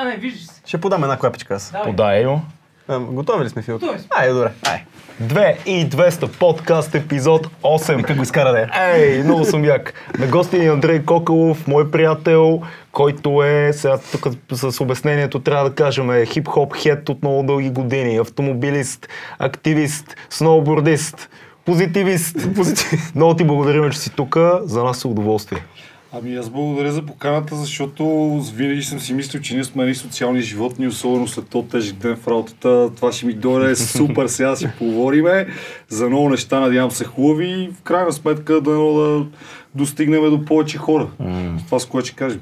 А, не, виждаш се. Ще подам една клапичка аз. Давай. Подай го. Готови ли сме, Фил? Готови сме. Айде, добре. Ай. 2 и 200 подкаст епизод 8. Как го изкара да е? Ей, много съм як. На гости ни е Андрей Кокалов, мой приятел, който е, сега тук с обяснението трябва да кажем, е хип-хоп хет от много дълги години, автомобилист, активист, сноубордист, позитивист. Позитивист. Много ти благодарим, че си тук. За нас е удоволствие. Ами аз благодаря за поканата, защото винаги съм си мислил, че ние сме едни социални животни, особено след този тежък ден в работата. Това ще ми дойде супер, сега ще поговориме за много неща, надявам се хубави и в крайна сметка да, да достигнем до повече хора. Mm. Това с което ще кажем.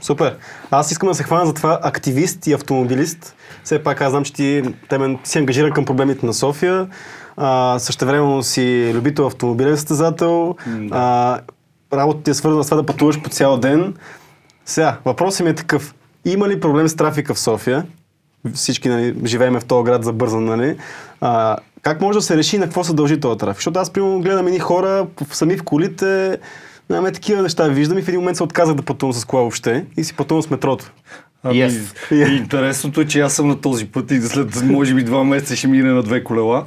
Супер. Аз искам да се хвана за това активист и автомобилист. Все пак аз знам, че ти темен, си ангажиран към проблемите на София. А, същевременно си любител автомобилен състезател. А, работа ти е свързана с това да пътуваш по цял ден. Сега, въпросът ми е такъв. Има ли проблем с трафика в София? Всички нали, живееме в този град забързан, нали? А, как може да се реши на какво се дължи този трафик? Защото аз, примерно, гледам едни хора сами в колите, Нямаме такива неща виждам и в един момент се отказах да пътувам с кола въобще и си пътувам с метрото. Ами, Yes. и интересното е, че аз съм на този път и след може би два месеца ще мине на две колела.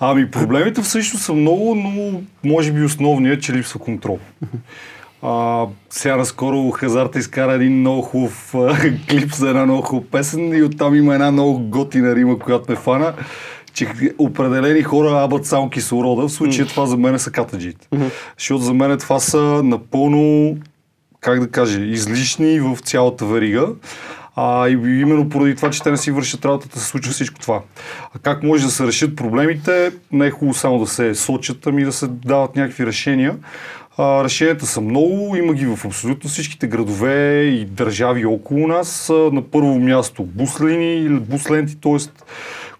Ами проблемите всъщност са много, но може би основният, е, че липсва контрол. А, сега наскоро Хазарта изкара един много хубав клип за една много хубава песен и оттам има една много готина рима, която ме фана, че определени хора абат само кислорода. В случая това за мен са катаджиите. Защото за мен това са напълно как да кажа, излишни в цялата верига. А, и именно поради това, че те не си вършат работата, се случва всичко това. А как може да се решат проблемите? Не е хубаво само да се сочат, ами да се дават някакви решения. А, решенията са много, има ги в абсолютно всичките градове и държави около нас. На първо място буслини или бусленти, т.е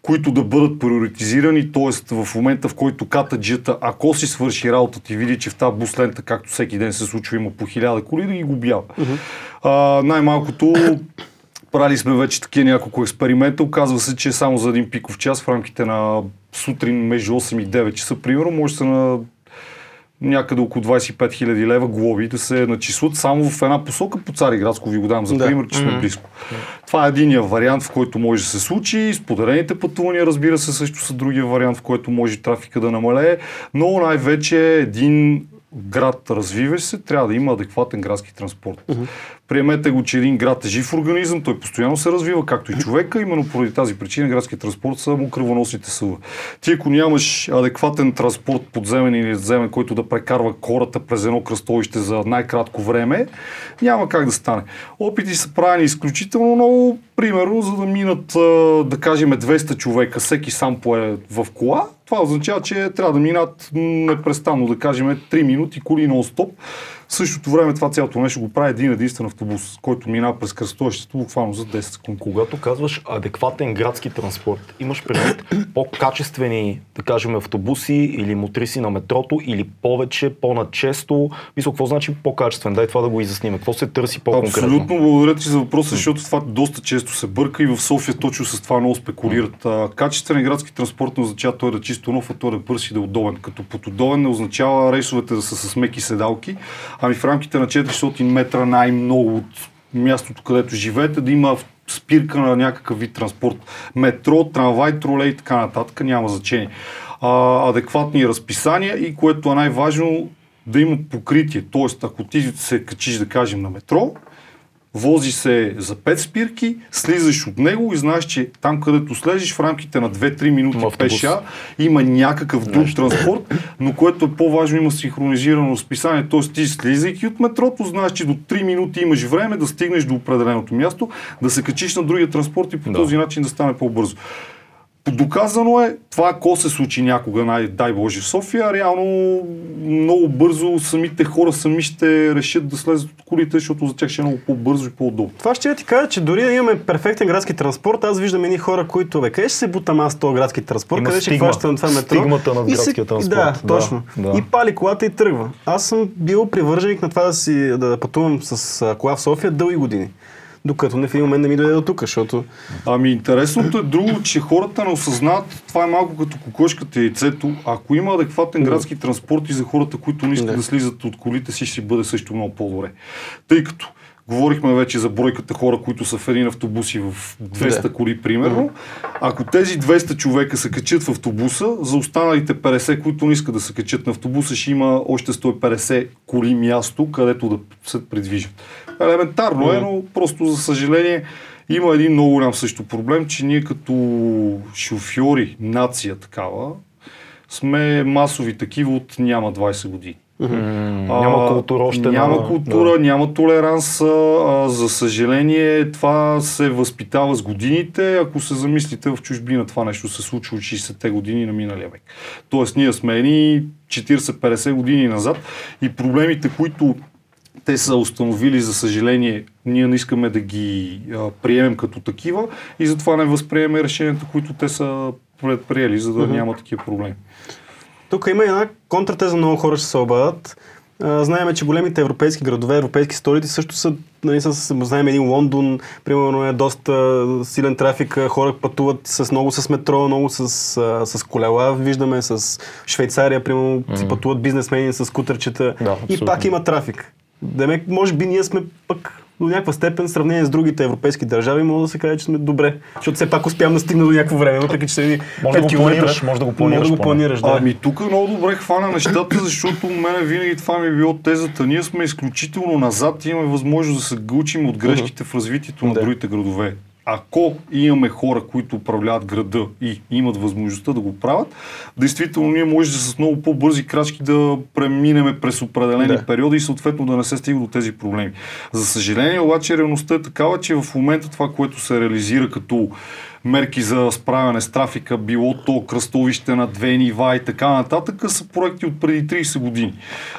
които да бъдат приоритизирани, т.е. в момента в който катаджията, ако си свърши работата и види, че в тази бус лента, както всеки ден се случва, има по хиляда коли, да ги губява. А, най-малкото правили сме вече такива няколко експеримента. Оказва се, че само за един пиков час в рамките на сутрин между 8 и 9 часа, примерно, може да се на някъде около 25 000 лева глоби да се начислят само в една посока по Цариградско ви го дам за Да. пример, че сме близко. Това е единия вариант, в който може да се случи. Споделените пътувания, разбира се, също са другия вариант, в който може трафика да намалее, но най-вече един град развиващ се, трябва да има адекватен градски транспорт. Приемете го, че един град е жив организъм, той постоянно се развива, както и човека. Именно поради тази причина градския транспорт са му кръвоносните съва. Ти ако нямаш адекватен транспорт подземен или надземен, който да прекарва хората през едно кръстовище за най-кратко време, няма как да стане. Опити са правени изключително много, примерно, за да минат, да кажем, 200 човека, всеки сам пое в кола, това означава, че трябва да минат непрестанно, да кажем, 3 минути коли нон-стоп. В същото време това цялото нещо го прави един единствен автобус, който минава през кръстовището буквално за 10 секунди. Когато казваш адекватен градски транспорт, имаш предвид по-качествени, да кажем, автобуси или мотриси на метрото или повече, по-начесто. Мисля, какво значи по-качествен? Дай това да го изясним. Какво се търси по-конкретно? Абсолютно благодаря ти за въпроса, защото това доста често се бърка и в София точно с това много спекулират. Качествен градски транспорт не означава той да е чисто нов, а той да е бърз и да е удобен. Като под удобен не означава рейсовете да са с меки седалки, ами в рамките на 400 метра най-много от мястото, където живеете, да има спирка на някакъв вид транспорт. Метро, трамвай, тролей и така нататък, няма значение. А, адекватни разписания и което е най-важно, да има покритие. Тоест, ако ти се качиш, да кажем, на метро, вози се за 5 спирки, слизаш от него и знаеш, че там където слезеш в рамките на 2-3 минути автобус. пеша, има някакъв друг транспорт, но което е по-важно, има синхронизирано разписание, т.е. ти слизайки от метрото, знаеш, че до 3 минути имаш време да стигнеш до определеното място, да се качиш на другия транспорт и по Да. този начин да стане по-бързо. Доказано е, това ако се случи някога, най- дай Боже, в София, реално много бързо самите хора сами ще решат да слезат от колите, защото за тях ще е много по-бързо и по-удобно. Това ще ти кажа, че дори да имаме перфектен градски транспорт, аз виждам едни хора, които, бе, къде ще се бутам аз този градски транспорт, Има къде ще стигма. хващам това метро. Стигмата над И се- градския транспорт. Да, Да, точно. да. И пали колата и тръгва. Аз съм бил привърженик на това да си да пътувам с кола в София дълги години. Докато не в един момент не ми дойде до тук, защото Ами интересното е друго, че хората не осъзнават, това е малко като кокошката и яйцето. Ако има адекватен градски транспорт и за хората, които не искат Да. да слизат от колите си, ще бъде също много по-добре. Тъй като Говорихме вече за бройката хора, които са в един автобуси в 200 да. коли, примерно. Ако тези 200 човека се качат в автобуса, за останалите 50, които не искат да се качат на автобуса, ще има още 150 коли място, където да се придвижат. Елементарно е, но просто за съжаление има един много голям също проблем, че ние като шофьори, нация такава, сме масови такива от няма 20 години. Mm, а, няма култура още. Няма на... култура, да. няма толеранс. А, за съжаление, това се възпитава с годините. Ако се замислите в чужбина, това нещо се случва от 60-те години на миналия век. Тоест, ние сме едни 40-50 години назад и проблемите, които те са установили, за съжаление, ние не искаме да ги а, приемем като такива и затова не възприемаме решенията, които те са предприели, за да uh-huh. няма такива проблеми. Тук има една контратеза, много хора ще се обадат. Знаеме, че големите европейски градове, европейски столици също са, нали, с, знаем един Лондон, примерно е доста силен трафик, хора пътуват с много с метро, много с, с колела, виждаме с Швейцария, примерно mm-hmm. си пътуват бизнесмени с кутерчета да, и пак има трафик. Демек, може би ние сме пък до някаква степен, в сравнение с другите европейски държави, може да се каже, че сме добре. Защото все пак успявам да стигна до някакво време, въпреки че се види. Може да го планираш, може да го планираш. Може да го планираш да. Ами тук много добре хвана нещата, защото мене винаги това ми е било тезата. Ние сме изключително назад и имаме възможност да се гълчим от грешките в развитието на другите градове ако имаме хора, които управляват града и имат възможността да го правят, действително ние може да с много по-бързи крачки да преминеме през определени да. периоди и съответно да не се стига до тези проблеми. За съжаление обаче реалността е такава, че в момента това, което се реализира като мерки за справяне с трафика, било то кръстовище на две нива и така нататък, са проекти от преди 30 години.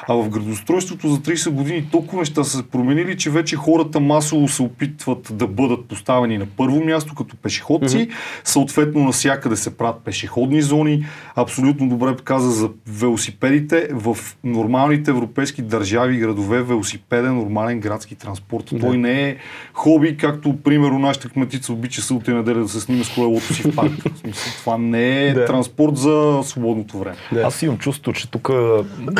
А в градостройството за 30 години толкова неща са се променили, че вече хората масово се опитват да бъдат поставени на първо място като пешеходци, mm-hmm. съответно навсякъде се правят пешеходни зони. Абсолютно добре каза за велосипедите. В нормалните европейски държави и градове велосипеден нормален градски транспорт. Mm-hmm. Той не е хоби, както примерно нашата кметица обича събота и неделя да се снима с колелото си в парк. това не е да. транспорт за свободното време. Да. Аз имам чувство, че тук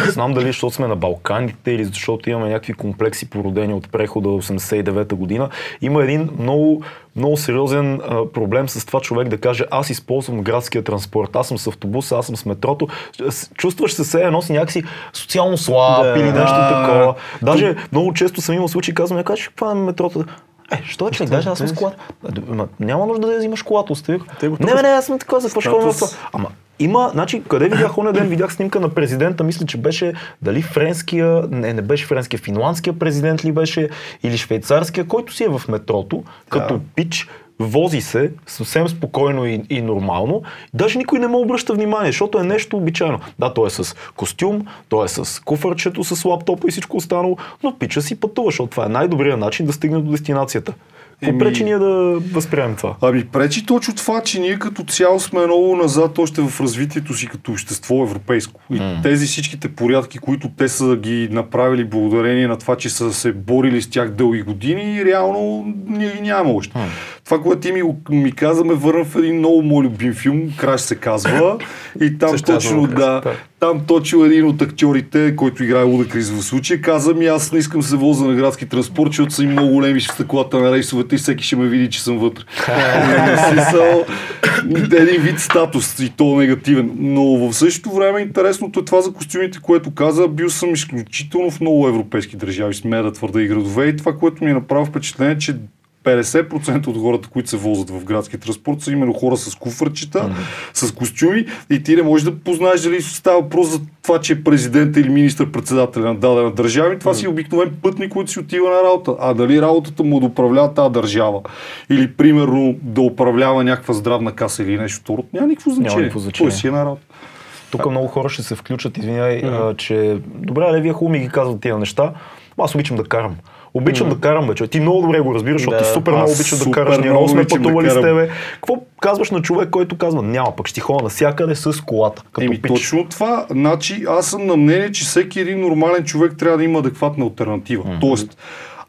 не знам дали защото сме на Балканите или защото имаме някакви комплекси породени от прехода 89-та година. Има един много много сериозен а, проблем с това човек да каже аз използвам градския транспорт, аз съм с автобуса, аз съм с метрото. Чувстваш се се едно си някакси социално слаб да, или нещо такова. Даже много често съм имал случаи, казвам, я кажа, какво е метрото? Е, що е, че даже аз съм с колата. Няма нужда да взимаш колата, остави. Не, не, не, аз съм така, за какво? Ама има, значи, къде видях оня ден, видях снимка на президента, мисля, че беше дали френския, не, не беше френския, финландския президент ли беше, или швейцарския, който си е в метрото, като пич, вози се съвсем спокойно и, и нормално. Даже никой не му обръща внимание, защото е нещо обичайно. Да, той е с костюм, той е с куфърчето, с лаптопа и всичко останало, но пича си пътува, защото това е най-добрият начин да стигне до дестинацията. Какво пречи ние да възприемем това? Ами пречи точно това, че ние като цяло сме много назад още в развитието си като общество европейско. И mm. тези всичките порядки, които те са ги направили благодарение на това, че са се борили с тях дълги години, реално ние ги няма още. Mm. Това, което ти ми, ми каза, ме върна в един много мой любим филм, Краш се казва. И там точно, да, там точно един от актьорите, който играе Луда Крис в случая, каза ми, аз не искам да се воза на градски транспорт, защото са и много големи стъклата на рейсовете и всеки ще ме види, че съм вътре. Смисъл, един вид статус и то негативен. Но в същото време интересното е това за костюмите, което каза. Бил съм изключително в много европейски държави, смея да твърда и градове. И това, което ми е направи впечатление, че 50% от хората, които се возят в градски транспорт, са именно хора с куфърчета, mm-hmm. с костюми и ти не можеш да познаеш дали става въпрос за това, че е президент или министър-председателя на дадена държава. Това mm-hmm. си обикновен пътник, който си отива на работа. А дали работата му да управлява тази държава или примерно да управлява някаква здравна каса или нещо второ, няма никакво значение. Няма никакво значение. Той си е на работа. Тук много хора ще се включат, извиняй, mm-hmm. че добре, але вие хубаво ми ги казват тия неща, аз обичам да карам. Обичам mm. да карам вече. Ти много добре го разбираш, защото да, ти супер много обичаш да караш. Ние много сме пътували да с тебе. Какво казваш на човек, който казва, няма, пък ще ходя навсякъде с колата. Като Еми, пич. точно това. Значи, аз съм на мнение, че всеки един нормален човек трябва да има адекватна альтернатива. Mm-hmm. Тоест,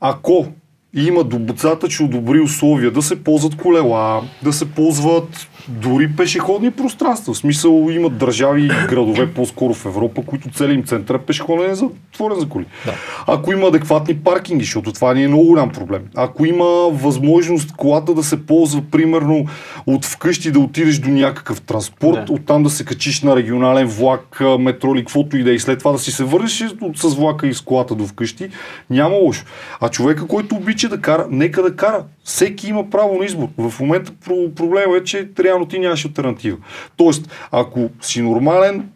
ако има достатъчно добри условия да се ползват колела, да се ползват дори пешеходни пространства. В смисъл имат държави и градове по-скоро в Европа, които целият им център е пешеходен е затворен за коли. Да. Ако има адекватни паркинги, защото това ни е много голям проблем. Ако има възможност колата да се ползва примерно от вкъщи да отидеш до някакъв транспорт, да. оттам да се качиш на регионален влак, метро или каквото и да е, и след това да си се върнеш с влака и с колата до вкъщи, няма лошо. А човека, който обича да кара, нека да кара. Всеки има право на избор. В момента проблема е, че реално ти нямаш альтернатива. Тоест, ако си нормален,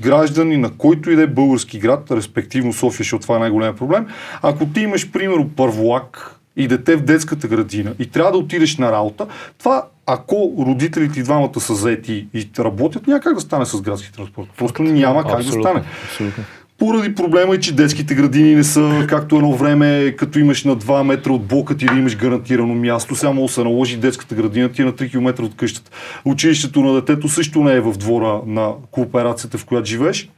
граждани на който и да е български град, респективно София, защото това е най-голям проблем, ако ти имаш, примерно, първолак и дете в детската градина и трябва да отидеш на работа, това ако родителите и двамата са заети и работят, няма как да стане с градски транспорт. Просто няма как абсолютно, да стане. Абсолютно. Поради проблема е, че детските градини не са както едно време, като имаш на 2 метра от блока ти да имаш гарантирано място. Само се наложи детската градина ти е на 3 км от къщата. Училището на детето също не е в двора на кооперацията, в която живееш.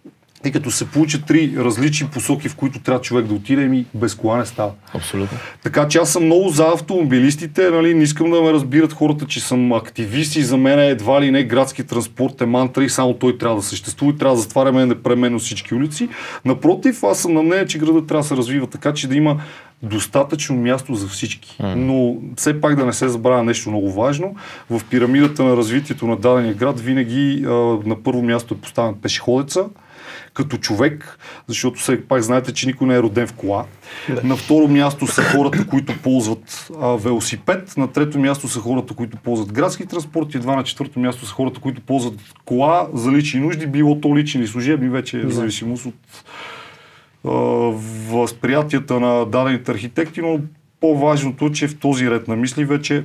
И като се получат три различни посоки, в които трябва човек да отиде, ми без кола не става. Абсолютно. Така че аз съм много за автомобилистите, нали, не искам да ме разбират хората, че съм активист и за мен е едва ли не градски транспорт е мантра и само той трябва да съществува и трябва да затваряме непременно всички улици. Напротив, аз съм на мнение, че градът трябва да се развива така, че да има достатъчно място за всички. Mm. Но все пак да не се забравя нещо много важно. В пирамидата на развитието на дадения град винаги а, на първо място е поставен пешеходеца, като човек, защото все пак знаете, че никой не е роден в кола. Да. На второ място са хората, които ползват а, велосипед. На трето място са хората, които ползват градски транспорт. И едва на четвърто място са хората, които ползват кола за лични нужди, било то лични или служебни, вече е в зависимост от а, възприятията на дадените архитекти, но по-важното е, че в този ред на мисли вече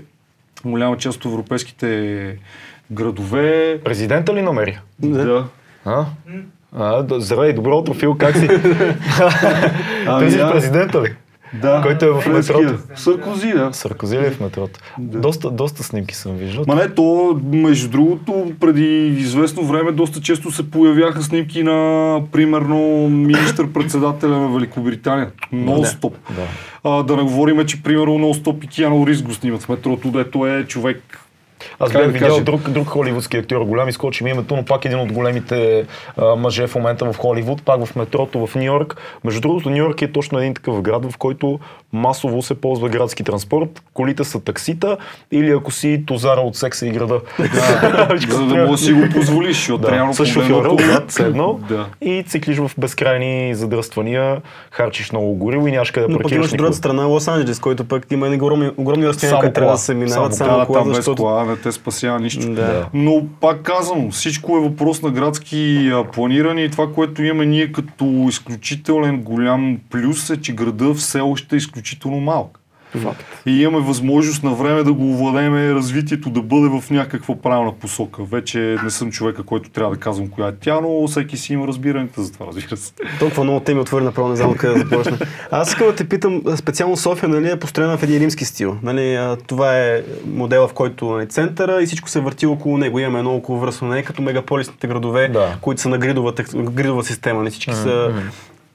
голяма част от европейските градове... Президента ли намери? Да. А? А, здравей, добро утро, Фил, как си? ами, Ти си да. президента ли? Да. Който е в метрото. Саркози, да. Саркози ли е в метрото? Да. Доста, доста снимки съм виждал. Ма не, то, между другото, преди известно време доста често се появяха снимки на, примерно, министър-председателя на Великобритания. Нон-стоп. Да. А, да не говорим, че, примерно, нон-стоп и Киано Рис го снимат в метрото, дето е човек аз бях видял друг, друг холивудски актьор, голям изкочи ми името, но пак един от големите а, мъже в момента в Холивуд, пак в метрото в Нью Йорк. Между другото, Нью Йорк е точно един такъв град, в който масово се ползва градски транспорт. Колите са таксита или ако си тозара от секса и града. Да, за да му си го позволиш, защото да. реално С шофьора отзад седно да. и циклиш в безкрайни задръствания, харчиш много гориво и нямаш къде да паркираш. Но пък другата страна Лос Анджелес, който пък има огромни, огромни разстояния, където трябва да се минават само, само кола, защото... не те спасява нищо. Да. Но пак казвам, всичко е въпрос на градски планиране и това, което имаме ние като изключителен голям плюс е, че града все още е изключително малък. Факт. И имаме възможност на време да го овладеем развитието да бъде в някаква правилна посока. Вече не съм човека, който трябва да казвам коя е тя, но всеки си има разбирането за това, разбира се. Толкова много теми отвори, направо не знам къде да започна. Аз искам да те питам, специално София нали, е построена в един римски стил. Нали, това е модела, в който е центъра и всичко се върти около него. Имаме едно около връзно, не като мегаполисните градове, да. които са на гридова, гридова система. Не нали, всички mm-hmm. са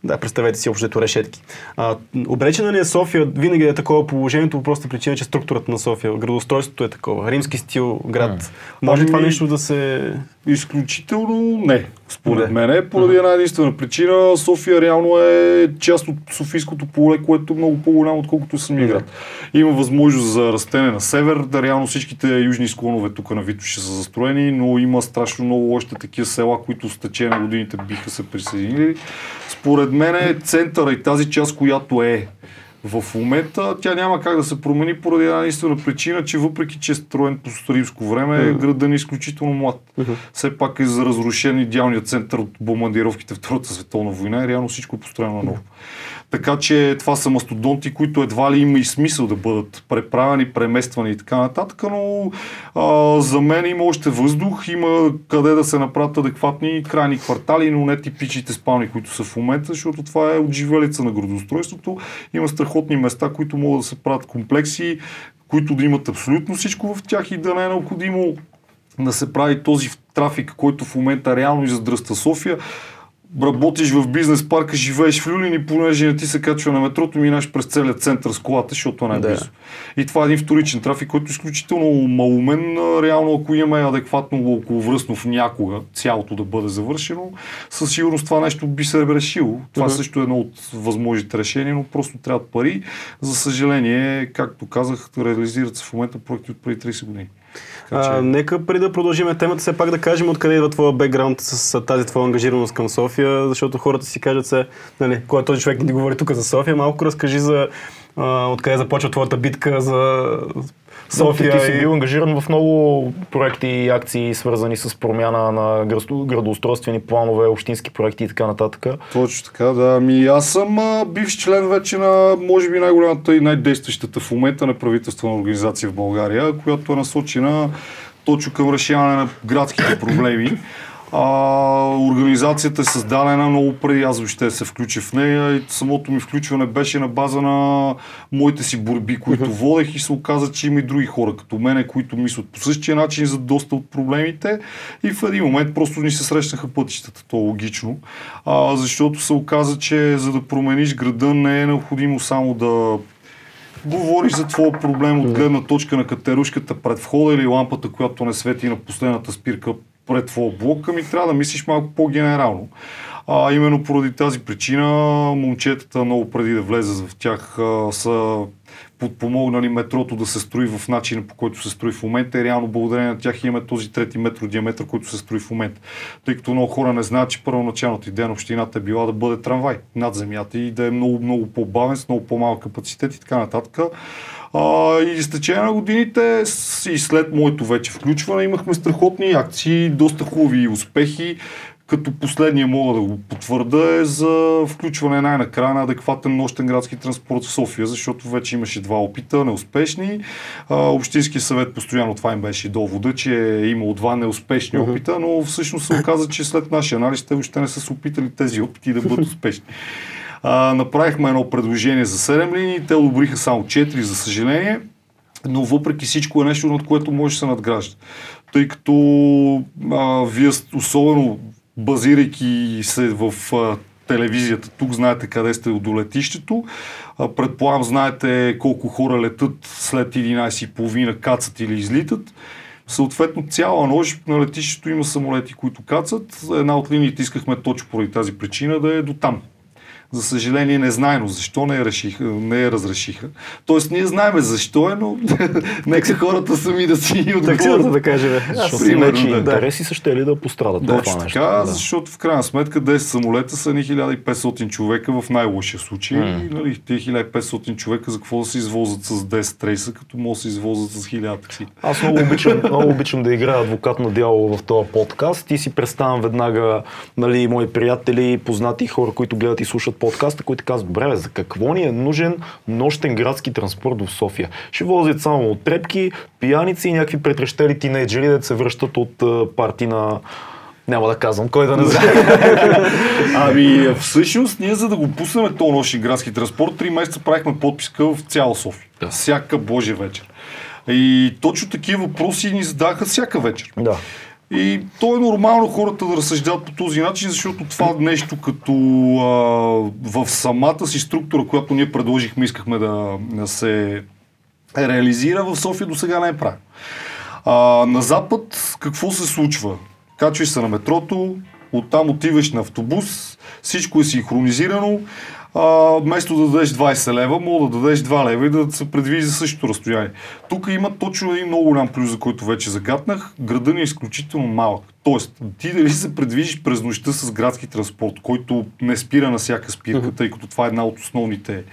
да, представете си общото решетки. А, обречена ли е София винаги е такова положението по проста причина, че структурата на София, градостройството е такова. Римски стил, град. Може това ами, нещо да се... Изключително не. Според мен е поради една единствена причина. София реално е част от Софийското поле, което е много по-голямо, отколкото самия град. Има възможност за растене на север, да реално всичките южни склонове тук на Витоше са застроени, но има страшно много още такива села, които с течение на годините биха се присъединили. Според мен е центъра и тази част, която е в момента тя няма как да се промени поради една единствена причина, че въпреки, че е строен по римско време, mm-hmm. градът е изключително млад. Mm-hmm. Все пак е за разрушен идеалният център от бомбардировките Втората световна война и реално всичко е построено на ново. Mm-hmm. Така че това са мастодонти, които едва ли има и смисъл да бъдат преправени, премествани и така нататък, но а, за мен има още въздух, има къде да се направят адекватни крайни квартали, но не типичните спални, които са в момента, защото това е отживелица на градостройството. Има страхотни места, които могат да се правят комплекси, които да имат абсолютно всичко в тях и да не е необходимо да се прави този трафик, който в момента реално издръства София работиш в бизнес парка, живееш в Люлин и понеже не ти се качва на метрото, минаш през целият център с колата, защото не е Да. близо. И това е един вторичен трафик, който е изключително малумен. Реално, ако имаме адекватно околовръстно в някога цялото да бъде завършено, със сигурност това нещо би се решило. Това Мгм. също е едно от възможните решения, но просто трябват пари. За съжаление, както казах, реализират се в момента проекти от преди 30 години. Така А, че- нека преди да продължим темата, все пак да кажем откъде идва твоя бекграунд с тази твоя ангажираност към София, защото хората си кажат се, нали, кой е този човек ни говори тук за София, малко разкажи за а, откъде започва твоята битка за София. Ти си бил ангажиран в много проекти и акции, свързани с промяна на градо- градоустройствени планове, общински проекти и така нататък. Точно така, да. Ами аз съм а, бивш член вече на, може би, най-голямата и най-действащата в момента на правителствена организация в България, която е насочена точно към решаване на градските проблеми. А, организацията е създадена много преди аз въобще се включа в нея и самото ми включване беше на база на моите си борби, които водех и се оказа, че има и други хора като мене, които мислят по същия начин за доста от проблемите и в един момент просто ни се срещнаха пътищата, то е логично, а, защото се оказа, че за да промениш града не е необходимо само да говориш за твоя проблем от гледна точка на катерушката пред входа или лампата, която не свети на последната спирка пред твоя блок, ами трябва да мислиш малко по-генерално. А, именно поради тази причина момчетата много преди да влезе в тях а, са подпомогнали метрото да се строи в начина по който се строи в момента и реално благодарение на тях имаме този трети метро диаметър, който се строи в момента. Тъй като много хора не знаят, че първоначалната идея на общината е била да бъде трамвай над земята и да е много, много по-бавен, с много по-малък капацитет и така нататък. А, и с течение на годините и след моето вече включване имахме страхотни акции, доста хубави успехи, като последния мога да го потвърда е за включване най-накрая на адекватен нощен градски транспорт в София, защото вече имаше два опита, неуспешни. А, Общинския съвет постоянно това им беше довода, че е имало два неуспешни опита, но всъщност се оказа, че след нашия анализ те въобще не са се опитали тези опити да бъдат успешни. А, направихме едно предложение за 7 линии, те одобриха само 4, за съжаление, но въпреки всичко е нещо, над което може да се надгражда. Тъй като а, вие особено базирайки се в а, телевизията, тук знаете къде сте до летището, предполагам знаете колко хора летат след 11.30, кацат или излитат. Съответно, цяла нощ на летището има самолети, които кацат. Една от линиите искахме точно поради тази причина да е до там. За съжаление, незнайно защо не я, решиха, не я разрешиха. Тоест, ние знаеме защо е, но нека хората сами да си отговорят. да. Защото примерно, да. интереси са ще ли да пострадат. Точно това нещо. така, Да. защото в крайна сметка 10 самолета са ни 1500 човека в най-лошия случай. М. И, нали, тези 1500 човека за какво да се извозят с 10 рейса, като могат да се извозят с 1000 такси. Аз много обичам, много обичам да играя адвокат на дявола в този подкаст и си представям веднага нали, мои приятели, познати хора, които гледат и слушат подкаста, които казват, добре, бе, за какво ни е нужен нощен градски транспорт в София? Ще возят само от трепки, пияници и някакви претрещели тинейджери, да се връщат от парти на... Няма да казвам, кой да не знае. Ами, всъщност, ние за да го пуснем този нощен градски транспорт, 3 месеца правихме подписка в цяла София. Да. Всяка Божия вечер. И точно такива въпроси ни задаха всяка вечер. да. И то е нормално хората да разсъждават по този начин, защото това нещо като а, в самата си структура, която ние предложихме, искахме да, да се реализира, в София до сега не е правилно. А, на запад какво се случва? Качваш се на метрото, оттам отиваш на автобус, всичко е синхронизирано, а, вместо да дадеш 20 лева, мога да дадеш 2 лева и да се предвижи за същото разстояние. Тук има точно един много голям плюс, за който вече загатнах. Градът ни е изключително малък. Тоест, ти дали се предвижиш през нощта с градски транспорт, който не спира на всяка спирка, тъй като това е една от основните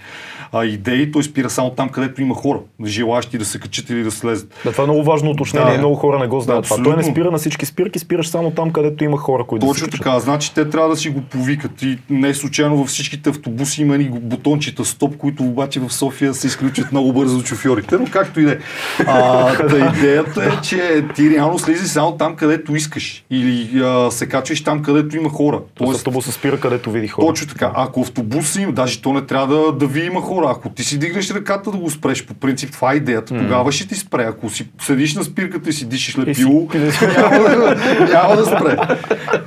а, идеи, той спира само там, където има хора, желащи да се качат или да слезат. Да, това е много важно уточнение Да. много хора не го знаят. Да, това. Той не спира на всички спирки, спираш само там, където има хора, които да се Точно така, значи те трябва да си го повикат. И не случайно във всичките автобуси има ни бутончета стоп, които обаче в София се изключват много бързо от шофьорите, но както и да е. Идеята е, че ти реално слизаш само там, където искаш. Или а, се качваш там, където има хора. Тоест, автобуса спира където види хора. Точно така. Ако автобус има, даже то не трябва да, да ви има хора. Ако ти си дигнеш ръката да го спреш, по принцип това е идеята, тогава ще ти спре. Ако си седиш на спирката и си дишаш лепило, няма, няма да спре.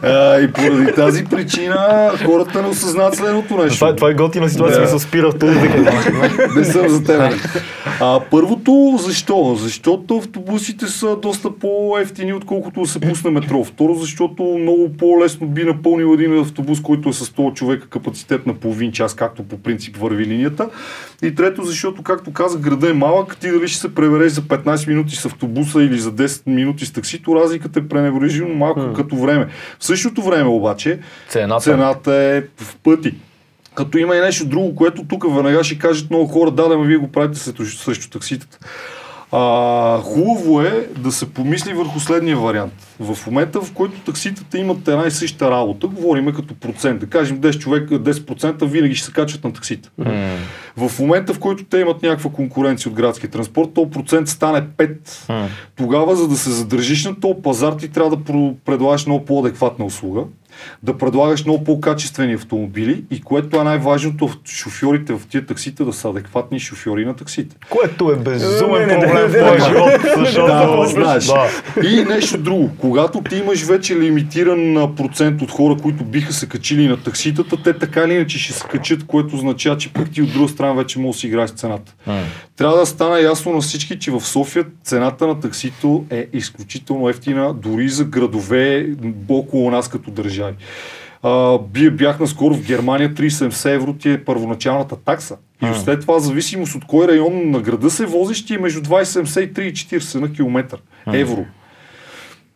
А, и поради тази причина хората не осъзнават следното нещо. Това, това е готина ситуация, Да. се спира в този Не съм за теб. А, първото, защо? Защото автобусите са доста по-ефтини, отколкото да се пусне метро. Второ, защото много по-лесно би напълнил един автобус, който е с 100 човека капацитет на половин час, както по принцип върви линията. И трето, защото, както казах, града е малък, ти дали ще се пребереш за 15 минути с автобуса или за 10 минути с таксито, разликата е пренебрежимо малко като време. В същото време обаче, Цената. цената е в пъти. Като има и нещо друго, което тук веднага ще кажат много хора, да, да, вие го правите срещу, срещу такситата. А, хубаво е да се помисли върху следния вариант. В момента, в който такситата имат една и съща работа, говориме като процент, да кажем 10 човека, 10% винаги ще се качват на таксита. В момента, в който те имат някаква конкуренция от градския транспорт, то процент стане 5. Тогава, за да се задържиш на този пазар, ти трябва да предлагаш много по-адекватна услуга, да предлагаш много по-качествени автомобили и което е най-важното, в шофьорите в тия таксита да са адекватни шофьори на таксите. Което е безумен Не, проблем в твоя живот. Защото Да, знаеш. Да. И нещо друго. Когато ти имаш вече лимитиран процент от хора, които биха се качили на такситата, те така или иначе ще се качат, което означава, че пък ти от друга страна вече можеш да си играеш цената. Трябва да стане ясно на всички, че в София цената на таксито е изключително ефтина, дори за градове около нас като държави. А, бие- бях наскоро в Германия, 30 евро ти е първоначалната такса. И след това, зависимост от кой район на града се возиш, ти е между 2,73 и 40 на километър. Евро.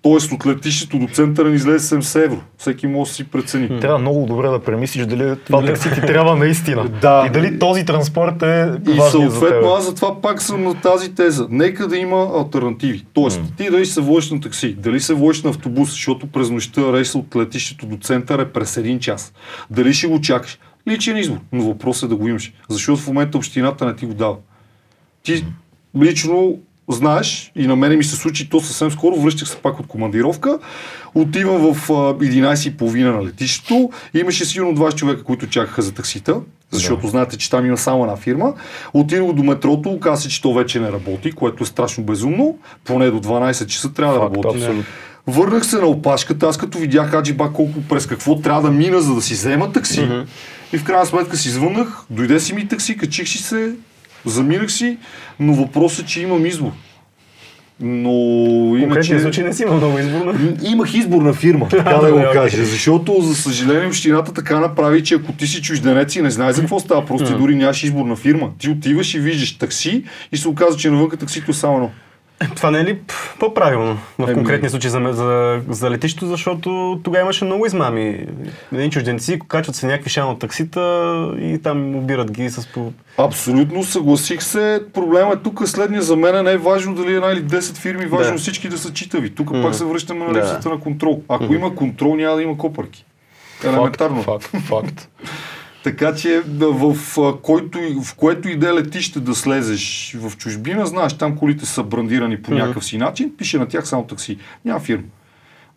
Тоест от летището до центъра ни излезе 70 евро. Всеки може да си прецени. Трябва много добре да премислиш дали това такси ти трябва наистина. Да. И дали този транспорт е И важен за съответно аз затова пак съм на тази теза. Нека да има альтернативи. Тоест, ти дали се водиш на такси, дали се водиш на автобус, защото през нощта рейса от летището до центъра е през един час. Дали ще го чакаш? Личен избор. Но въпросът е да го имаш. Защото в момента общината не ти го дава. Ти лично знаеш и на мене ми се случи то съвсем скоро, връщах се пак от командировка, отивам в а, 11.30 на летището, имаше сигурно 20 човека, които чакаха за таксита, защото знаете, че там има само една фирма. Отидох до метрото, оказа се, че то вече не работи, което е страшно безумно, поне до 12 часа трябва да Факт, работи. абсолютно. Върнах се на опашката, аз като видях Аджиба колко през какво трябва да мина, за да си взема такси. И в крайна сметка си звъннах, дойде си ми такси, качих си се, заминах си, но въпросът е, че имам избор. Но В иначе... случай не си има много изборна. М, Имах изборна фирма, така да го кажа. Защото, за съжаление, общината така направи, че ако ти си чужденец и не знаеш за какво става процедури, нямаш изборна фирма. Ти отиваш и виждаш такси и се оказва, че навънка таксито е само едно. Това не е ли по-правилно в Еми. конкретния случай за, за, за летището, защото тогава имаше много измами. Едни чужденци качват се някакви шано таксита и там обират ги с по... Абсолютно съгласих се. Проблемът е тук е следния. За мен не е важно дали една или 10 фирми, важно Да. всички да са читави. Тук пак се връщаме на Да. липсата на контрол. Ако има контрол, няма да има копърки. Елементарно. Факт, факт, факт. Така че да, в, а, който, в което и да е летище да слезеш в чужбина, знаеш, там колите са брандирани по някакъв си начин, пише на тях само такси. Няма фирма.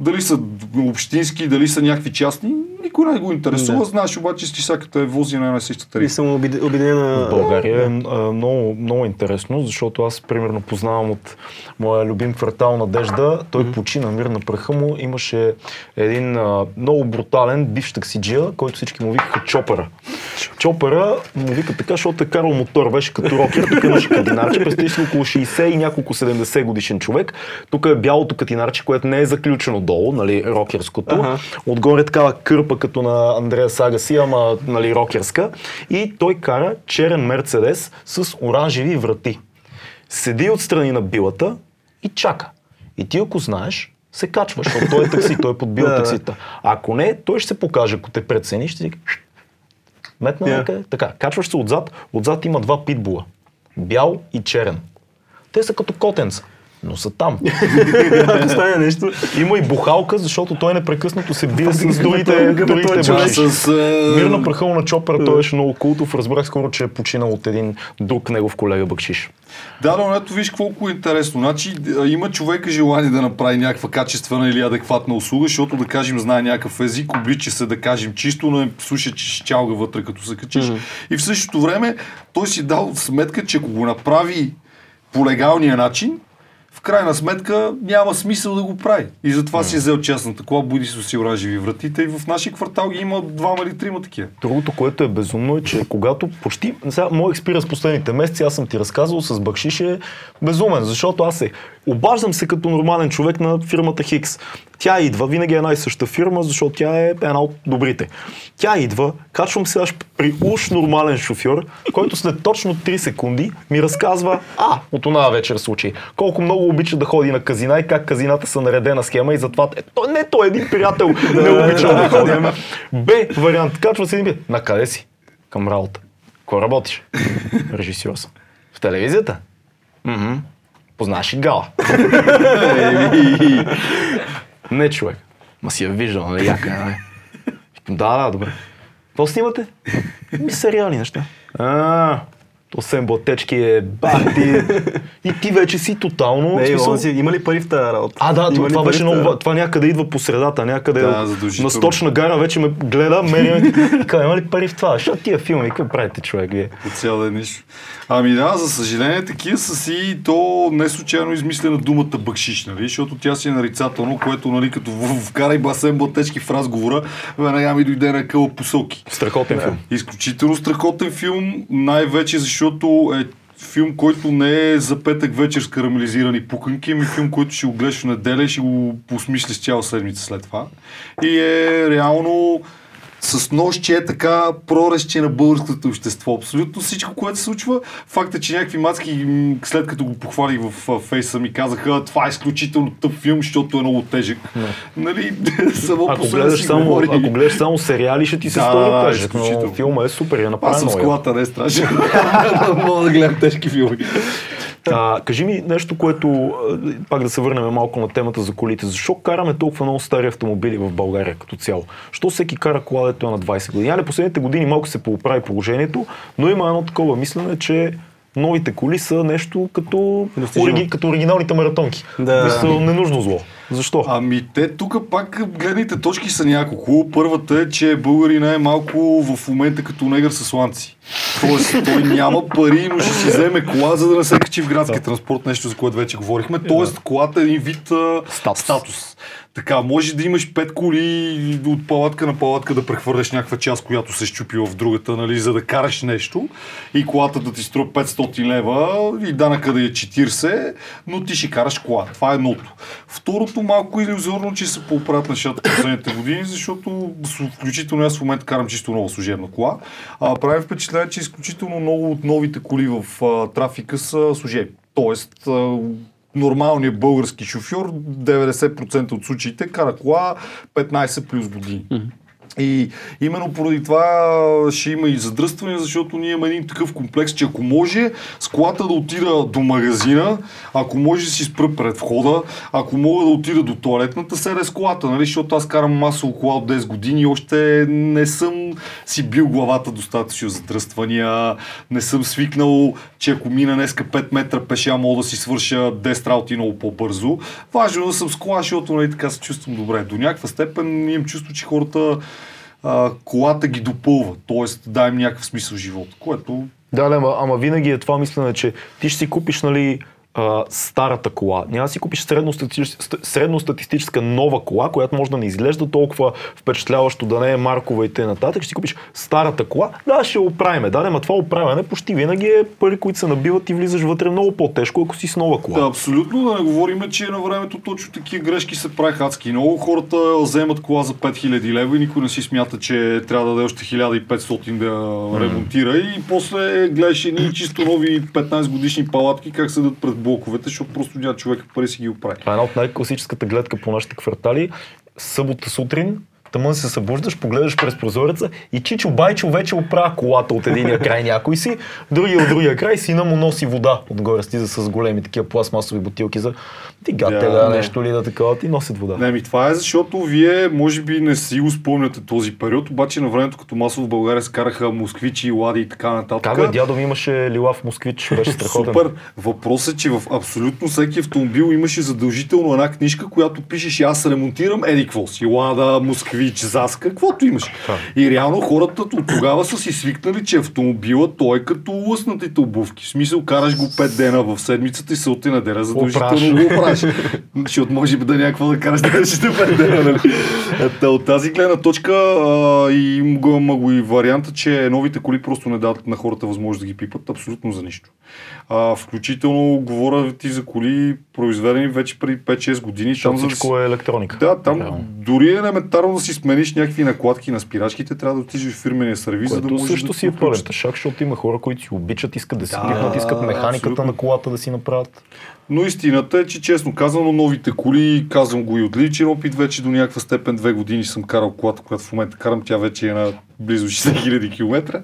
Дали са общински, дали са някакви частни, никой не го интересува. Да. Знаеш обаче, че всяката е вози на една и съща И тарифа. съм обид- обединена... В България е много, много интересно, защото аз примерно познавам от моя любим квартал Надежда. Той почина мир на праха му. Имаше един а, много брутален бивш таксиджия, който всички му викаха Чопера. Чопера му вика така, защото е карал мотор, беше като рокер, тук имаше катинарче, представи около 60 и няколко 70 годишен човек. Тук е бялото катинарче, което не е заключено долу, нали, рокерското. Ага. Отгоре такава кърпа като на Андрея Сагаси, ама нали, рокерска. И той кара черен Мерцедес с оранжеви врати. Седи отстрани на билата и чака. И ти ако знаеш, се качваш, защото той е такси, той е подбил таксита. Ако не, той ще се покаже, ако те прецени, ще ти метна Я. някъде. Така, качваш се отзад, отзад има два питбула. Бял и черен. Те са като котенца, но са там. Ако стане нещо... Има и бухалка, защото той непрекъснато се бие с другите, Гъбе, другите човек баши. с, Мир на Чопър, той беше много култов. Разбрах скоро, че е починал от един друг негов колега Бакшиш. Да, но ето виж колко е интересно. Значи има човека желание да направи някаква качествена или адекватна услуга, защото да кажем знае някакъв език, облича се да кажем чисто, но е слуша, че ще чалга вътре като се качиш. И в същото време той си дал сметка, че ако го направи по легалния начин, в крайна сметка няма смисъл да го прави. И затова си е взел частната кола, буди се си оранжеви вратите и в нашия квартал ги има двама или трима такива. Другото, което е безумно е, че когато почти... Сега, мой експириенс последните месеци, аз съм ти разказвал с Бакшиш е безумен, защото аз се обаждам се като нормален човек на фирмата Хикс. Тя идва, винаги е най-съща фирма, защото тя е една от добрите. Тя идва, качвам се аж при уж нормален шофьор, който след точно 3 секунди ми разказва, а, от една вечер случай, колко много обича да ходи на казина и как казината са наредена схема и затова е, той, не, той един приятел не обича да ходи. Б, вариант, качва се и на къде си? Към работа. Кой работиш? Режисьор съм. В телевизията? Мгм. Познаваш ли Гала? не, човек. Ма си я виждал, нали, яка, нали? Викам, да, да, добре. Какво снимате? Ми сериални неща. А, то Сем Ботечки е бах ти. И ти вече си тотално. Не, смисъл- си, има ли пари в тази работа? а, да, това, това беше много. Това някъде идва по средата, някъде Да, на сточна гара вече ме гледа, мери ме. Казва, има ли пари в това? Защото тия филми, какво правите, човек, вие? По цял ден нищо. Ами да, за съжаление, такива са си и то не случайно измислена думата бъкшиш, нали? Защото тя си е нарицателно, което, нали, като вкарай басен Ботечки в разговора, веднага ми дойде на къла посоки. Страхотен филм. Изключително страхотен филм, най-вече защото е филм, който не е за петък вечер с карамелизирани пуканки, ами филм, който ще го гледаш в неделя и ще го посмислиш цяла седмица след това. И е реално с нощи е така прорезче на българското общество. Абсолютно всичко, което се случва. Факт е, че някакви мацки, след като го похвалих в фейса ми, казаха, това е изключително тъп филм, защото е много тежък. Нали, само Ако гледаш, само, говори. ако гледаш само сериали, ще ти се Да, стори тежък, но филма е супер, я Аз направи съм с много. колата, не е страшно. Мога да гледам тежки филми. А, кажи ми нещо, което, пак да се върнем малко на темата за колите. Защо караме толкова много стари автомобили в България като цяло? Що всеки кара кола, дето е на 20 години? Али последните години малко се поправи положението, но има едно такова мислене, че новите коли са нещо като, ориги, като оригиналните маратонки. Да. Са ненужно зло. Защо? Ами те тук пак гледните точки са няколко. Първата е, че българина е малко в момента като негър с ланци. Тоест той няма пари, но ще си вземе кола, за да не се качи в градския транспорт, нещо за което вече говорихме. Тоест колата е един вид а, Статус. статус. Така, може да имаш пет коли от палатка на палатка да прехвърляш някаква част, която се щупила в другата, нали, за да караш нещо и колата да ти струва 500 лева и данъка да е 40, но ти ще караш кола. Това е едното. Второто малко иллюзорно, че се поправят нещата последните години, защото включително аз в момента карам чисто нова служебна кола. А, прави впечатление, че изключително много от новите коли в а, трафика са служебни. Тоест, нормалният български шофьор 90% от случаите кара кола 15 плюс години. И именно поради това ще има и задръстване, защото ние имаме един такъв комплекс, че ако може с колата да отида до магазина, ако може да си спра пред входа, ако мога да отида до туалетната, седа с колата, нали? защото аз карам масово кола от 10 години и още не съм си бил главата достатъчно за задръствания, не съм свикнал, че ако мина днеска 5 метра пеша, мога да си свърша 10 работи много по-бързо. Важно е да съм с кола, защото нали, така се чувствам добре. До някаква степен имам чувство, че хората а, колата ги допълва, т.е. дай им някакъв смисъл в живота, което Да, да, ама, ама винаги е това мислене, че ти ще си купиш, нали, а, старата кола. Няма да си купиш средностатистическа, ст- средностатистическа нова кола, която може да не изглежда толкова впечатляващо, да не е маркова и т.н. Ще си купиш старата кола. Да, ще оправиме. Да, ама това оправяне почти винаги е пари, които се набиват и влизаш вътре много по-тежко, ако си с нова кола. Да, абсолютно, да не говорим, че на времето точно такива грешки се правиха адски. Много хората вземат кола за 5000 лева и никой не си смята, че трябва да даде още 1500 да ремонтира и после гледаш едни чисто нови 15 годишни палатки как седат пред блоковете, защото просто няма човек пари си ги оправи. Това е една от най-класическата гледка по нашите квартали. Събота сутрин, тъмън се събуждаш, погледаш през прозореца и Чичо Байчо вече оправя колата от единия край някой си, другия от другия край, сина му носи вода. Отгоре стиза с големи такива пластмасови бутилки за тигателя, Да, да. нещо ли да такова, ти носят вода. Не, ми това е защото вие може би не си го спомняте този период, обаче на времето като масово в България се караха москвичи, лади и така нататък. Как бе, дядо ми имаше лилав москвич, беше страхотен. Супер. Въпросът е, че в абсолютно всеки автомобил имаше задължително една книжка, която пишеше аз ремонтирам еди какво си. Лада, Москвич, свич, заска, каквото имаш. И реално хората от тогава са си свикнали, че автомобила той е като лъснатите обувки. В смисъл, караш го 5 дена в седмицата и се от неделя задължително го оправиш. Защото може би да някакво да караш да 5 дена. Нали? Та, От тази гледна точка а, и има го и варианта, че новите коли просто не дават на хората възможност да ги пипат абсолютно за нищо. А, включително говоря ти за коли, произведени вече преди 5-6 години. За да всичко е електроника. да, там Реално. дори елементарно да си смениш някакви накладки на спирачките, трябва да отидеш в фирмения сервис, за да Което можеш също да си е пълен тъшак, защото има хора, които си обичат, искат да си Да, искат механиката абсолютно. на колата да си направят. Но истината е, че честно казано, новите коли, казвам го и от личен опит, вече до някаква степен две години съм карал колата, която в момента карам, тя вече е на близо 60 000 км.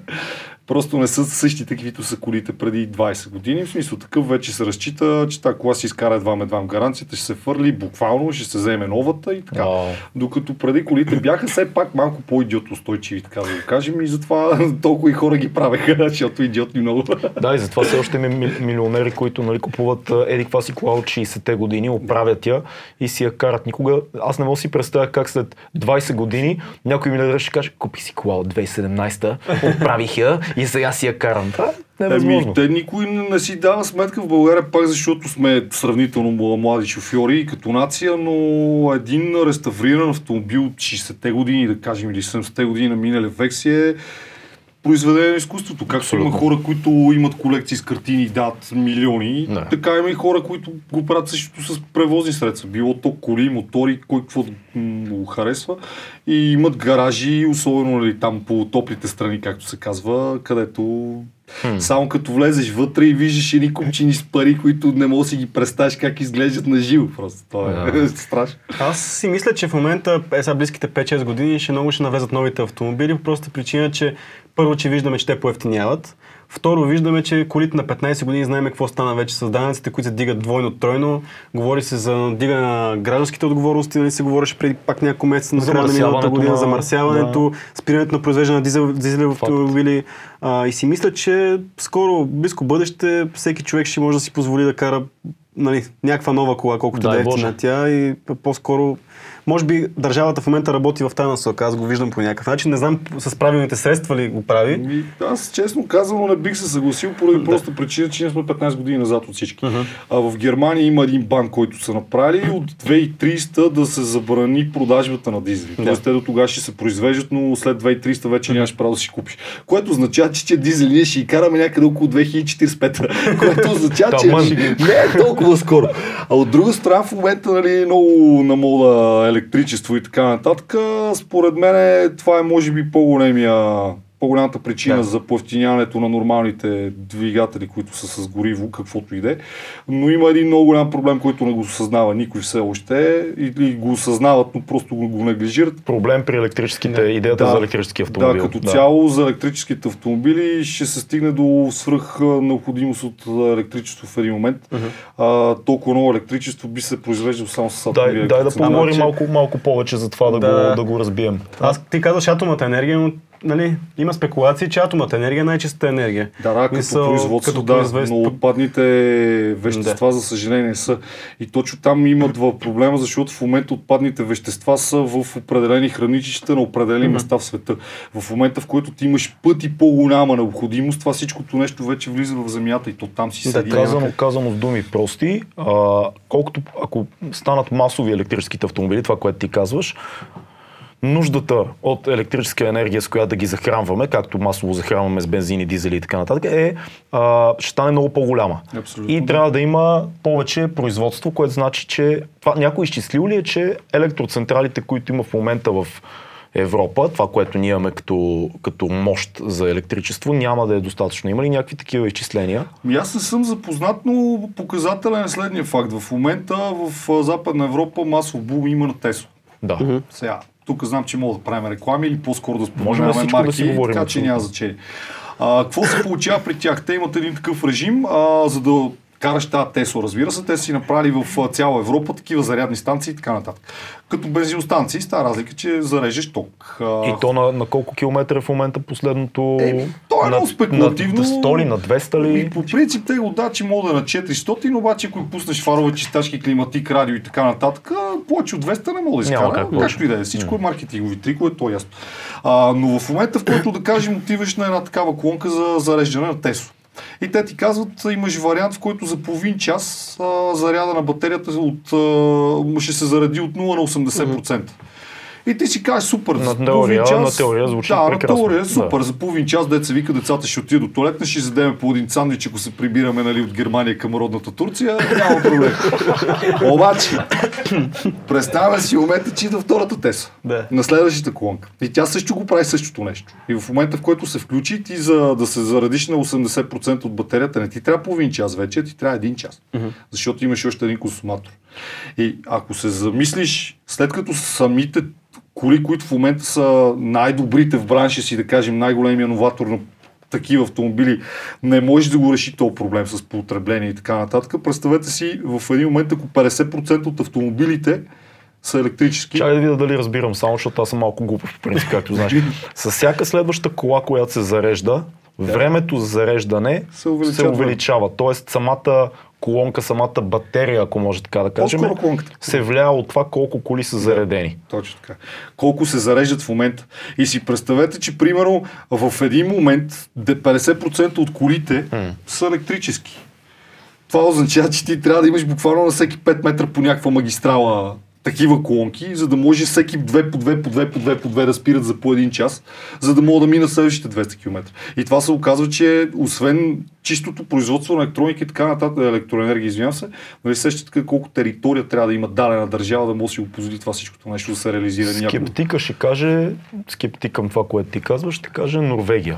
Просто не са същите, каквито са колите преди 20 години. В смисъл такъв вече се разчита, че тази кола си изкара едва медвам гаранцията, ще се фърли буквално, ще се вземе новата и така. Вау. Докато преди колите бяха все пак малко по-идиот устойчиви, така да го кажем, и затова толкова и хора ги правеха, защото идиотни много. Да, и затова все още ми- милионери, които нали, купуват еди каква си кола от 60-те години, оправят я и си я карат. Никога, аз не мога си представя как след 20 години някой милиардер ще каже, купи си кола от 2017-та, оправих я и сега си я карам. Това е невъзможно. Еми, те никой не, не си дава сметка в България, пак защото сме сравнително мла- млади шофьори като нация, но един реставриран автомобил от 60-те години, да кажем, или 70-те години на миналия век си е произведение на изкуството. Както има хора, които имат колекции с картини и дат милиони, Да. така има и хора, които го правят същото с превозни средства. Било то коли, мотори, кой какво му харесва. И имат гаражи, особено нали, там по топлите страни, както се казва, където само като влезеш вътре и виждаш едни купчини с пари, които не можеш да си ги представиш как изглеждат на живо. Просто това е страшно. Аз си мисля, че в момента, е сега близките 5-6 години, ще много ще навлезат новите автомобили, по простата причина, че първо, че виждаме, че те поевтиняват. Второ, виждаме, че колите на 15 години знаем какво стана вече с данъците, които се дигат двойно, тройно. Говори се за дигане на гражданските отговорности, нали се говореше преди пак няколко месеца на края на миналата година, на- замърсяването, спирането на произвеждане на дизел, дизелеви автомобили. А, и си мисля, че скоро, близко бъдеще, всеки човек ще може да си позволи да кара нали, някаква нова кола, колкото да е ефтина тя и по-скоро може би държавата в момента работи в тази насока, аз го виждам по някакъв начин. Не знам с правилните средства ли го прави. Ми, аз честно казано не бих се съгласил поради проста причина, че ние сме 15 години назад от всички. А в Германия има един банк, който са направили от 2300 да се забрани продажбата на дизели. Тоест те до тогава ще се произвеждат, но след 2300 вече нямаш право да си купиш. Което означава, че, че дизели ние ще ги караме някъде около 2045. което означава, че не е толкова скоро. А от друга страна в момента нали, много на мода електричество и така нататък. Според мен това е може би по-големия по-голямата причина Да. да. за поевтиняването на нормалните двигатели, които са с гориво, каквото и да е. Но има един много голям проблем, който не го осъзнава никой все още или го осъзнават, но просто го, го неглижират. Проблем при електрическите, идеята Да. за електрически автомобил. Да, като цяло за електрическите автомобили ще се стигне до свръх необходимост от електричество в един момент. А, толкова много електричество би се произвеждало само с атомни Дай, дай да поговорим че- малко, малко повече за това да, Да. Го, да го разбием. Аз ти казваш атомната енергия, но нали, има спекулации, че атомната енергия е най-чистата енергия. Да, да, като Мисъл, производство, като да, производство- но отпадните вещества, за съжаление, са. И точно там имат в проблема, защото в момента отпадните вещества са в определени храничища на определени места в света. В момента, в който ти имаш пъти по-голяма необходимост, това всичкото нещо вече влиза в земята и то там си Да, седи. Казано, някъде. казано с думи прости, а, колкото ако станат масови електрическите автомобили, това, което ти казваш, нуждата от електрическа енергия, с която да ги захранваме, както масово захранваме с бензини, дизели и така нататък, е, а, ще стане много по-голяма. Абсолютно, И трябва да има повече производство, което значи, че това някой изчислил ли е, че електроцентралите, които има в момента в Европа, това, което ние имаме като, като мощ за електричество, няма да е достатъчно. Има ли някакви такива изчисления? Ми аз не съм запознат, но показателен е следния факт. В момента в Западна Европа масов бум има на Тесла. Да. Сега, тук знам, че мога да правим реклами или по-скоро да споменаваме всичко да марки, си говорим, така че няма значение. А, какво се получава при тях? Те имат един такъв режим, а, за да караш тази Тесла, разбира се, те си направили в цяла Европа такива зарядни станции и така нататък. Като бензиностанции, с тази разлика, че зарежеш ток. И то на, на колко километра е в момента последното... Е, то е много спекулативно. На 100 ли, на 200 ли? И по принцип те го дадат, че мога да на 400, обаче ако пуснеш фарове, чистачки, климатик, радио и така нататък, повече от 200 не мога да изкара. как. Както и да е, всичко е маркетингови трикове, то е ясно. А, но в момента, в който да кажем, отиваш на една такава клонка за зареждане на Тесло. И те ти казват, имаш вариант, в който за половин час а, заряда на батерията от, а, ще се заради от 0 на 80%. И ти си кажеш супер. На за теория- час, на теория звучи да, прекрасно. на теория е Да. супер. За половин час деца вика децата ще отидат до туалетна, ще вземем по един сандвич, ако се прибираме нали, от Германия към родната Турция, няма проблем. Обаче, представяме си момента, че идва втората Теса. Да. На следващата колонка. И тя също го прави същото нещо. И в момента, в който се включи, ти за да се зарадиш на 80% от батерията, не ти трябва половин час вече, ти трябва един час. Защото имаш още един консуматор. И ако се замислиш, след като самите коли, които в момента са най-добрите в бранша си, да кажем най-големия новатор на такива автомобили, не може да го реши този проблем с потребление и така нататък. Представете си в един момент, ако 50% от автомобилите са електрически. Чакай да видя дали разбирам, само защото аз съм малко глупав, по принцип, както знаеш. С всяка следваща кола, която се зарежда, времето за зареждане Се увеличава. се увеличава. Тоест самата колонка, самата батерия, ако може така да кажем, се влияе от това колко коли са заредени. Точно така. Колко се зареждат в момента. И си представете, че примерно в един момент де- 50% от колите са електрически. Това означава, че ти трябва да имаш буквално на всеки 5 метра по някаква магистрала такива колонки, за да може всеки две по две, по две, по две, по две да спират за по един час, за да могат да минат следващите 200 км. И това се оказва, че освен чистото производство на електроника и така нататък, електроенергия, извинявам се, нали сещате колко територия трябва да има дадена държава, да може да си го позволи това всичкото нещо да се реализира. Скептика ще каже, скептик към това, което ти казваш, ще каже Норвегия.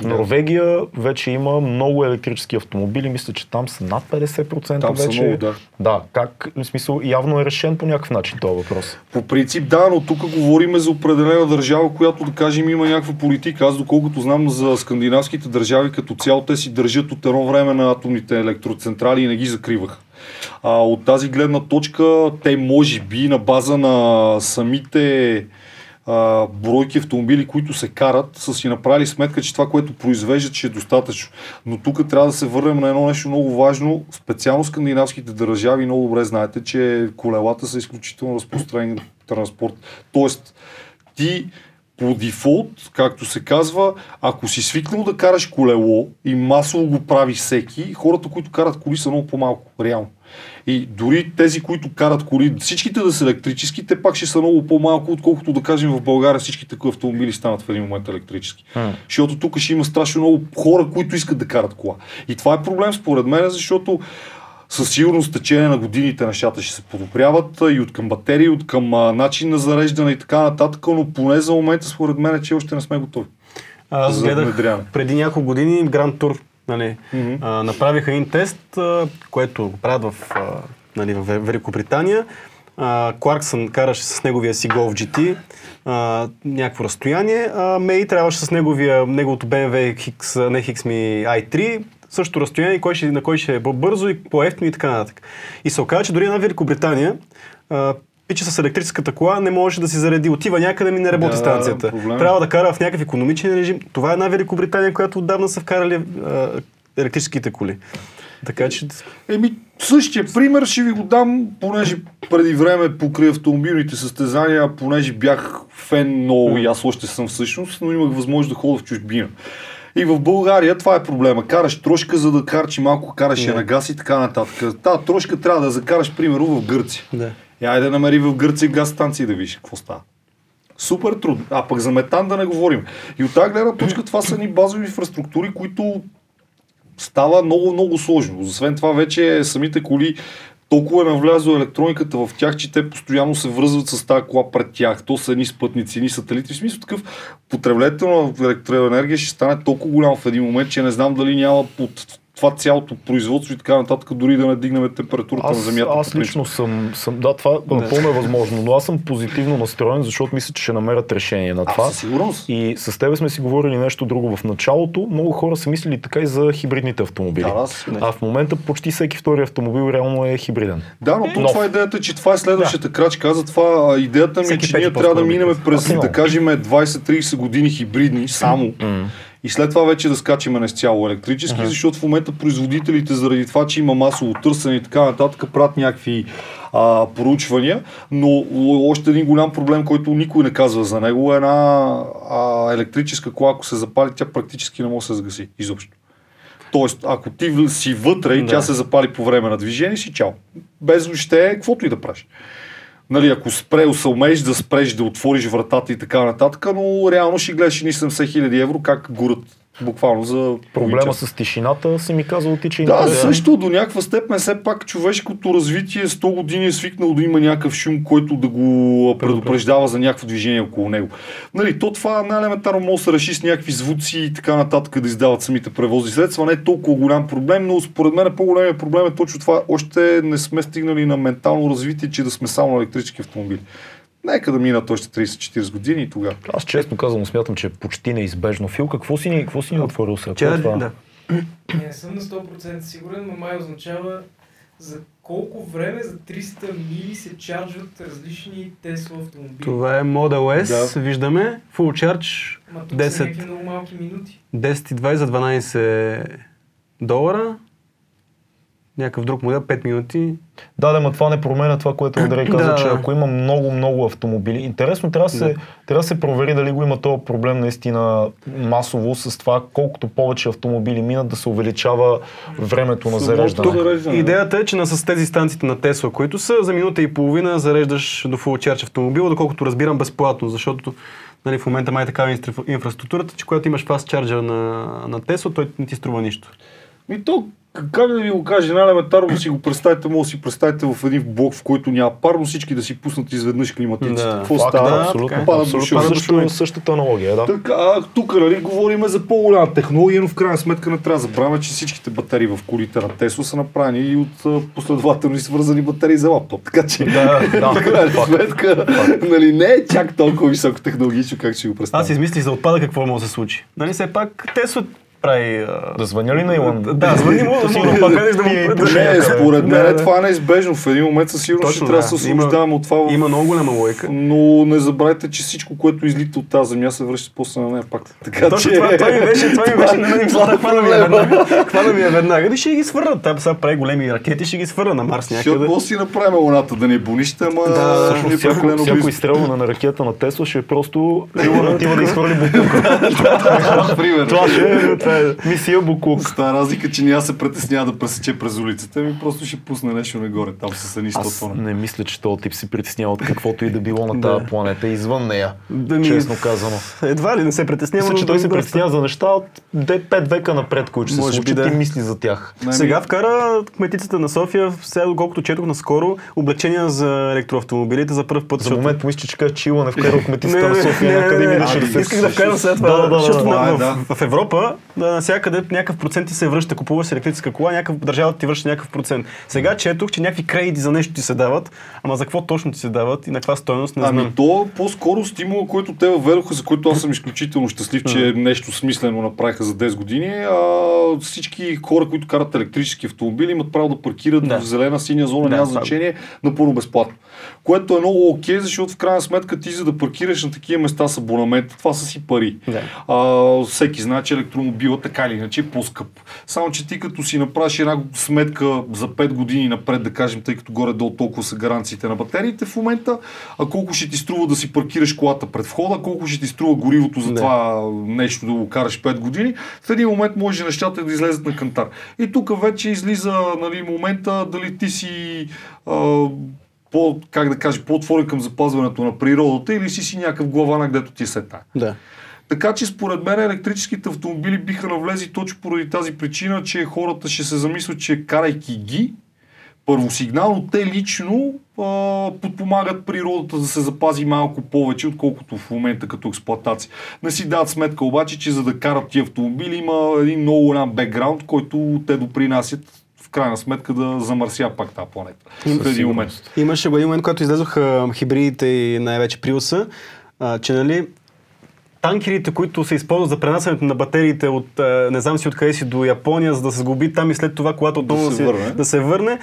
В Норвегия вече има много електрически автомобили, мисля, че там са над 50% Там са вече. много, да. Да, как, в смисъл, явно е решен по някакъв начин този въпрос. По принцип да, но тук говорим за определена държава, която да кажем има някаква политика. Аз доколкото знам за скандинавските държави като цяло, те си държат от едно време на атомните електроцентрали и не ги закриваха. А, от тази гледна точка, те може би на база на самите бройки автомобили, които се карат, са си направили сметка, че това, което произвеждат, ще е достатъчно. Но тук трябва да се върнем на едно нещо много важно. Специално скандинавските държави, много добре знаете, че колелата са изключително разпространен транспорт. Тоест, ти по дефолт, както се казва, ако си свикнал да караш колело и масово го прави всеки, хората, които карат коли са много по-малко, реално. И дори тези, които карат коли, всичките да са електрически, те пак ще са много по-малко, отколкото да кажем в България всичките автомобили станат в един момент електрически. М. Защото тук ще има страшно много хора, които искат да карат кола. И това е проблем според мен, защото със сигурност течение на годините нещата ще се подобряват и от към батерии, и от към а, начин на зареждане и така нататък, но поне за момента според мен, че още не сме готови. Аз гледах преди няколко години Гранд Тур. Нали, Мгм. а, направиха един тест, а, което го правят в, а, нали, в Великобритания. А, Кларксън караше с неговия си Golf GT а, някакво разстояние, а Мей трябваше с неговия, неговото BMW X, не X ми i3, същото разстояние, кой ще, на кой ще е по-бързо и по-ефтино и така нататък. И се оказа, че дори една Великобритания а, пича с електрическата кола не може да си зареди. Отива някъде ми не работи Да, станцията. проблем. Трябва да кара в някакъв економичен режим. Това е една Великобритания, която отдавна са вкарали а, електрическите коли. Така че Еми, същия пример ще ви го дам, понеже преди време покрай автомобилните състезания, понеже бях фен много и аз още съм всъщност, но имах възможност да ходя в чужбина. И в България това е проблема. Караш трошка, за да харчи малко, караш я на газ и така нататък. Та трошка трябва да закараш, примерно, в Гърция. Да. Айде да намери в Гърция газ станции да видиш какво става. Супер трудно. А пък за метан да не говорим. И от тази гледна точка това са ни базови инфраструктури, които става много, много сложно. Освен това вече самите коли толкова е навлязла електрониката в тях, че те постоянно се връзват с тази кола пред тях. То са едни спътници, едни сателити. В смисъл такъв потреблението на електроенергия ще стане толкова голям в един момент, че не знам дали няма от това цялото производство и така нататък, дори да не дигнем температурата на Аз, Земята. аз лично съм, съм, да, това напълно е възможно, но аз съм позитивно настроен, защото мисля, че ще намерят решение на това. А, със сигурност. И с тебе сме си говорили нещо друго в началото. Много хора са мислили така и за хибридните автомобили. Да, аз- а в момента почти всеки втори автомобил реално е хибриден. Да, но Нов. това е идеята, че това е следващата крачка. Аз затова а, идеята ми е, че ние трябва да минем през, да кажем, 20-30 години хибридни само. И след това вече да скачаме на изцяло електрически, защото в момента производителите заради това, че има масово търсене и така нататък, правят някакви а, проучвания, но още един голям проблем, който никой не казва за него, е една а, електрическа кола, ако се запали, тя практически не може да се загаси изобщо. Тоест, ако ти си вътре и Да. тя се запали по време на движение, си чао. Без въобще, каквото и да правиш. Нали, ако спре, се умееш да спреш, да отвориш вратата и така нататък, но реално ще гледаш ни 70 хиляди евро как горят буквално за Проблема с тишината си ми казал ти, че Да, интересен. също до някаква степен все пак човешкото развитие 100 години е свикнал да има някакъв шум, който да го предупреждава за някакво движение около него. Нали, то това най-елементарно може да се реши с някакви звуци и така нататък да издават самите превозни средства. Не е толкова голям проблем, но според мен по-големият проблем е точно това. Още не сме стигнали на ментално развитие, че да сме само на електрически автомобили. Нека да минат още 30-40 години и тогава. Аз честно казвам смятам, че е почти неизбежно. Фил, какво си ни, какво си ни отворил сега? Че, е това? да. Не съм на 100% сигурен, но май означава за колко време за 300 мили се чарджват различни Тесла автомобили. Това е Model S, Да. виждаме. Full charge Ма тук са 10. някакви много малки минути. 10,20 за 12 долара. Някакъв друг модел 5 минути. Да, да, ма това не променя това, което Андрей каза, Да. че ако има много, много автомобили, интересно трябва да, се, трябва се провери дали го има този проблем наистина масово с това, колкото повече автомобили минат да се увеличава времето на зареждане. Идеята е, че на, с тези станциите на Тесла, които са за минута и половина зареждаш до full charge автомобила, доколкото разбирам безплатно, защото нали, в момента май е такава инфраструктурата, че когато имаш fast charger на, на Тесла, той не ти струва нищо. Ми то, как да ви го кажа, най-елементарно си го представите, може да си представите в един блок, в който няма пар, но всички да си пуснат изведнъж климатиците. Да. Какво става? да, абсолютно, е. Пада абсолютно също, същата аналогия, да. Така, а, тук нали, говорим за по-голяма технология, но в крайна сметка не трябва да забравяме, че всичките батерии в колите на Тесла са направени и от а, последователно свързани батерии за лаптоп. Така че, Да, да, в крайна факт. сметка, нали, не е чак толкова високо технологично, как ще го представя. Аз измислих за отпада какво може да се случи. Нали, все пак Тесла прави... Да звъня ли на Илон? Да, звъни му, Да го пак да му да- Не, някъде. според мен Да, е да. това е неизбежно. В един момент със сигурност ще трябва да да. се Има- освобождаваме от това. Има много голяма лойка. Но не забравяйте, че всичко, което излита от тази земя, се връща после на нея пак. Така че... това, ми беше, това ми беше на мен това е хвана ми е веднага. Хвана ми е веднага. И ще ги свърнат. Там сега прави големи ракети, ще ги свърна на Марс някъде. да си направим луната да не бунища, ама Да, е всяко, изстрелване на ракета на Тесла ще е просто отива да изхвърли. Пример. Това ще е, това е мисия буклук. С тази разлика, че няма се притеснява да пресече през улицата, ми просто ще пусне нещо нагоре, там с едни 100 Аз тона. не мисля, че този тип се притеснява от каквото и да било на тази планета извън нея. Да ми- Честно казано. Едва ли не се притеснява. Мисля, че той се притеснява за неща от 5 века напред, които ще се случат да. и мисли за тях. Сега вкара кметицата на София, сега доколкото четох наскоро, облегчения за електроавтомобилите за първ път. За момент помисля, че кажа, че Илон е вкарал кметицата Не, на не, София не, някъде минаше не, да се... Исках да вкарам след това, защото да, в, Европа навсякъде някакъв процент ти се връща, купуваш електрическа кола, някакъв държавата ти връща някакъв процент. Сега четох, че някакви кредити за нещо ти се дават, ама за какво точно ти се дават и на каква стойност не знам. Ами то по-скоро стимула, който те въведоха, за който аз съм изключително щастлив, че нещо смислено направиха за 10 години. А, всички хора, които карат електрически автомобили, имат право да паркират Да. в зелена, синя зона, Да, няма значение, напълно безплатно. Което е много окей, защото в крайна сметка ти за да паркираш на такива места с абонамент, това са си пари. Да. А, всеки знае, че електромобила така или иначе е по-скъп. Само, че ти като си направиш една сметка за 5 години напред, да кажем, тъй като горе-долу толкова са гаранциите на батериите в момента, а колко ще ти струва да си паркираш колата пред входа, колко ще ти струва горивото за Да. това нещо да го караш 5 години, в един момент може нещата да излезат на кантар. И тук вече излиза нали, момента дали ти си а, по, как да кажа, по-отворен към запазването на природата или си си някакъв глава, където ти се тая. Да. Така че според мен електрическите автомобили биха навлезли точно поради тази причина, че хората ще се замислят, че карайки ги, първосигнално те лично а, подпомагат природата да се запази малко повече, отколкото в момента като експлуатация. Не си дадат сметка обаче, че за да карат тия автомобили има един много голям бекграунд, който те допринасят в крайна сметка да замърся пак тази планета. В един момент. Имаше го един момент, когато излезоха хибридите и най-вече Приуса, а, че нали, танкерите, които се използват за пренасянето на батериите от а, не знам си откъде си до Япония, за да се сгуби там и след това, когато отново се се, да се върне,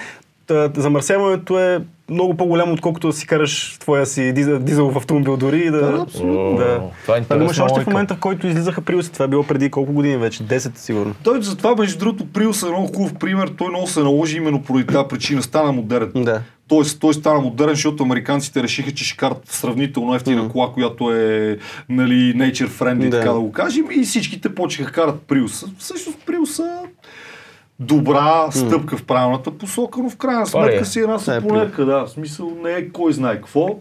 та, замърсяването е много по-голямо, отколкото да си караш твоя си дизел, дизелов автомобил дори и да... Да, абсолютно. да. Това е Това го имаше интересна още в момента, в който излизаха приуси. Това е било преди колко години вече? 10 сигурно. Той затова, между другото, Приус е много хубав пример. Той много се наложи именно поради тази причина. Стана модерен. Да. Тоест, той стана модерен, защото американците решиха, че ще карат сравнително ефтина Мгм. кола, която е нали, nature friendly, Да. така да го кажем, и всичките почеха карат Приуса. Всъщност Приуса добра стъпка в правилната посока, но в крайна е? сметка си една Това е сапонерка, да. В смисъл не е кой знае какво.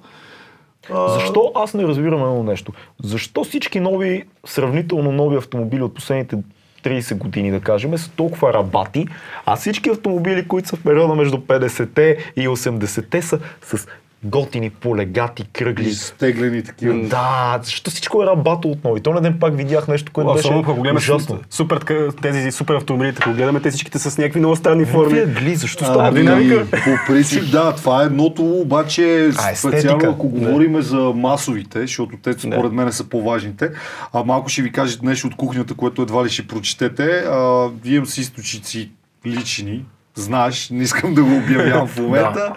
А, Защо аз не разбирам едно нещо? Защо всички нови, сравнително нови автомобили от последните 30 години, да кажем, са толкова рабати, а всички автомобили, които са в периода между 50-те и 80-те са с готини, полегати, кръгли. изтеглени такива. Да, защо всичко е рабато отново? И то на ден пак видях нещо, което беше Особено ако гледаме ужасно. супер, тези супер автомобилите, ако гледаме, те всичките са с някакви много странни форми. Какви гли, защо става ами, динамика? По принцип, да, това е едното, обаче А, специално ако говорим за масовите, защото те според Да. мен са по-важните, а малко ще ви кажа нещо от кухнята, което едва ли ще прочетете. А, имам си източници лични, знаеш, не искам да го обявявам в момента.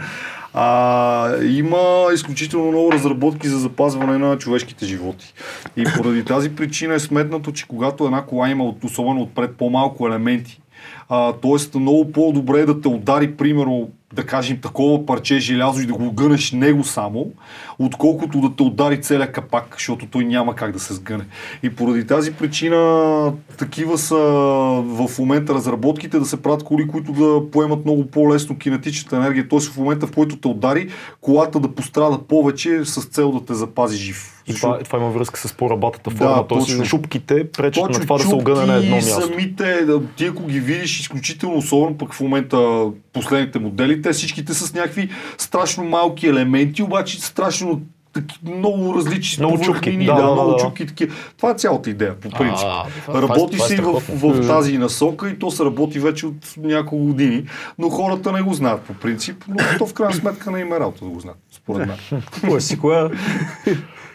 А, има изключително много разработки за запазване на човешките животи. И поради тази причина е сметнато, че когато една кола има, от- особено отпред, по-малко елементи, а, тоест много по-добре е да те удари, примерно, да кажем, такова парче желязо и да го гънеш него само, отколкото да те удари целият капак, защото той няма как да се сгъне. И поради тази причина такива са в момента разработките да се правят коли, които да поемат много по-лесно кинетичната енергия. Т.е. в момента, в който те удари, колата да пострада повече с цел да те запази жив. И това, това има връзка с по-рабатата Да, форма, т.е. точно. шупките пречат на това да се огъне на едно място. самите, да, ти ако ги видиш изключително, особено пък в момента последните модели, те всичките с някакви страшно малки елементи, обаче страшно таки, много различни Много чупки, да, да, много да. чупки. Такива. Това е цялата идея, по принцип. А, работи това е се и в, в тази насока и то се работи вече от няколко години, но хората не го знаят по принцип, но то в крайна сметка не им е работа да го знаят, според мен. Купуваш си кола.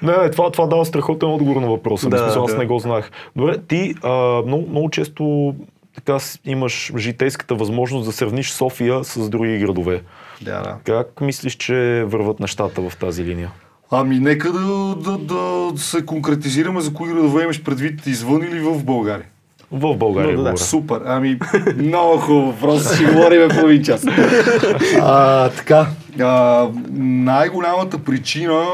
Не, не, това, това дава страхотен отговор на въпроса. Да, смисъл, аз да. не го знаех. Добре, ти а, много, много често така имаш житейската възможност да сравниш София с други градове. Да, да. Как мислиш, че върват нещата в тази линия? Ами нека да, да, да се конкретизираме за кои градове имаш предвид извън или в България. В България Но да, да. Супер. Ами, много хубаво. Просто ще говорим половин час. А, така. А, най-голямата причина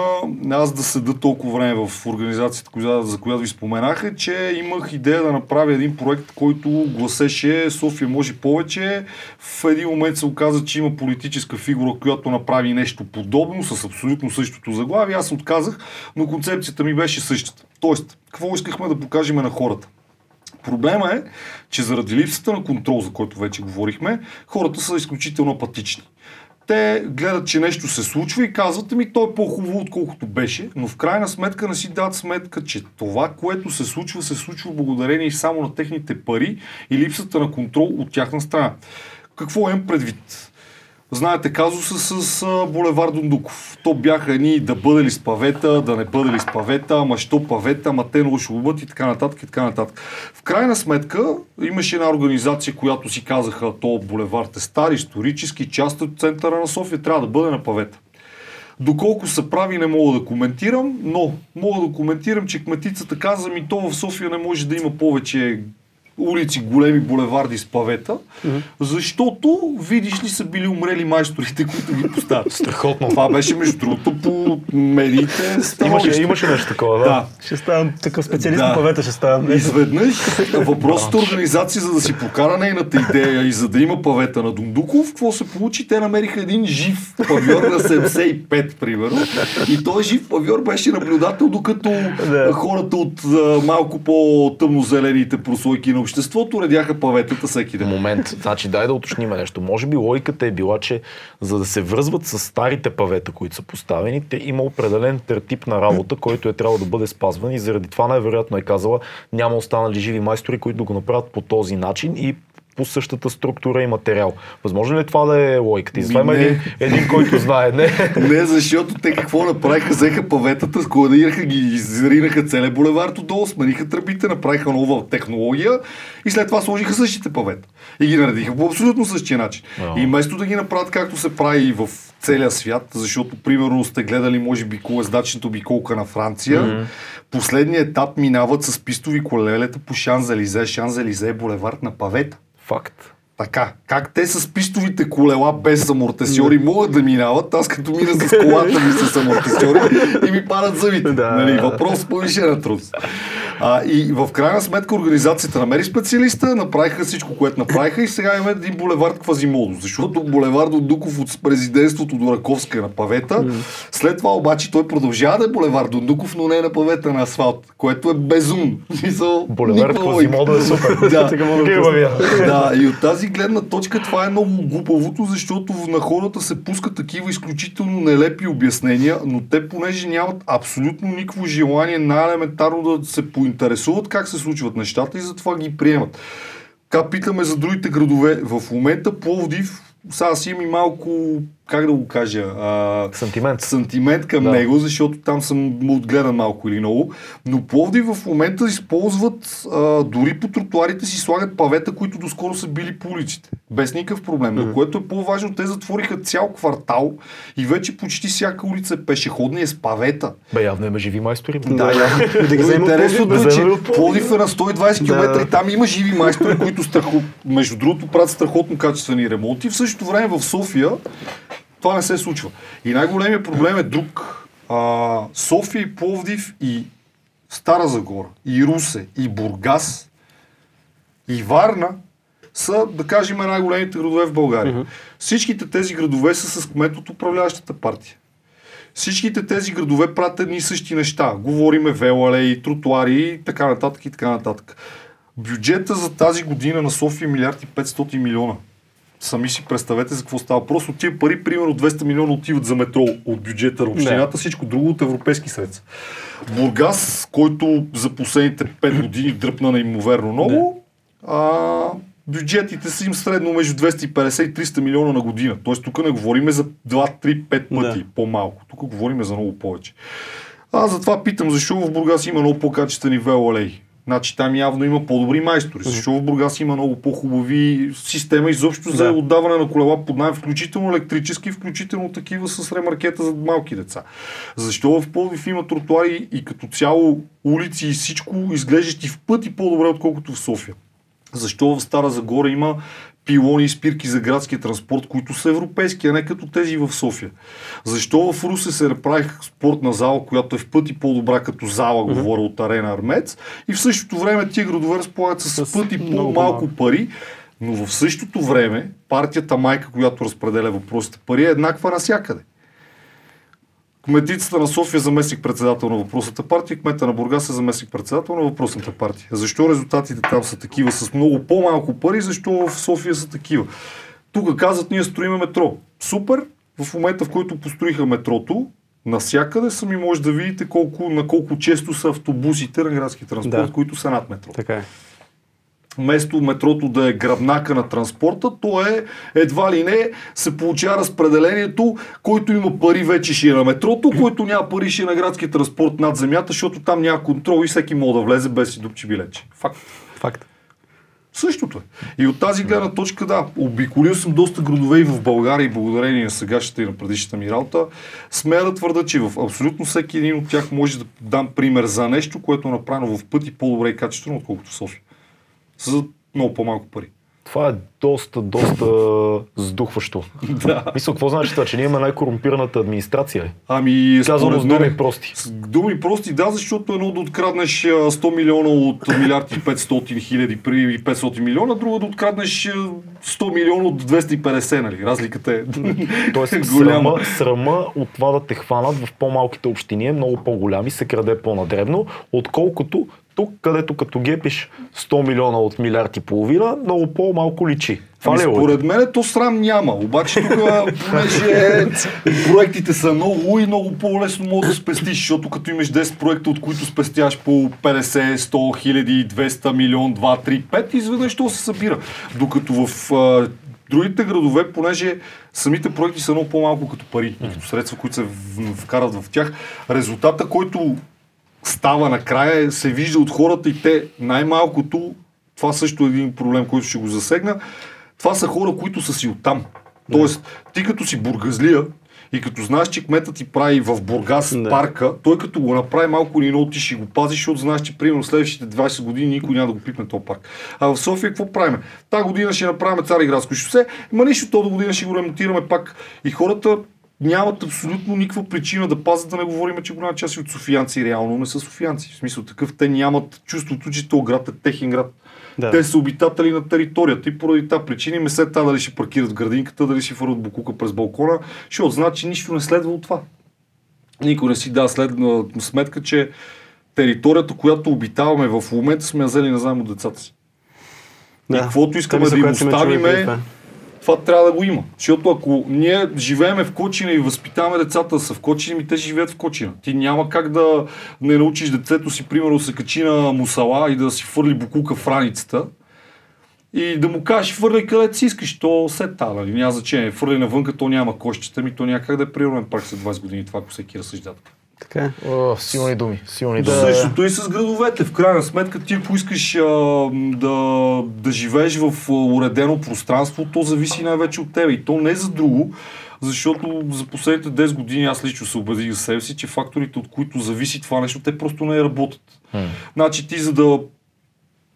аз да седа толкова време в организацията, за която ви споменах, е, че имах идея да направя един проект, който гласеше София може повече. В един момент се оказа, че има политическа фигура, която направи нещо подобно, с абсолютно същото заглавие. Аз отказах, но концепцията ми беше същата. Тоест, какво искахме да покажем на хората? Проблема е, че заради липсата на контрол, за който вече говорихме, хората са изключително апатични. Те гледат, че нещо се случва и казват, ми то е по-хубаво, отколкото беше, но в крайна сметка не си дадат сметка, че това, което се случва, се случва благодарение само на техните пари и липсата на контрол от тяхна страна. Какво имам предвид? Знаете казуса с булевар Дундуков. То бяха едни да бъде ли с павета, да не бъде ли с павета, ама що павета, ама те много ще убът и така нататък и така нататък. В крайна сметка имаше една организация, която си казаха, то булевард е стар, исторически, част от центъра на София, трябва да бъде на павета. Доколко са прави, не мога да коментирам, но мога да коментирам, че кметицата каза ми, то в София не може да има повече улици, големи булеварди с павета, защото, видиш ли, са били умрели майсторите, които ги поставят. Страхотно. Това беше, между другото, по медиите. Имаше, имаше нещо такова, да. Да. Ще ставам такъв специалист Да. на павета, ще ставам. Изведнъж въпросната организация, за да си покара нейната идея и за да има павета на Дундуков, какво се получи? Те намериха един жив павьор на 75, примерно. И този жив павьор беше наблюдател, докато Да. хората от а, малко по-тъмнозелените прослойки на обществото редяха паветата всеки ден. Момент, значи дай да уточним нещо. Може би логиката е била, че за да се връзват с старите павета, които са поставени, те има определен тертип на работа, който е трябвало да бъде спазван и заради това най-вероятно е казала няма останали живи майстори, които да го направят по този начин и по същата структура и материал. Възможно ли е това да е логиката? И има един, един, който знае. Не. Не, защото те какво направиха? Взеха паветата, складираха ги, изринаха целия булевард отдолу, смениха тръбите, направиха нова технология и след това сложиха същите павета. И ги наредиха по абсолютно същия начин. Ага. И вместо да ги направят както се прави и в целия свят, защото примерно сте гледали може би колездачната обиколка на Франция, последният етап минават с пистови колелета по Шанзелизе. Шанзелизе е булевард на павета. Факт. Така, как те с пистовите колела без амортисьори могат да минават, аз като мина с колата ми с амортисьори и ми падат зъбите. Да. Нали, въпрос повишена трудност. А, и в крайна сметка организацията намери специалиста, направиха всичко, което направиха и сега имаме един булевард Квазимодо, защото булевард от Дуков от президентството до Раковска е на павета. След това обаче той продължава да е булевард до Дуков, но не е на павета на асфалт, което е безумно. Смисъл, Булевард. Квазимодо е супер. Да, и от тази гледна точка това е много глупавото, защото на хората се пускат такива изключително нелепи обяснения, но те понеже нямат абсолютно никакво желание най-елементарно да се поинтересуват как се случват нещата и затова ги приемат. Така питаме за другите градове. В момента Пловдив, сега си имам и малко, как да го кажа, а, Сантимент. сантимент към Да. него, защото там съм му отгледан малко или много. Но Пловдив в момента използват, а, дори по тротуарите си слагат павета, които доскоро са били по улиците. Без никакъв проблем. Но което е по-важно, те затвориха цял квартал и вече почти всяка улица е пешеходна и е с павета. Бе, явно има живи майстори. Да, явно. Да ги Интересното е, че Пловдив. Е на 120 км и там има живи майстори, които страху... между другото правят страхотно качествени ремонти. В същото време в София това не се случва. И най-големият проблем е друг. А, София и Пловдив и Стара Загора, и Русе, и Бургас, и Варна са, да кажем, най-големите градове в България. Всичките тези градове са с кмет от управляващата партия. Всичките тези градове правят едни и същи неща. Говориме велалеи, тротуари и така нататък и така нататък. Бюджета за тази година на София е милиард и 500 милиона. Сами си представете за какво става. Просто тия пари, примерно 200 милиона отиват за метро от бюджета на общината, всичко друго от европейски средства. Бургас, който за последните 5 години дръпна неимоверно много, а, бюджетите са им средно между 250 и 300 милиона на година. Тоест тук не говорим за 2, 3, 5 пъти Да. по-малко. Тук говорим за много повече. Аз затова питам, защо в Бургас има много по-качествени велоалеи. Значи там явно има по-добри майстори. Защо в Бургас има много по-хубави система изобщо за Да. отдаване на колела под найем, включително електрически, включително такива с ремаркета за малки деца. Защо в Пловдив има тротуари и като цяло улици и всичко изглеждащи в пъти по-добре, отколкото в София? Защо в Стара Загора има пилони и спирки за градския транспорт, които са европейски, а не като тези в София? Защо в Русе се направих спортна зала, която е в пъти по-добра като зала, говоря от арена Армец, и в същото време тия градове разполагат с, С пъти по-малко. пари, но в същото време партията майка, която разпределя въпросите пари, е еднаква навсякъде. Кметицата на София е заместник председател на въпросната партия, кмета на Бургас е заместник председател на въпросната партия. Защо резултатите там са такива с много по-малко пари, защо в София са такива? Тук казват, ние строиме метро. Супер, в момента в който построиха метрото, навсякъде сами може да видите колко, на колко често са автобусите на градски транспорт, Да. които са над метро Така е. Вместо метрото да е гръбнака на транспорта, то е едва ли не се получава разпределението, който има пари вече ще е на метрото, който няма пари ще е на градския транспорт над земята, защото там няма контрол и всеки може да влезе без си дупчи билече. Факт. Факт. Същото е. И от тази гледна точка, да, обиколил съм доста градове и в България и благодарение на сегашната и на предишната ми работа. Смея да твърда, че в абсолютно всеки един от тях може да дам пример за нещо, което е направено в пъти по-добре и качествено, отколкото София. За много по-малко пари. Това е доста, доста сдухващо. Да. Мисля, какво значи това, че ние имаме най-корумпираната администрация? ли? Ами, Казано с думи прости. С думи прости, да, защото едно да откраднеш а, 100 милиона от милиард и 500 хиляди при 500 милиона, друго да откраднеш а, 100 милиона от 250, нали? Разликата е Тоест, голяма. срама, срама от това да те хванат в по-малките общини е много по-голям и се краде по-надребно, отколкото Тук, където като гепиш 100 милиона от милиард и половина, много по-малко личи. Това Ами, е според мен то срам няма. Обаче тук, понеже проектите са много и много по-лесно могат да спестиш, защото като имаш 10 проекта, от които спестяваш по 50, 100 хиляди, 200 милион, 2, 3, 5, изведнъж то се събира. Докато в а, другите градове, понеже самите проекти са много по-малко като пари като средства, които се вкарат в тях, резултата, който става накрая, се вижда от хората и те най-малкото, това също е един проблем, който ще го засегна, това са хора, които са си оттам. Тоест, ти като си бургазлия и като знаеш, че кметът ти прави в Бургас Да. парка, той като го направи малко или много, ти ще го пазиш, защото знаеш, че примерно следващите 20 години никой няма да го пипне този парк. А в София какво правим? Та година ще направим Цариградско шосе, ма нищо, то до година ще го ремонтираме пак. И хората нямат абсолютно никаква причина да пазят, да не говорим, че голяма част от софиянци реално не са софиянци. В смисъл такъв, те нямат чувството, че този град е техен град. Да. Те са обитатели на територията и поради тази причина им е след това дали ще паркират в градинката, дали ще фърват букука през балкона, защото значи нищо не следва от това. Никой не си дава след, сметка, че територията, която обитаваме в момента сме я взели на заем от децата си. И каквото искаме да им оставиме, това. трябва да го има. Защото ако ние живееме в Кочина и възпитаваме децата да са в Кочина, ми те живеят в Кочина. Ти няма как да не научиш детето си, примерно, се качи на мусала и да си фърли букука в раницата и да му кажеш, фърляй където си искаш, то се та, нали? няма значение. Фърляй навънка, то няма кощите ми, то няма как да е природен парк след 20 години, това ако всеки разсъждава. Така. Е. О, силни думи, силни Да. думи. Същото и с градовете. В крайна сметка, ти ако искаш а, да, да живееш в а, уредено пространство, то зависи най-вече от тебе. И то не е за друго, защото за последните 10 години аз лично се убедих за себе си, че факторите, от които зависи това нещо, те просто не работят. Значи ти за да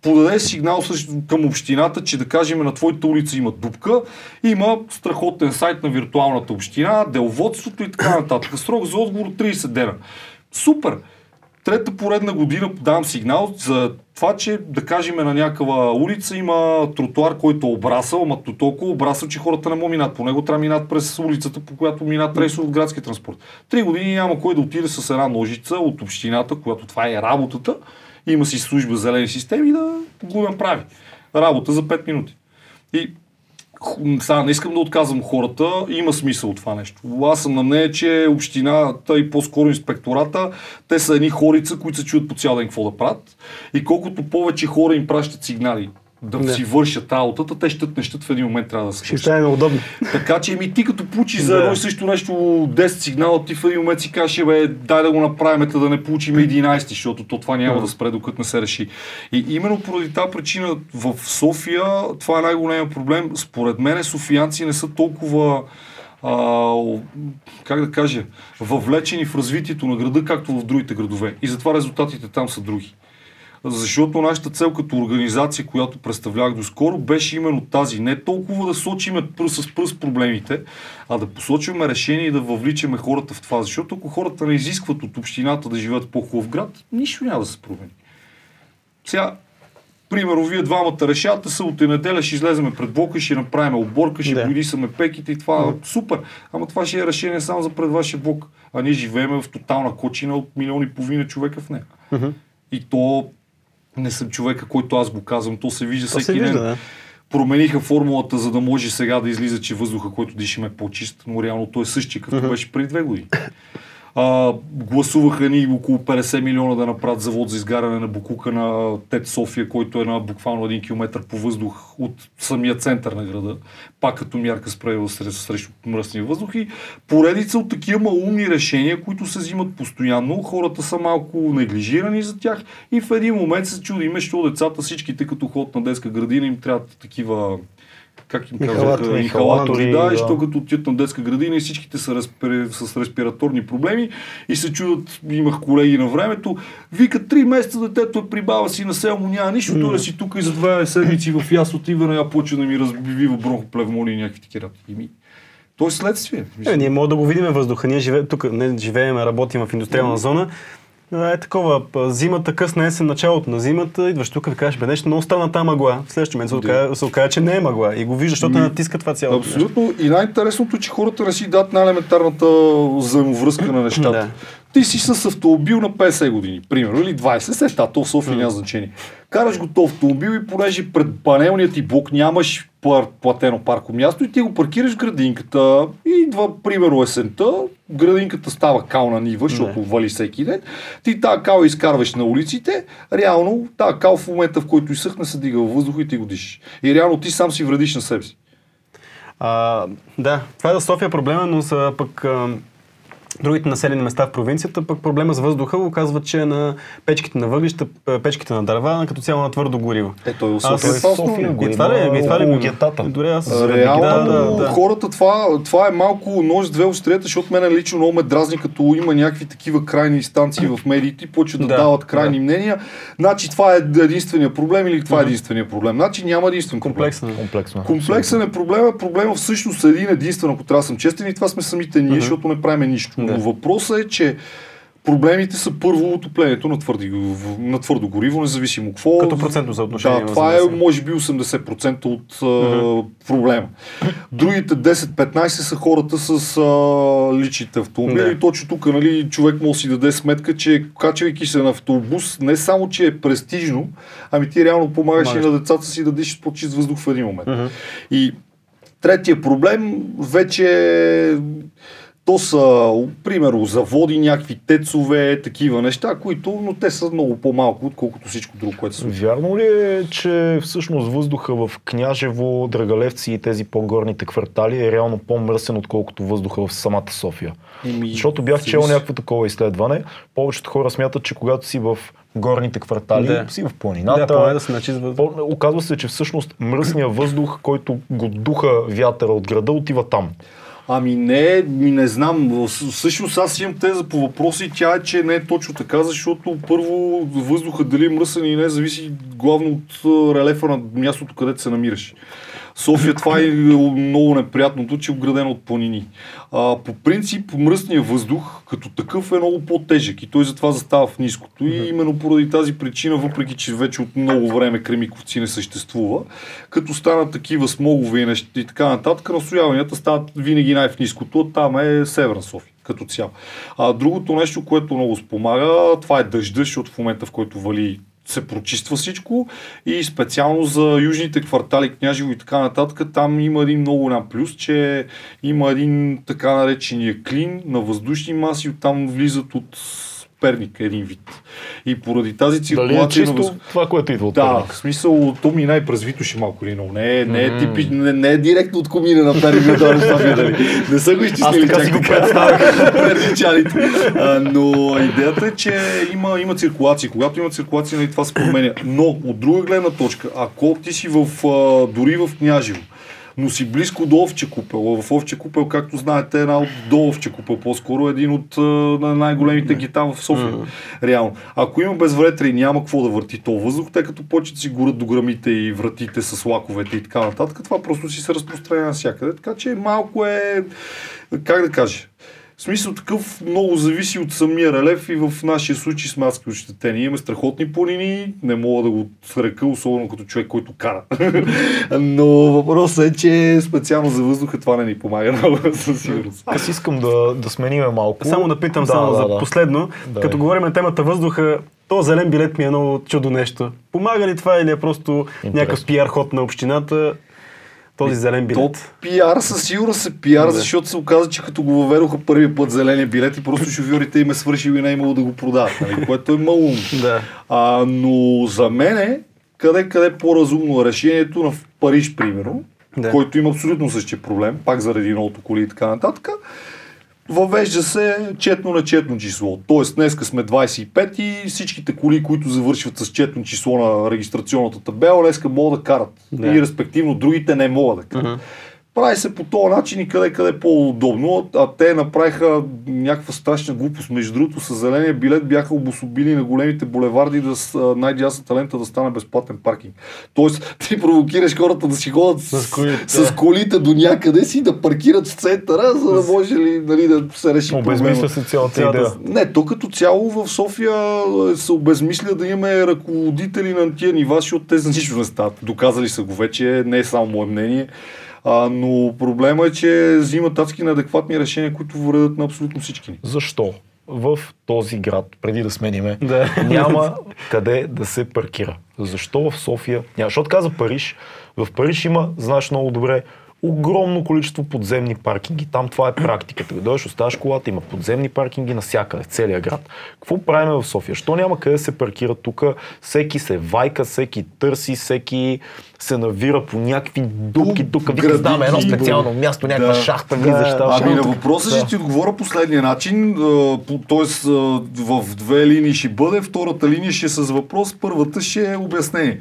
подадеш сигнал към общината, че да кажем на твоята улица има дупка, има страхотен сайт на виртуалната община, деловодството и така нататък. Срок за отговор 30 дена. Супер! Трета поредна година подавам сигнал за това, че да кажем на някаква улица има тротуар, който е обрасъл, ама то толкова обрасъл, че хората не могат минат. По него трябва минат през улицата, по която минат рейсове от градски транспорт. Три години няма кой да отиде с една ножица от общината, която това е работата, има си служба зелени системи да го направи. Работа за 5 минути. И сега не искам да отказвам хората, има смисъл от това нещо. Аз съм на мнение, че общината и по-скоро инспектората, те са едни хорица, които се чуят по цял ден какво да правят. И колкото повече хора им пращат сигнали да, Да. си вършат работата, те щат, не щат, в един момент трябва да се Ще свършат. стане неудобно. Така че ми ти като получиш за едно и също нещо 10 сигнала, ти в един момент си кажеш, «Е, бе, дай да го направим, да не получим 11, защото то това няма да спре, докато не се реши. И именно поради тази причина в София това е най-големият проблем. Според мен софиянци не са толкова а, как да кажа, въвлечени в развитието на града, както в другите градове. И затова резултатите там са други. Защото нашата цел като организация, която представлявах доскоро, беше именно тази. Не толкова да сочиме пръст с пръст проблемите, а да посочваме решение и да въвличаме хората в това. Защото ако хората не изискват от общината да живеят по-хубав град, нищо няма да се промени. Сега, примерно, вие двамата решавате, събота и неделя ще излеземе пред блока и ще направим оборка, ще Да. боядисаме пеките и това е супер. Ама това ще е решение само за пред вашия блок. А ние живеем в тотална кочина от милион и половина човека в нея. И то не съм човека, който аз го казвам, то се вижда То се всеки вижда, ден. да. Промениха формулата, за да може сега да излиза, че въздуха, който дишаме е по-чист, но реално той е същия, като беше преди две години. А, гласуваха ни около 50 милиона да направят завод за изгаряне на Букука на ТЕД София, който е на буквално един километр по въздух от самия център на града, пак като мярка с правило срещу, срещу мръсния въздух и поредица от такива малумни решения, които се взимат постоянно. Хората са малко неглижирани за тях и в един момент се чудиме, що децата всичките като ход на детска градина им трябват такива как им казват, Инхалатори, инхалатори, да, да. и що като отидат на детска градина и всичките са респир... с респираторни проблеми и се чудат, имах колеги на времето, викат три месеца детето е при баба си на село, му няма нищо, той да си тук и за две седмици в яс отива, я почва да ми разбива бронхоплевмония и някакви такива. Ими, То е следствие. Е, ние можем да го видим въздуха. Ние живе, тук не живеем, работим в индустриална зона. Е такова, зимата, късна есен, началото на зимата, идваш тук и кажеш, бе, нещо много странна тази мъгла. В следващия момент се окаже, се окаже, че не е мъгла. И го виждаш, защото натиска това цялото. нещо. Абсолютно. И най-интересното е, че хората не си дадат най-елементарната взаимовръзка на нещата. Да. Ти си с автомобил на 50 години, примерно, или 20, след това, то в София няма значение. Караш го то автомобил и понеже пред панелният ти блок нямаш пар, платено парко място и ти го паркираш в градинката и идва, примерно, есента, градинката става кална нива, защото вали всеки ден. Ти тази кал изкарваш на улиците, реално тази кал в момента, в който изсъхне, се дига във въздуха и ти го дишаш. И реално ти сам си вредиш на себе си. А, да, това е за София проблема, но са пък а, другите населени места в провинцията, пък проблема с въздуха го казва, че е на печките на въглища, п- печките на дърва, като цяло на твърдо гориво. Е, той е Аз- София. Е това е София го И това ли, е? и това ли гетата. Дори аз... Реално да, да, да. хората това, това е малко нож две острията, защото мен лично много ме дразни, като има някакви такива крайни инстанции в медиите, почват да, Да, дават крайни да. мнения. Значи това е единствения проблем или това е единствения проблем. Значи няма единствен проблем. Комплексен. Комплексно. Комплексен е проблема. Проблема всъщност е един единствен, ако трябва да съм честен, и това сме самите ние, защото не правим нищо. Но Да. въпросът е, че проблемите са първо отоплението на, твърди, на твърдо гориво, независимо какво. Като процентно съотношение, Да, това е може би 80% от а, проблема. Другите 10-15 са хората с а, личните автомобили. Да. И точно тук нали, човек може да си даде сметка, че качвайки се на автобус, не само, че е престижно, ами ти реално помагаш и Помагаш. на децата си да дишат по-чист въздух в един момент. И третия проблем вече е- то са, примерно, заводи, някакви тецове, такива неща, които, но те са много по-малко, отколкото всичко друго, което се случва. Вярно ли е, че всъщност въздуха в Княжево, Драгалевци и тези по-горните квартали е реално по-мръсен, отколкото въздуха в самата София? Еми, Защото бях чел някакво такова изследване. Повечето хора смятат, че когато си в горните квартали, Да. си в планината, Да, да се оказва се, че всъщност мръсният въздух, който го духа вятъра от града, отива там. Ами не, не знам. Всъщност аз имам теза по въпроса и тя е, че не е точно така, защото първо въздуха дали е мръсен и не зависи главно от релефа на мястото, където се намираш. София това е много неприятното, че е обградено от планини. А, по принцип, мръсният въздух като такъв е много по-тежък и той затова застава в ниското. И именно поради тази причина, въпреки че вече от много време Кремиковци не съществува, като станат такива смогове и, неща, и така нататък, настояванията стават винаги най-в ниското, а там е Северна София като цяло. А другото нещо, което много спомага, това е дъжда, защото в момента в който вали се прочиства всичко и специално за южните квартали, Княжево и така нататък, там има един много голям плюс, че има един така наречения клин на въздушни маси, оттам влизат от Перник един вид. И поради тази Дали е циркулация чисто въз... това, което идва от Да, Перник? в смисъл, то ми най през Витоше малко ли, но не, е- не е Мгм. типич, не, не, е директно от комина на Перник да София, дали. Не са го изчислили Аз така си го перничаните. А, но идеята е, че има, има циркулация. Когато има циркулация, нали, това се променя. Но от друга гледна точка, ако ти си в, дори в Княжево, но си близко до Овче купел. В Овче купел, както знаете, е една от до Овче купел, по-скоро един от на най-големите гита в София. Реално. Ако има безвретри и няма какво да върти то въздух, тъй като почват си горят до грамите и вратите с лаковете и така нататък, това просто си се разпространява навсякъде. Така че малко е, как да кажа, в смисъл такъв много зависи от самия релеф и в нашия случай с маски ощетени. Имаме страхотни планини, не мога да го срека, особено като човек, който кара. Но въпросът е, че специално за въздуха това не ни помага много със сигурност. Аз искам да, да смениме малко. Само да питам Да, само да, за да. последно. Да, като е. говорим на темата въздуха, то зелен билет ми е много чудо нещо. Помага ли това или е просто някакъв пиар ход на общината? Този зелен То билет. пиар със сигурност се пиар, Да. защото се оказа, че като го въведоха първия път зеления билет и просто шофьорите им е свършил и не е имало да го продават, нали? което е малумно. Да. А, но за мен е къде къде по-разумно е решението на Париж, примерно, Да. който има абсолютно същия проблем, пак заради новото коли и така нататък. Въвежда се четно на четно число. Тоест, днеска сме 25 и всичките коли, които завършват с четно число на регистрационната табела, днеска могат да карат. Да. И респективно другите не могат да карат. Прави се по този начин и къде къде е по-удобно, а те направиха някаква страшна глупост. Между другото, с зеления билет бяха обособили на големите булеварди да най-дясната лента да стане безплатен паркинг. Тоест, ти провокираш хората да си ходят с, колите. с колите до някъде си, да паркират в центъра, за да може ли нали, да се реши Обезмисля се цялата Цялата- идея. Не, то като цяло в София е, се обезмисля да имаме ръководители на тия нива, защото те за нищо не стават. Доказали са го вече, не е само мое мнение. А, но проблема е, че взимат адски неадекватни решения, които вредят на абсолютно всички ни. Защо в този град, преди да смениме, Да. няма къде да се паркира? Защо в София няма? Защото каза Париж. В Париж има, знаеш много добре, огромно количество подземни паркинги. Там това е практиката. Дойдеш, оставаш колата, има подземни паркинги навсякъде, в целия град. Какво правим в София? Що няма къде да се паркира тук? Всеки се вайка, всеки търси, всеки се навира по някакви дупки тук. Вика, знаме едно специално да. място, някаква Да. шахта, влизаш там. Ами на въпроса Да. ще ти отговоря последния начин. Т.е. в две линии ще бъде, втората линия ще е с въпрос, първата ще е обяснение.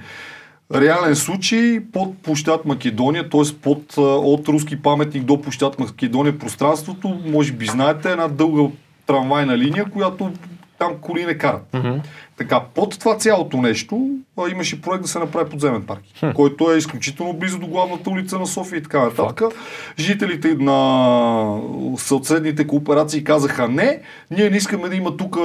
Реален случай под площад Македония, т.е. под, от руски паметник до площад Македония пространството, може би знаете, една дълга трамвайна линия, която там коли не карат. Така, под това цялото нещо а, имаше проект да се направи подземен паркинг, който е изключително близо до главната улица на София и така нататък. Жителите на съответните кооперации казаха не, ние не искаме да има тук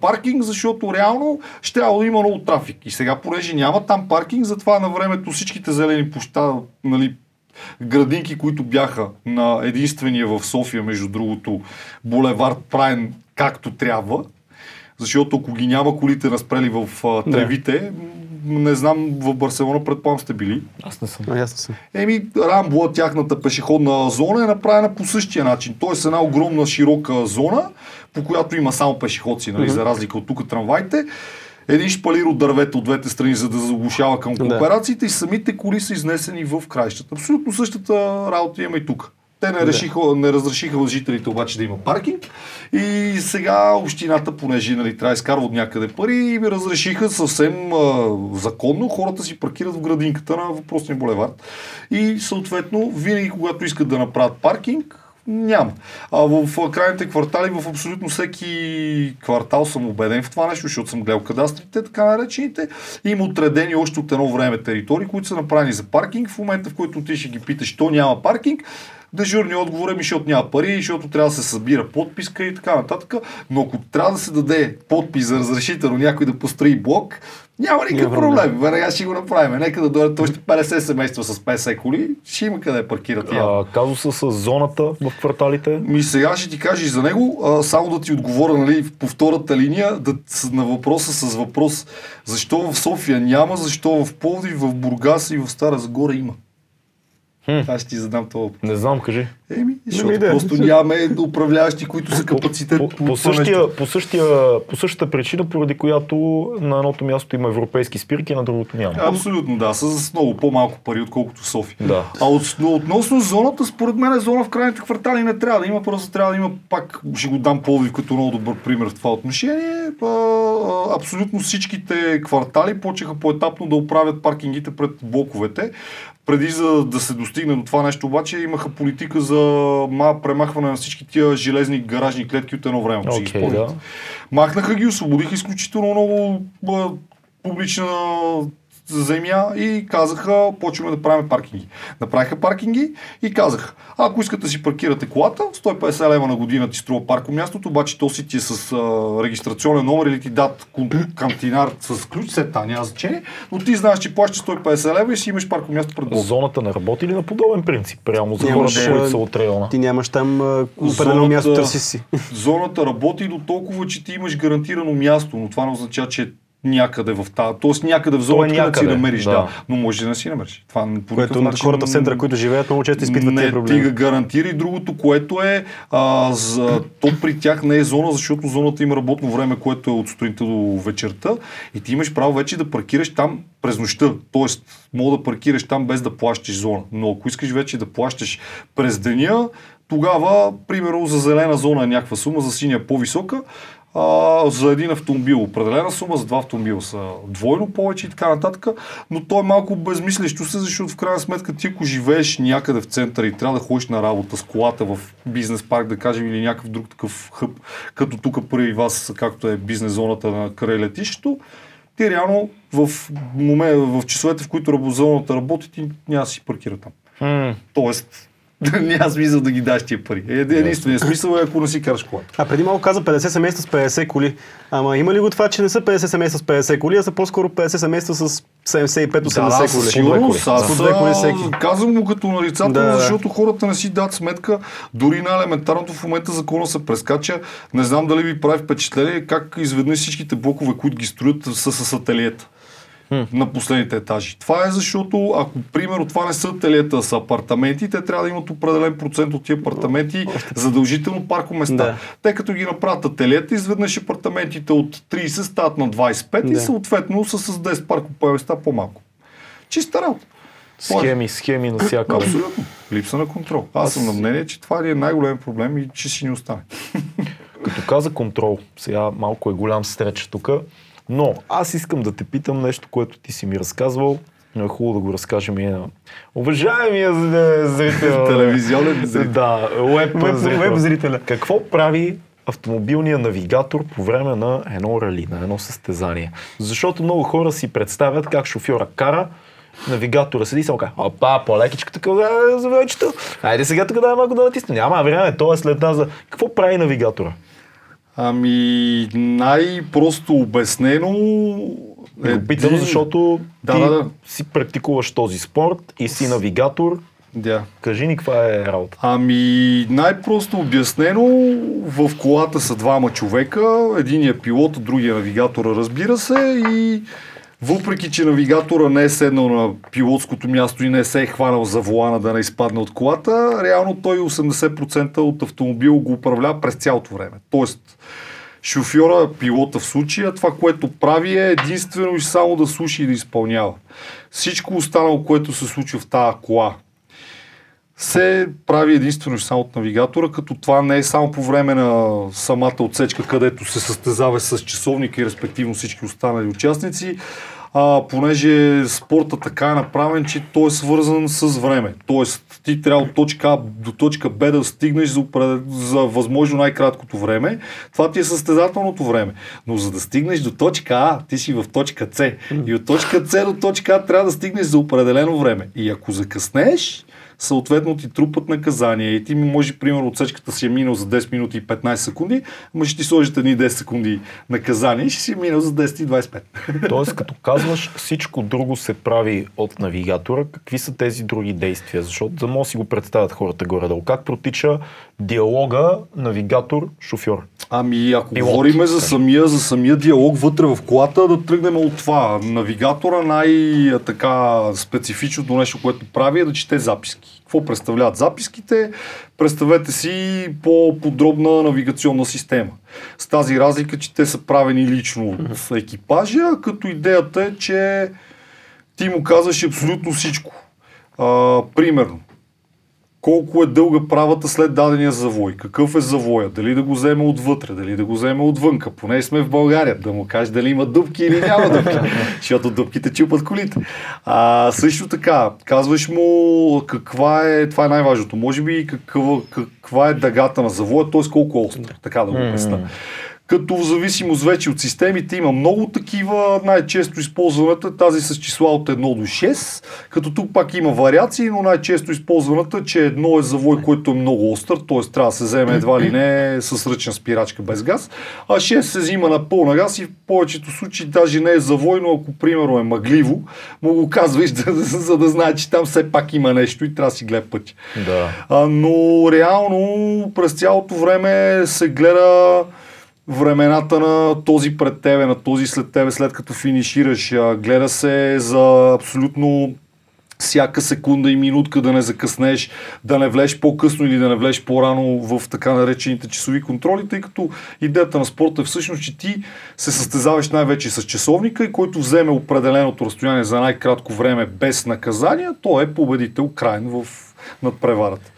паркинг, защото реално ще да има много трафик. И сега, понеже няма там паркинг, затова на времето всичките зелени площа, нали, градинки, които бяха на единствения в София, между другото, булевард правен както трябва, защото ако ги няма колите разпрели в а, тревите, м, не знам, в Барселона предполагам сте били. Аз не съм. А, ясно съм. Еми, Рамбула, тяхната пешеходна зона е направена по същия начин. Тоест една огромна широка зона, по която има само пешеходци, нали, за разлика от тук трамвайте. Един шпалир от дървета от двете страни, за да заглушава към Да. кооперациите и самите коли са изнесени в краищата. Абсолютно същата работа има и тук. Те не, решиха, не разрешиха на жителите обаче да има паркинг и сега общината, понеже нали, трябва да изкарва от някъде пари, и ми разрешиха съвсем а, законно хората си паркират в градинката на въпросния булевард. И съответно, винаги когато искат да направят паркинг, няма. А в крайните квартали, в абсолютно всеки квартал съм убеден в това нещо, защото съм гледал кадастрите, така наречените. Има отредени още от едно време територии, които са направени за паркинг. В момента, в който ти ще ги питаш, то няма паркинг, Дежурният отговор е ми, защото няма пари, защото трябва да се събира подписка и така нататък. Но ако трябва да се даде подпис за разрешително някой да построи блок, няма никакъв проблем. Веднага ще го направим. Нека да дойдат още 50 семейства с 50 коли, ще има къде паркират. А, казуса с зоната в кварталите. Ми сега ще ти кажа и за него, а, само да ти отговоря нали, по втората линия да, на въпроса с въпрос. Защо в София няма, защо в Пловдив, в Бургас и в Стара Загора има? Хм. Аз ще ти задам това въпрос. Не знам, кажи. Еми, защото идея. просто нямаме управляващи, които са капацитет по, по, по, нещо. същия, по, същия, по същата причина, поради която на едното място има европейски спирки, а на другото няма. Абсолютно, да, с много по-малко пари, отколкото София. Да. А от, но относно зоната, според мен зона в крайните квартали не трябва да има, просто трябва да има пак, ще го дам Пловдив като много добър пример в това отношение. А, абсолютно всичките квартали почеха поетапно да оправят паркингите пред блоковете. Преди за да се достигне до това нещо, обаче имаха политика за ма, премахване на всички тия железни гаражни клетки от едно време. си спомняте. да. Махнаха ги, освободиха изключително много а, публична земя и казаха, почваме да правим паркинги. Направиха паркинги и казаха, ако искате да си паркирате колата, 150 лева на година ти струва паркомястото, обаче то си ти е с а, регистрационен номер или ти дат кантинар с ключ, се та, няма значение, но ти знаеш, че плащаш 150 лева и си имаш паркомясто пред блока. Зоната не работи ли на подобен принцип, прямо за хората, които са от района? Ти нямаш там определено Зоната- място, търси си. Зоната работи до толкова, че ти имаш гарантирано място, но това не означава, че някъде в тази, т.е. някъде в зоната, където си някъде, намериш, да. да. но може да не си намериш. Това по Което начин хората в центъра, които живеят, много често изпитват тези ти проблеми. га гарантира и другото, което е, а, за, то при тях не е зона, защото зоната има работно време, което е от сутринта до вечерта и ти имаш право вече да паркираш там през нощта. Тоест, мога да паркираш там без да плащаш зона. Но ако искаш вече да плащаш през деня, тогава, примерно, за зелена зона е някаква сума, за синя е по-висока, а, за един автомобил. Определена сума, за два автомобила са. Двойно повече и така нататък, но то е малко безмислещо се, защото в крайна сметка ти ако живееш някъде в центъра и трябва да ходиш на работа с колата в бизнес парк, да кажем, или някакъв друг такъв хъб, като тук при вас, както е бизнес зоната на край летището, ти реално в, момент, в часовете, в които зоната работи, ти няма да си паркира там. М, Тоест, няма смисъл да ги даш тия пари. Е, Единственият смисъл е ако не си караш колата. А преди малко каза 50 семейства с 50 коли. Ама има ли го това, че не са 50 семейства с 50 коли, а са по-скоро 50 семейства с 75-80 да, коли? всеки. казвам го като нарицателно, Да, защото хората не си дадат сметка. Дори на елементарното в момента закона се прескача. Не знам дали ви прави впечатление как изведнъж всичките блокове, които ги строят, са с на последните етажи. Това е защото, ако примерно това не са ателиета, а са апартаменти, те трябва да имат определен процент от тия апартаменти задължително паркоместа. Да. Те като ги направят ателиета, изведнъж апартаментите от 30 стават на 25 и Да. съответно са с 10 паркоместа по-малко. Чиста работа. Схеми, схеми навсякъде. Абсолютно. Липса на контрол. Аз съм на мнение, че това е най-голем проблем и че си ни остане. Като каза контрол, сега малко е голям стреч тук, но аз искам да те питам нещо, което ти си ми разказвал, но е хубаво да го разкажем и на уважаемия зрител. Телевизионен зрител. Да, уеб, Уеб- зрител. уеб зрителя. Какво прави автомобилния навигатор по време на едно рали, на едно състезание? Защото много хора си представят как шофьора кара, навигатора седи и само казва, опа, по-лекичко така, да, завечето. Айде сега тук да малко да натисне. Няма време, то е след нас. за- Какво прави навигатора? Ами, най-просто обяснено... Е, питам, защото Да, ти да, да. си практикуваш този спорт и си навигатор. Да. Кажи ни каква е работа. Ами, най-просто обяснено, в колата са двама човека, единия пилот, другия навигатора, разбира се, и въпреки, че навигатора не е седнал на пилотското място и не се е хванал за волана да не изпадне от колата, реално той 80% от автомобил го управлява през цялото време. Тоест, шофьора, пилота в случая, това, което прави е единствено и само да слуша и да изпълнява. Всичко останало, което се случва в тази кола, се прави единствено и само от навигатора, като това не е само по време на самата отсечка, където се състезава с часовника и респективно всички останали участници, а, понеже спорта така е направен, че той е свързан с време. Тоест, ти трябва от точка А до точка Б да стигнеш за, за възможно най-краткото време. Това ти е състезателното време. Но за да стигнеш до точка А, ти си в точка С. И от точка С до точка А трябва да стигнеш за определено време. И ако закъснееш, съответно ти трупат наказание и ти може, примерно, отсечката си е минал за 10 минути и 15 секунди, ама ще ти сложите едни 10 секунди наказание и ще си е минал за 10 и 25. Тоест, като казваш, всичко друго се прави от навигатора, какви са тези други действия? Защото за да могат да си го представят хората горе-долу. Как протича диалога навигатор-шофьор? Ами, ако Пилот, говорим за самия, за самия диалог вътре в колата, да тръгнем от това. Навигатора най-така специфичното нещо, което прави е да чете записки. Какво представляват записките? Представете си по-подробна навигационна система. С тази разлика, че те са правени лично от екипажа, като идеята е, че ти му казваш абсолютно всичко. А, примерно, колко е дълга правата след дадения завой, какъв е завоя, дали да го вземе отвътре, дали да го вземе отвънка, поне сме в България, да му каже дали има дупки или няма дупки, защото дупките чупат колите. А, също така, казваш му каква е, това е най-важното, може би каква, каква е дъгата на завоя, т.е. колко е остър, така да го обясна. Като в зависимост вече от системите има много такива, най-често използваната е тази с числа от 1 до 6, като тук пак има вариации, но най-често използваната, че едно е завой, който е много остър, т.е. трябва да се вземе едва ли не с ръчна спирачка без газ, а 6 се взима на пълна газ и в повечето случаи даже не е завой, но ако примерно е мъгливо, му го казваш, за да знае, че там все пак има нещо и трябва да си гледа пътя. Да. Но реално през цялото време се гледа времената на този пред тебе, на този след тебе, след като финишираш. Гледа се за абсолютно всяка секунда и минутка да не закъснеш, да не влезеш по-късно или да не влезеш по-рано в така наречените часови контроли, тъй като идеята на спорта е всъщност, че ти се състезаваш най-вече с часовника и който вземе определеното разстояние за най-кратко време без наказания, той е победител крайно в надпреварата.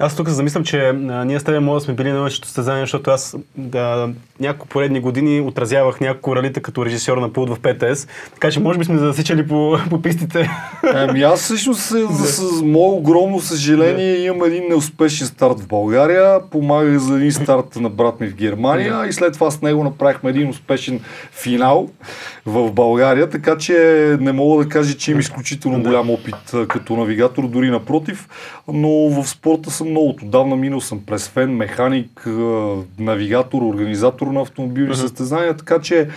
Аз тук се замислям, че а, ние с тебе може да сме били на нашето състезание, защото аз да, няколко поредни години отразявах няколко ралита като режисьор на пулт в ПТС, така че може би сме засичали по, по пистите. Ами аз всъщност с, с, мое огромно съжаление имам един неуспешен старт в България. Помагах за един старт на брат ми в Германия и след това с него направихме един успешен финал в България, така че не мога да кажа, че имам изключително голям опит като навигатор, дори напротив, но в спорта съм много отдавна минал съм през фен, механик, навигатор, организатор на автомобилни състезания, така че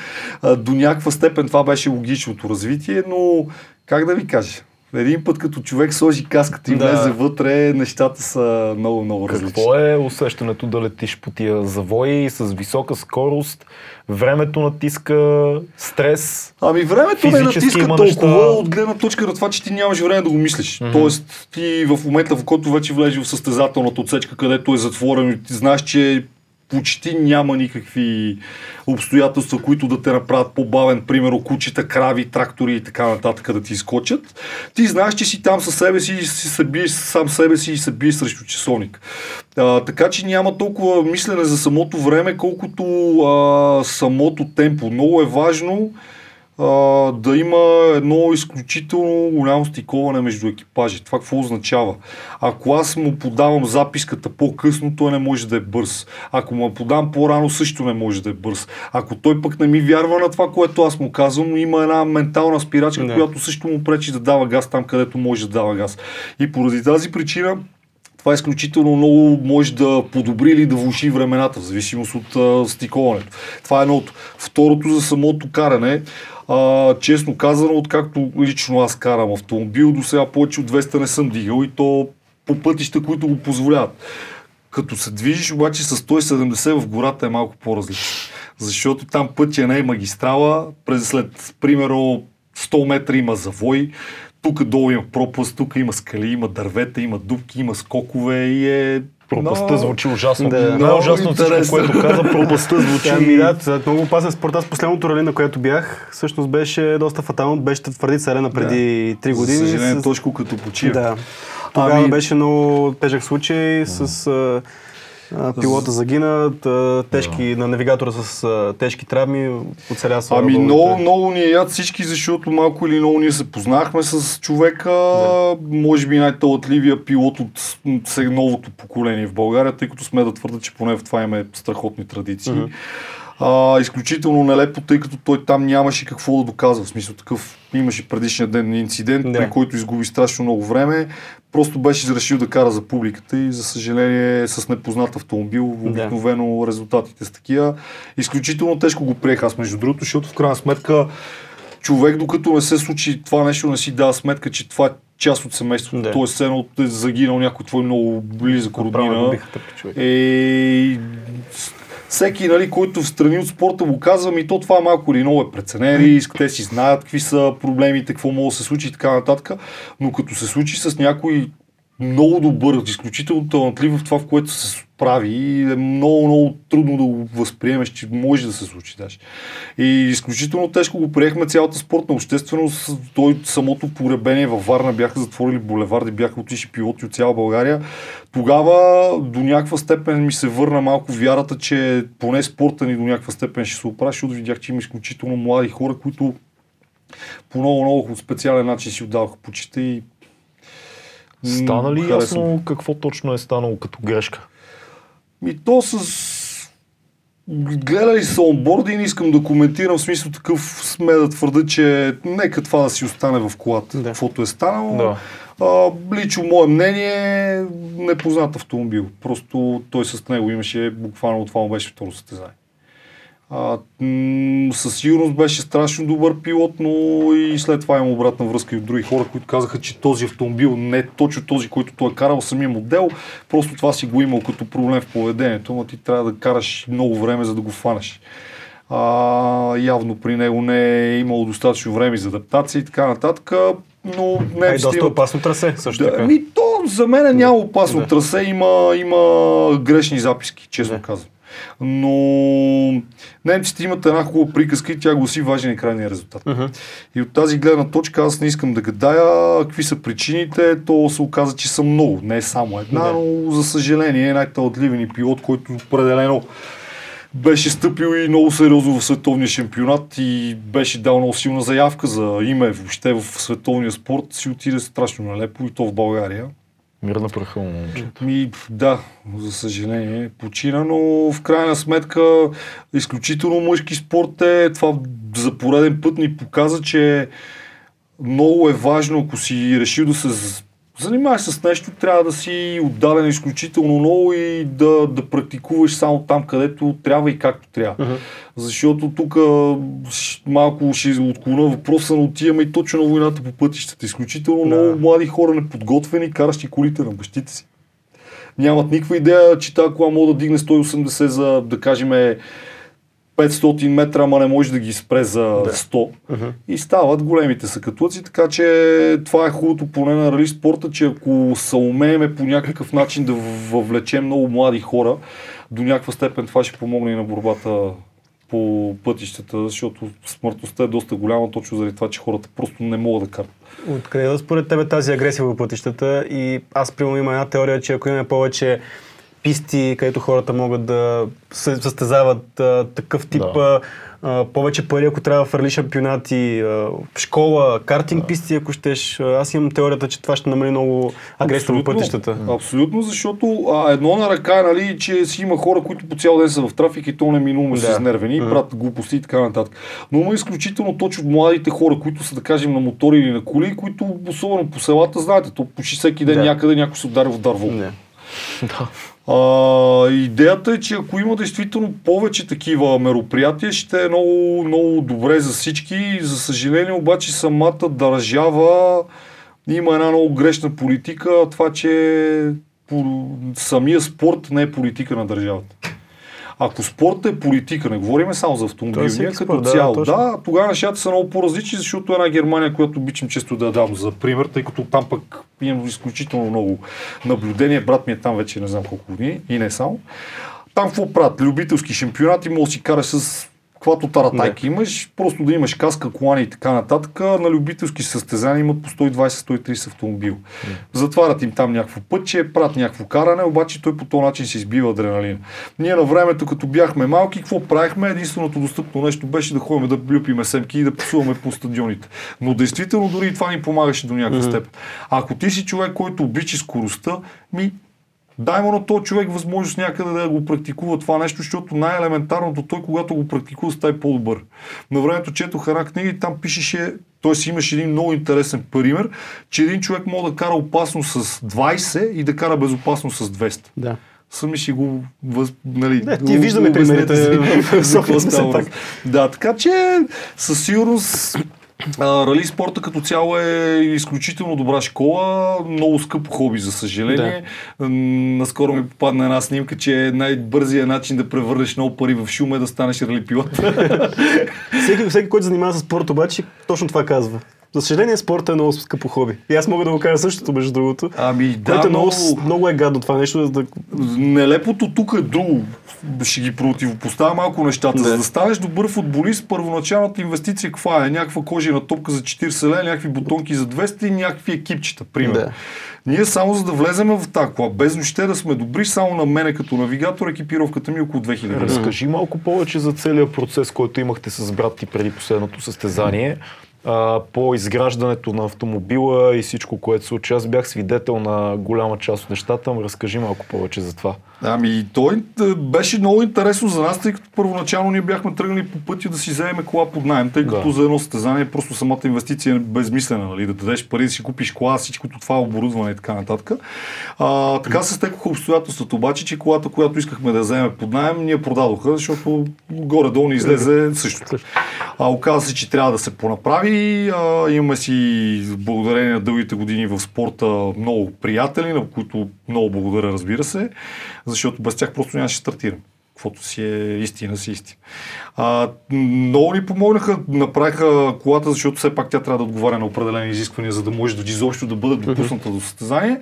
до някаква степен това беше логичното развитие, но как да ви кажа, един път като човек сложи каската и Да. влезе вътре, нещата са много, много различни. Какво е усещането да летиш по тия завои с висока скорост, времето натиска, стрес? Ами времето не натиска толкова неща. от гледна точка на това, че ти нямаш време да го мислиш. Мгм. Тоест ти в момента, в който вече влезеш в състезателната отсечка, където е затворено ти знаеш, че почти няма никакви обстоятелства, които да те направят по-бавен, примерно кучета, крави, трактори и така нататък да ти изкочат. Ти знаеш, че си там със себе си и си се сам себе си и се биеш срещу часовник. А, така че няма толкова мислене за самото време, колкото а, самото темпо. Много е важно а, да има едно изключително голямо стиковане между екипажи. Това какво означава? Ако аз му подавам записката по-късно, той не може да е бърз. Ако му подам по-рано, също не може да е бърз. Ако той пък не ми вярва на това, което аз му казвам, има една ментална спирачка, Да. която също му пречи да дава газ там, където може да дава газ. И поради тази причина това изключително много може да подобри или да влуши времената, в зависимост от а, стиковането. Това е едното. Второто за самото каране. А, честно казано, откакто лично аз карам автомобил, до сега повече от 200 не съм дигал и то по пътища, които го позволяват. Като се движиш обаче с 170 в гората е малко по-различно. Защото там пътя не е магистрала, през след примерно 100 метра има завой, тук долу има пропаст, тук има скали, има дървета, има дубки, има скокове и е... Пропастта много- звучи ужасно. Да. Най-ужасно всичко, което каза, пропастта звучи... Ами да, много опасен спорт. Аз последното рали, на което бях, всъщност беше доста фатално. Беше твърдица арена преди 3 години. За съжаление, с- точно като почива. Да. Тогава Ами- беше много тежък случай с пилота загина, тежки, на навигатора с тежки травми, оцеля слава Ами много, много ни яд всички, защото малко или много ние се познахме с човека, може би най-талантливия пилот от с- новото поколение в България, тъй като сме да твърда, че поне в това има страхотни традиции. А, изключително нелепо, тъй като той там нямаше какво да доказва. В смисъл такъв имаше предишния ден инцидент, Да. при който изгуби страшно много време. Просто беше решил да кара за публиката и за съжаление с непознат автомобил обикновено резултатите са такива. Изключително тежко го приех аз между другото, защото в крайна сметка човек докато не се случи това нещо не си дава сметка, че това е част от семейството. Да. Тоест, едно е загинал някой твой много близък роднина. Е, с- всеки, нали, който в страни от спорта го казва, ми то това малко или много е преценен риск, те си знаят какви са проблемите, какво може да се случи и така нататък, но като се случи с някой много добър, изключително талантлив в това, в което се прави, е много, много трудно да го възприемеш, че може да се случи даже. И изключително тежко го приехме цялата спортна общественост. Той самото погребение във Варна бяха затворили булеварди, бяха отишли пилоти от цяла България. Тогава до някаква степен ми се върна малко вярата, че поне спорта ни до някаква степен ще се оправи, защото видях, че има изключително млади хора, които по много, много специален начин си отдаваха почите и Стана ли харесвам. ясно какво точно е станало като грешка? Ми то с... Гледали са онборди и не искам да коментирам в смисъл такъв сме да твърда, че нека това да си остане в колата, Да. каквото е станало. Да. А, лично мое мнение, непознат автомобил. Просто той с него имаше, буквално това му беше второ състезание. А, м- със сигурност беше страшно добър пилот, но и след това имам обратна връзка и от други хора, които казаха, че този автомобил не е точно този, който той е карал самия модел, просто това си го имал като проблем в поведението, но ти трябва да караш много време, за да го фанеш. А, явно при него не е имало достатъчно време за адаптация и така нататък, но не е доста опасно трасе, също да, така. ми, то за мен няма опасно Да. трасе, има, има грешни записки, честно Да. казвам. Но немците имат една хубава приказка и тя гласи важен е крайния резултат. Мгм. И от тази гледна точка аз не искам да гадая какви са причините. То се оказа, че са много, не е само една, Да. но за съжаление най-талантливен и пилот, който определено беше стъпил и много сериозно в световния шампионат и беше дал много силна заявка за име въобще в световния спорт, си отиде страшно налепо и то в България. Мир на праха му. Ми, да, за съжаление, почина, но в крайна сметка изключително мъжки спорт е. Това за пореден път ни показа, че много е важно, ако си решил да се занимаваш с нещо, трябва да си отдален изключително много и да, да практикуваш само там, където трябва и както трябва. Мгм. Защото тук малко ще отклона въпроса, но отиваме и точно на войната по пътищата. Изключително Да. много млади хора неподготвени, каращи колите на бащите си. Нямат никаква идея, че тази кола може да дигне 180 за, да кажем, 500 метра, ама не може да ги спре за 100. Мгм. И стават големите съкатлъци, така че това е хубавото поне на рали спорта, че ако се умееме по някакъв начин да въвлечем много млади хора, до някаква степен това ще помогне и на борбата по пътищата, защото смъртността е доста голяма, точно заради това, че хората просто не могат да карат. Откъде да според тебе тази агресия по пътищата? И аз, примерно, има една теория, че ако имаме повече писти, където хората могат да се състезават а, такъв тип Да. а, а, повече пари, ако трябва в рали шампионати, а, школа, картинг писти, ако щеш. А, Аз имам теорията, че това ще намали много агресията по Абсолютно. пътищата. Абсолютно, защото а, едно на ръка, нали, че си има хора, които по цял ден са в трафик и то неминуемо Да. са изнервени, Мгм. правят глупости и така нататък. Но има изключително точно младите хора, които са, да кажем, на мотори или на коли, които особено по селата, знаете, то почти всеки ден Да. някъде някой се удари в дърво. Не. Да. А, идеята е, че ако има действително повече такива мероприятия, ще е много, много добре за всички. За съжаление обаче самата държава има една много грешна политика, това, че самия спорт не е политика на държавата. Ако спорт е политика, не говорим само за е автомобилния всеки като спорт, да, цяло. точно. Да, тогава нещата са много по-различни, защото една Германия, която обичам често да дам за пример, тъй като там пък имам изключително много наблюдение. Брат ми е там вече не знам колко години и не само. Там какво правят? Любителски шампионати, може да си караш с каквато таратайка имаш, просто да имаш каска, колани и така нататък. На любителски състезания имат по 120-130 автомобил. Затварят им там някакво пътче, правят някакво каране, обаче той по този начин си избива адреналин. Ние на времето, като бяхме малки, какво правихме? Единственото достъпно нещо беше да ходим да блюпиме семки и да псуваме по стадионите. Но действително дори и това ни помагаше до някаква степен. Ако ти си човек, който обича скоростта, ми Дай му на този човек възможност някъде да го практикува това нещо, защото най-елементарното той, когато го практикува, става по-добър. На времето четох една книга и там пишеше, т.е. имаше един много интересен пример, че един човек може да кара опасно с 20 и да кара безопасно с 200. Да. Сами си го въз... Нали, Да, ти виждаме примерите си за какво става. Да, така че със сигурност рали спорта като цяло е изключително добра школа, много скъпо хоби, за съжаление. Да. Наскоро ми попадна една снимка, че най-бързият начин да превърнеш много пари в шум е да станеш рали пилот. Всеки, всеки, който занимава с спорт, обаче, точно това казва. За съжаление, спорта е много скъпо хоби. И аз мога да го кажа същото, между другото. Ами да, Което е много, но... много е гадно това нещо. Да... Нелепото тук е друго. Ще ги противопоставя малко нещата. Да. За да станеш добър футболист, първоначалната инвестиция каква е? Някаква кожена топка за 40 лева, някакви бутонки за 200 и някакви екипчета, примерно. Да. Ние само за да влезем в тази кола, без въобще да сме добри, само на мене като навигатор, екипировката ми е около 2000 лева. Разкажи малко повече за целият процес, който имахте с брат ти преди последното състезание. По изграждането на автомобила и всичко, което се случи. Аз бях свидетел на голяма част от нещата. Разкажи малко повече за това. Ами, той е, беше много интересно за нас, тъй като първоначално ние бяхме тръгнали по пътя да си вземем кола под найем, тъй като Да. за едно състезание просто самата инвестиция е безмислена, нали? да дадеш пари да си купиш кола, всичкото това оборудване и така нататък. А, така се стекоха обстоятелствата, обаче, че колата, която искахме да вземем под найем, ние продадоха, защото горе-долу ни излезе същото. А, оказа се, че трябва да се понаправи. А, имаме си, благодарение на дългите години в спорта, много приятели, на които много благодаря, разбира се, защото без тях просто нямаше стартирам. Каквото си е истина си истина. А, много ни помогнаха, направиха колата, защото все пак тя трябва да отговаря на определени изисквания, за да може да изобщо да бъде допусната до състезание.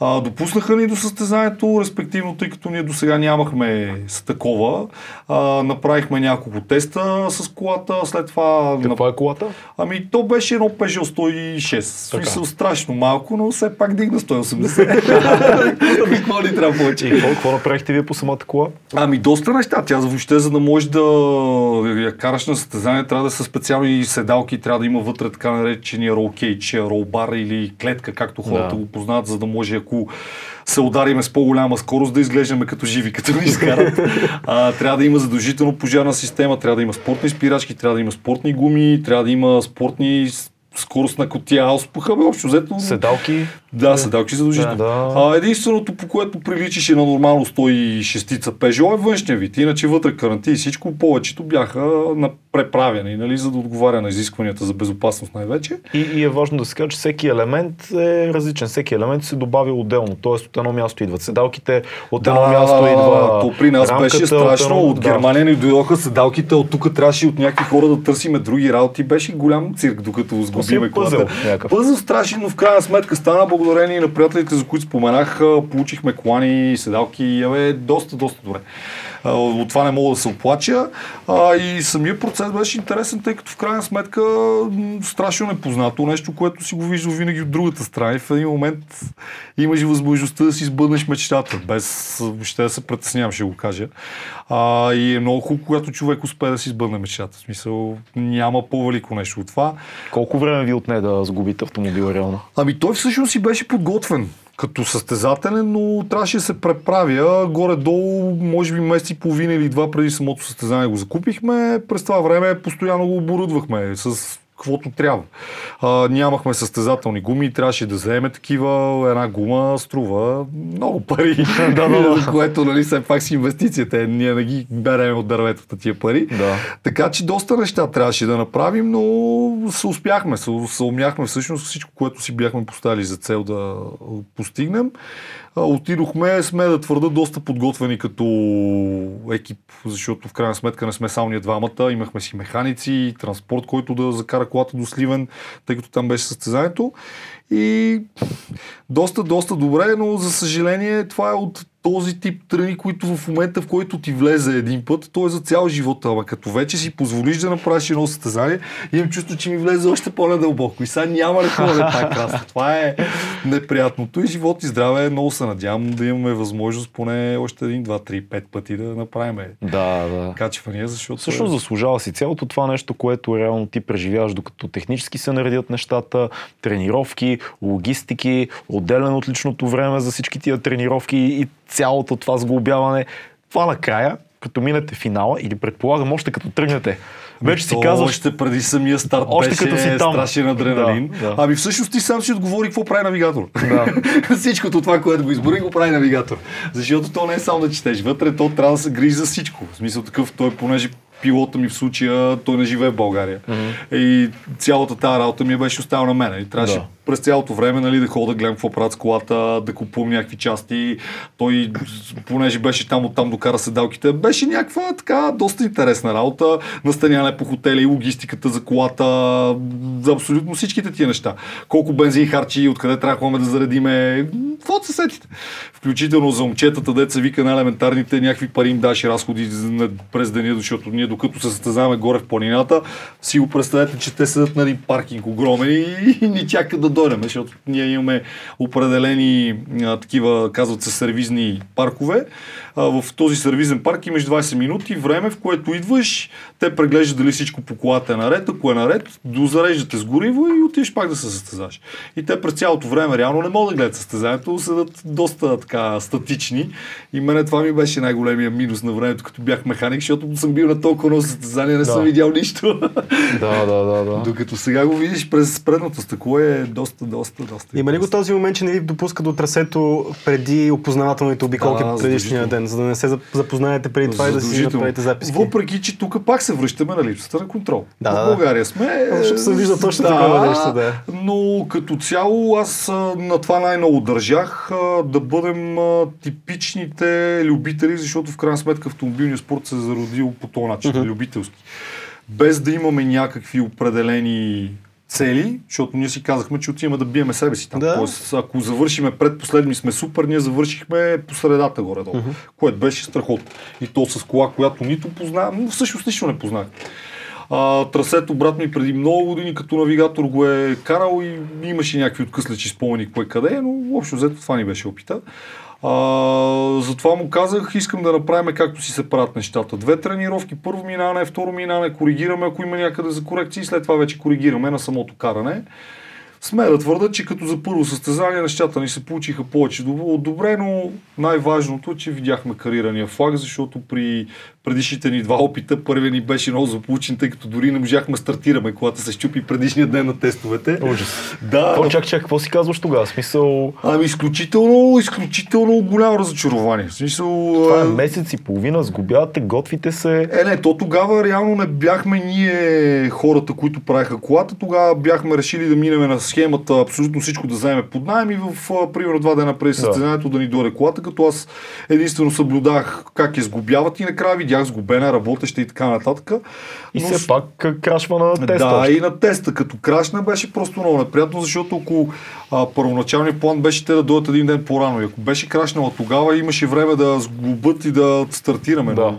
А, допуснаха ни до състезанието, респективно, тъй като ние до сега нямахме с такова. А, направихме няколко теста с колата, след това... Каква е колата? Ами то беше едно Peugeot 106. В смисъл страшно малко, но все пак дигна 180. Какво ни трябва повече? И какво, направихте вие по самата кола? Ами доста неща. Тя въобще, за да можеш да я караш на състезание, трябва да са специални седалки, трябва да има вътре така наречения рол кейдж, рол бар или клетка, както хората Да. го познават, за да може ако се удариме с по-голяма скорост, да изглеждаме като живи, като ни изкарат. а, трябва да има задължително пожарна система, трябва да има спортни спирачки, трябва да има спортни гуми, трябва да има спортни скоростна котия, ауспуха, бе, общо взето. Седалки? Да, седалки задължително. Да. А, единственото, по което приличаше на нормално 106 Peugeot е външния вид. Иначе вътре каранти и всичко, повечето бяха на преправяни, нали, за да отговаря на изискванията за безопасност най-вече. И, и е важно да се каже, че всеки елемент е различен. Всеки елемент се добавя отделно. Тоест от едно място идват седалките, от едно място идва то при нас рамката, беше страшно. От да. Германия ни дойдоха седалките, от тук трябваше от някакви хора да търсиме други работи. Беше голям цирк, докато сгубиме колата. Пъзъл страшен, но в крайна сметка стана благодарение на приятелите, за които споменах. Получихме колани, седалки, абе, доста, доста добре. От това не мога да се оплача. А, и самия процес беше интересен, тъй като в крайна сметка страшно непознато нещо, което си го виждал винаги от другата страна. И в един момент имаш възможността да си сбъднеш мечтата, без въобще да се притеснявам, ще го кажа. А, и е много хубаво, когато човек успее да си сбъдне мечтата. В смисъл, няма по-велико нещо от това. Колко време ви отне да сгубите автомобила реално? Ами той всъщност си беше подготвен като състезателен, но трябваше да се преправя горе-долу, може би месец и половина или два преди самото състезание го закупихме. През това време постоянно го оборудвахме с каквото трябва. А, нямахме състезателни гуми, трябваше да вземе такива. Една гума струва много пари. да, да, да. което, нали, все пак си инвестицията. Ние не ги берем от дърветата тия пари. Да. Така че доста неща трябваше да направим, но се успяхме, се, се умяхме всъщност всичко, което си бяхме поставили за цел да постигнем. Отидохме, сме да твърда, доста подготвени като екип, защото в крайна сметка не сме само ние двамата. Имахме си механици, транспорт, който да закара колата до Сливен, тъй като там беше състезанието. И доста, доста добре, но за съжаление това е от този тип тръни, които в момента, в който ти влезе един път, то е за цял живот. Ама като вече си позволиш да направиш едно състезание, имам чувство, че ми влезе още по-надълбоко. И сега няма да ходя така красно. Това е неприятното. И живот и здраве, много се надявам да имаме възможност поне още един, два, три, пет пъти да направим Да, да. качвания, защото... Всъщност заслужава си цялото това нещо, което реално ти преживяваш, докато технически се наредят нещата, тренировки, логистики, отделен от личното време за всички тия тренировки и цялото това сглобяване. Това накрая, като минете финала или предполагам още като тръгнете, вече си То казваш, Още преди самия старт Още беше като си там. страшен адреналин. Да, да. Ами всъщност ти сам си отговори какво прави навигатор. Да. Всичкото това, което го избори, го прави навигатор. Защото то не е само да четеш. Вътре то трябва да се грижи за всичко. В смисъл такъв, той понеже пилота ми в случая, той не живее в България. И цялата тази работа ми беше оставена на мен. И трябваше Да. През цялото време нали, да ходя да гледам какво правят с колата, да купувам някакви части. Той, понеже беше там, оттам докара седалките, беше някаква така доста интересна работа. Настаняване по хотели, логистиката за колата, за абсолютно всичките тия неща. Колко бензин харчи, откъде трябва да заредиме, какво се сетите. Включително за момчетата, деца вика на елементарните, някакви пари им даш разходи през деня, защото ние докато се състезаваме горе в планината, си го представете, че те седат на един паркинг огромен и, и ни чакат да дойдем, защото ние имаме определени а, такива, казват се, сервизни паркове. А, в този сервизен парк имаш 20 минути време, в което идваш, те преглеждат дали всичко по колата е наред, ако е наред, дозареждате с гориво и отиваш пак да се състезаш. И те през цялото време реално не могат да гледат състезанието, седат доста така статични. И мене това ми беше най-големия минус на времето, като бях механик, защото съм бил на толкова много състезания не съм Да. видял нищо. Да, да, да, да. Докато сега го видиш през предното стъкло е доста, доста, доста. Има ли го този момент, че не ви допуска до трасето преди опознавателните обиколки Да, предишния ден, за да не се зап- запознаете преди това и да си направите записки? Въпреки, че тук пак се връщаме на липсата на контрол. Да, в да. България сме. Защото съм виждал точно такова нещо, да. Но като цяло аз на това най-много държах да бъдем типичните любители, защото в крайна сметка автомобилният спорт се е зародил по този начин, Мгм. любителски. Без да имаме някакви определени цели, защото ние си казахме, че отиваме да биеме себе си там. Да. Тоест, ако завършиме предпоследни сме супер, ние завършихме по средата горе-долу, което беше страхотно. И то с кола, която нито познавам, но всъщност нищо не познах. А, трасето брат ми преди много години като навигатор го е карал и имаше някакви откъслечи спомени кое къде е, но общо взето това ни беше опита. А, затова му казах, искам да направим както си се правят нещата. Две тренировки, първо минане, второ минане, коригираме, ако има някъде за корекции, след това вече коригираме на самото каране. Сме да твърда, че като за първо състезание нещата ни се получиха повече добре, но най-важното е, че видяхме карирания флаг, защото при предишните ни два опита, първият ни беше много заполучен, тъй като дори не можахме да стартираме, когато се щупи предишния ден на тестовете. Ужас. Да, О, чак, чак, какво си казваш тогава? Смисъл, ами изключително, изключително голямо разочарование. Смисъл, това е месец и половина, сгубявате, готвите се. Е, не, то тогава реално не бяхме ние хората, които правеха колата. Тогава бяхме решили да минем на схемата, абсолютно всичко да вземем под найем и в, примерно, два дена преди състезанието да ни дойде колата, като аз единствено съблюдах как я сгубяват и накрая видях сгубена, работеща и така нататък. И Но все пак крашва на теста. да, още. и на теста. Като крашна беше просто много неприятно, защото ако а, първоначалният план беше те да дойдат един ден по-рано и ако беше крашнала тогава, имаше време да сглобят и да стартираме. Да. Но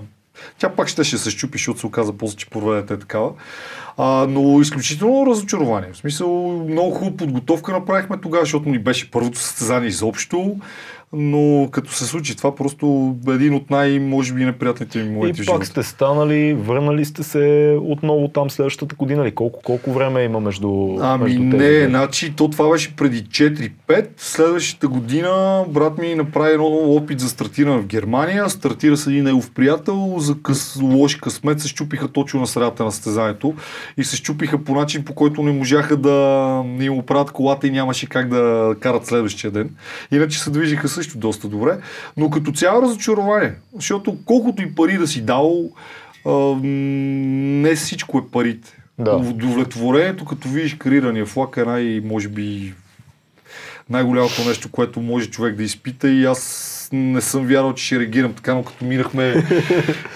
Тя пак ще, се щупи, защото се оказа после, че проведете такава. А, но изключително разочарование. В смисъл, много хубава подготовка направихме тогава, защото ни беше първото състезание изобщо. Но като се случи това, просто един от най, може би, неприятните ми моменти И в пак живота. сте станали, върнали сте се отново там следващата година ли? Колко, колко време има между, Ами между не, тези? значи то това беше преди 4-5. Следващата година брат ми направи едно опит за стартиране в Германия. Стартира с един негов приятел. За къс, лош късмет се щупиха точно на средата на състезанието и се щупиха по начин, по който не можаха да им оправят колата и нямаше как да карат следващия ден. Иначе се движиха също доста добре. Но като цяло разочарование, защото колкото и пари да си дал, а, не всичко е парите. Да. Удовлетворението, като видиш карирания флаг е най, може би, най-голямото нещо, което може човек да изпита и аз не съм вярвал, че ще реагирам така, но като минахме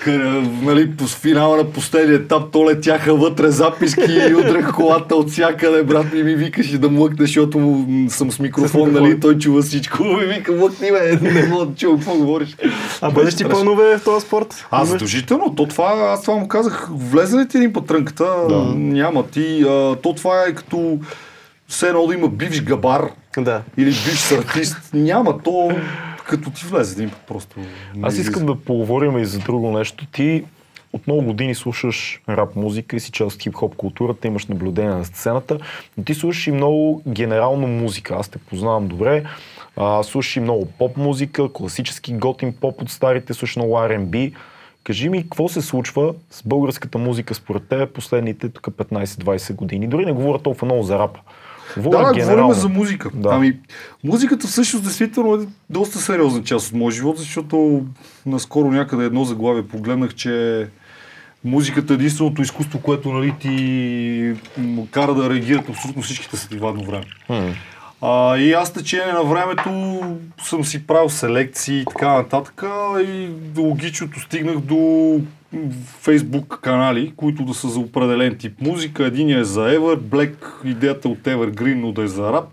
кър, нали, по финала на последния етап, то летяха вътре записки и удрах колата от всякъде. Брат ми ми викаше да млъкне, защото съм с микрофон, нали, той чува всичко. И вика, млъкни, бе, не мога да чувам какво говориш. А бъдеш ти планове в този спорт? А, Имаш? задължително. То това, аз това му казах, влезе ли ти един път трънката, Да. няма ти. А, то това е като все едно да има бивш габар Да. или бивш артист. Няма. То като ти влезе един път просто. Аз искам да поговорим и за друго нещо. Ти от много години слушаш рап музика и си част от хип-хоп културата, имаш наблюдение на сцената, но ти слушаш и много генерално музика. Аз те познавам добре. А, слушаш и много поп музика, класически готин поп от старите, слушаш много R&B. Кажи ми, какво се случва с българската музика според теб последните тук 15-20 години? Дори не говоря толкова много за рапа. Говоря Да, генерално. говорим за музика. Да. Ами, музиката всъщност действително е доста сериозна част от моя живот, защото наскоро някъде едно заглавие погледнах, че музиката е единственото изкуство, което нали, ти кара да реагират абсолютно всичките сетива едно време. Хм. А, и аз течение на времето съм си правил селекции и така нататък и логичното стигнах до фейсбук канали, които да са за определен тип музика. Единият е за Ever, Black, идеята от Evergreen, но да е за рап.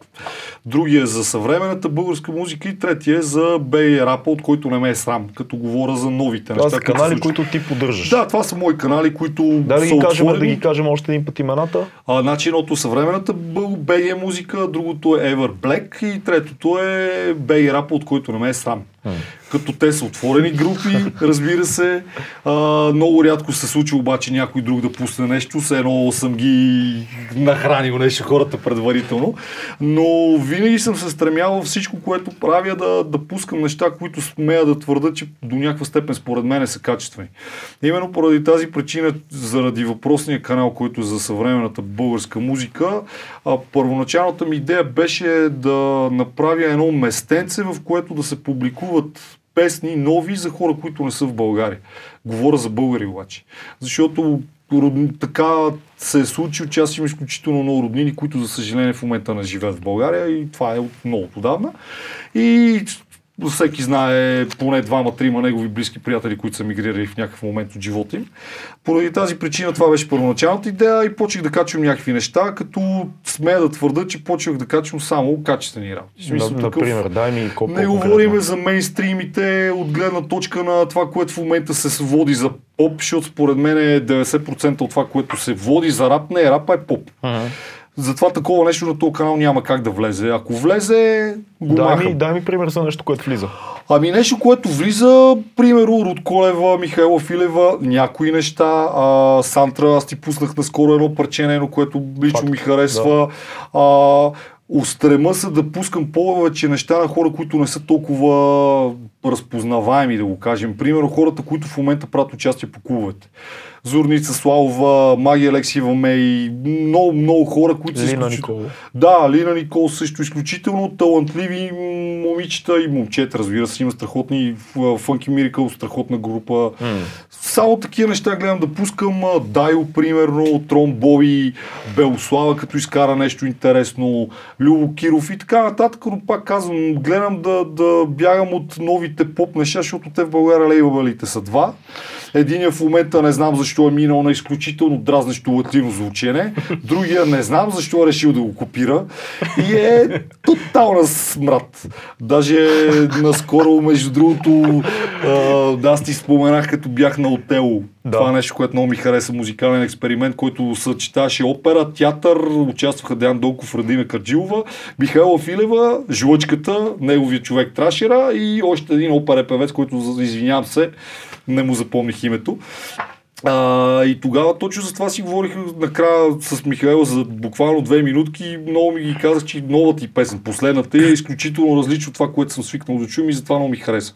Другия е за съвременната българска музика и третия е за бей рапа, от който не ме е срам, като говоря за новите Това неща. са които се канали, които ти поддържаш. Да, това са мои канали, които Да, да са ги, кажем, да отворени. ги кажем още един път имената. А, значи едното е съвременната BG музика, другото е Ever Black и третото е BG Rap, от който не ме е срам. Като те са отворени групи, разбира се. А, много рядко се случва обаче някой друг да пусне нещо, все едно съм ги нахранил нещо хората предварително. Но винаги съм се стремял всичко, което правя да, да пускам неща, които смея да твърда, че до някаква степен според мен са качествени. Именно поради тази причина, заради въпросния канал, който е за съвременната българска музика, а, първоначалната ми идея беше да направя едно местенце, в което да се публикуват песни нови за хора, които не са в България. Говоря за българи обаче. Защото така се е случило, че аз имам изключително много роднини, които за съжаление в момента не живеят в България и това е от много отдавна. И всеки знае поне двама-трима негови близки приятели, които са мигрирали в някакъв момент от живота им. Поради тази причина това беше първоначалната идея и почнах да качвам някакви неща, като смея да твърда, че почнах да качвам само качествени работи. Смисъл На- такъв- Например, дай ми колко не говорим за мейнстримите от гледна точка на това, което в момента се води за поп, защото според мен е 90% от това, което се води за рап, не е рап, а е поп. Затова такова нещо на този канал няма как да влезе. Ако влезе, го Дай махам. ми, дай ми пример за нещо, което влиза. Ами нещо, което влиза, примерно Руд Колева, Михайла Филева, някои неща. А, Сантра, аз ти пуснах наскоро едно парче, едно, което лично Факт, ми харесва. А, устрема се да пускам повече неща на хора, които не са толкова разпознаваеми, да го кажем. Примерно хората, които в момента правят участие по клубовете. Зорница Славова, Магия Алексиева Мей, много, много хора, които са Лина изключително- Никола. да, Лина Никол също изключително талантливи момичета и момчета, разбира се, има страхотни Funky Miracle, страхотна група. Само такива неща гледам да пускам. Дайо, примерно, Трон Боби, Белослава, като изкара нещо интересно, Любо Киров и така нататък. Но пак казвам, гледам да, да бягам от новите поп неща, защото те в България лейбълите са два. Единия в момента не знам защо е минал на изключително дразнещо латино звучене, другия не знам защо е решил да го копира и е тотална смрад. Даже наскоро, между другото, аз ти споменах, като бях на Отело. Да. Това е нещо, което много ми хареса, музикален експеримент, който съчетаваше опера, театър, участваха Деян Долков, Радина Карджилова, Михайла Филева, Жлъчката, неговия човек Трашера и още един опера певец, който, извинявам се, не му запомних името. А, и тогава точно за това си говорих накрая с Михаил за буквално две минутки и много ми ги казах, че новата ти песен, последната е изключително различна от това, което съм свикнал да чуем и затова много ми хареса.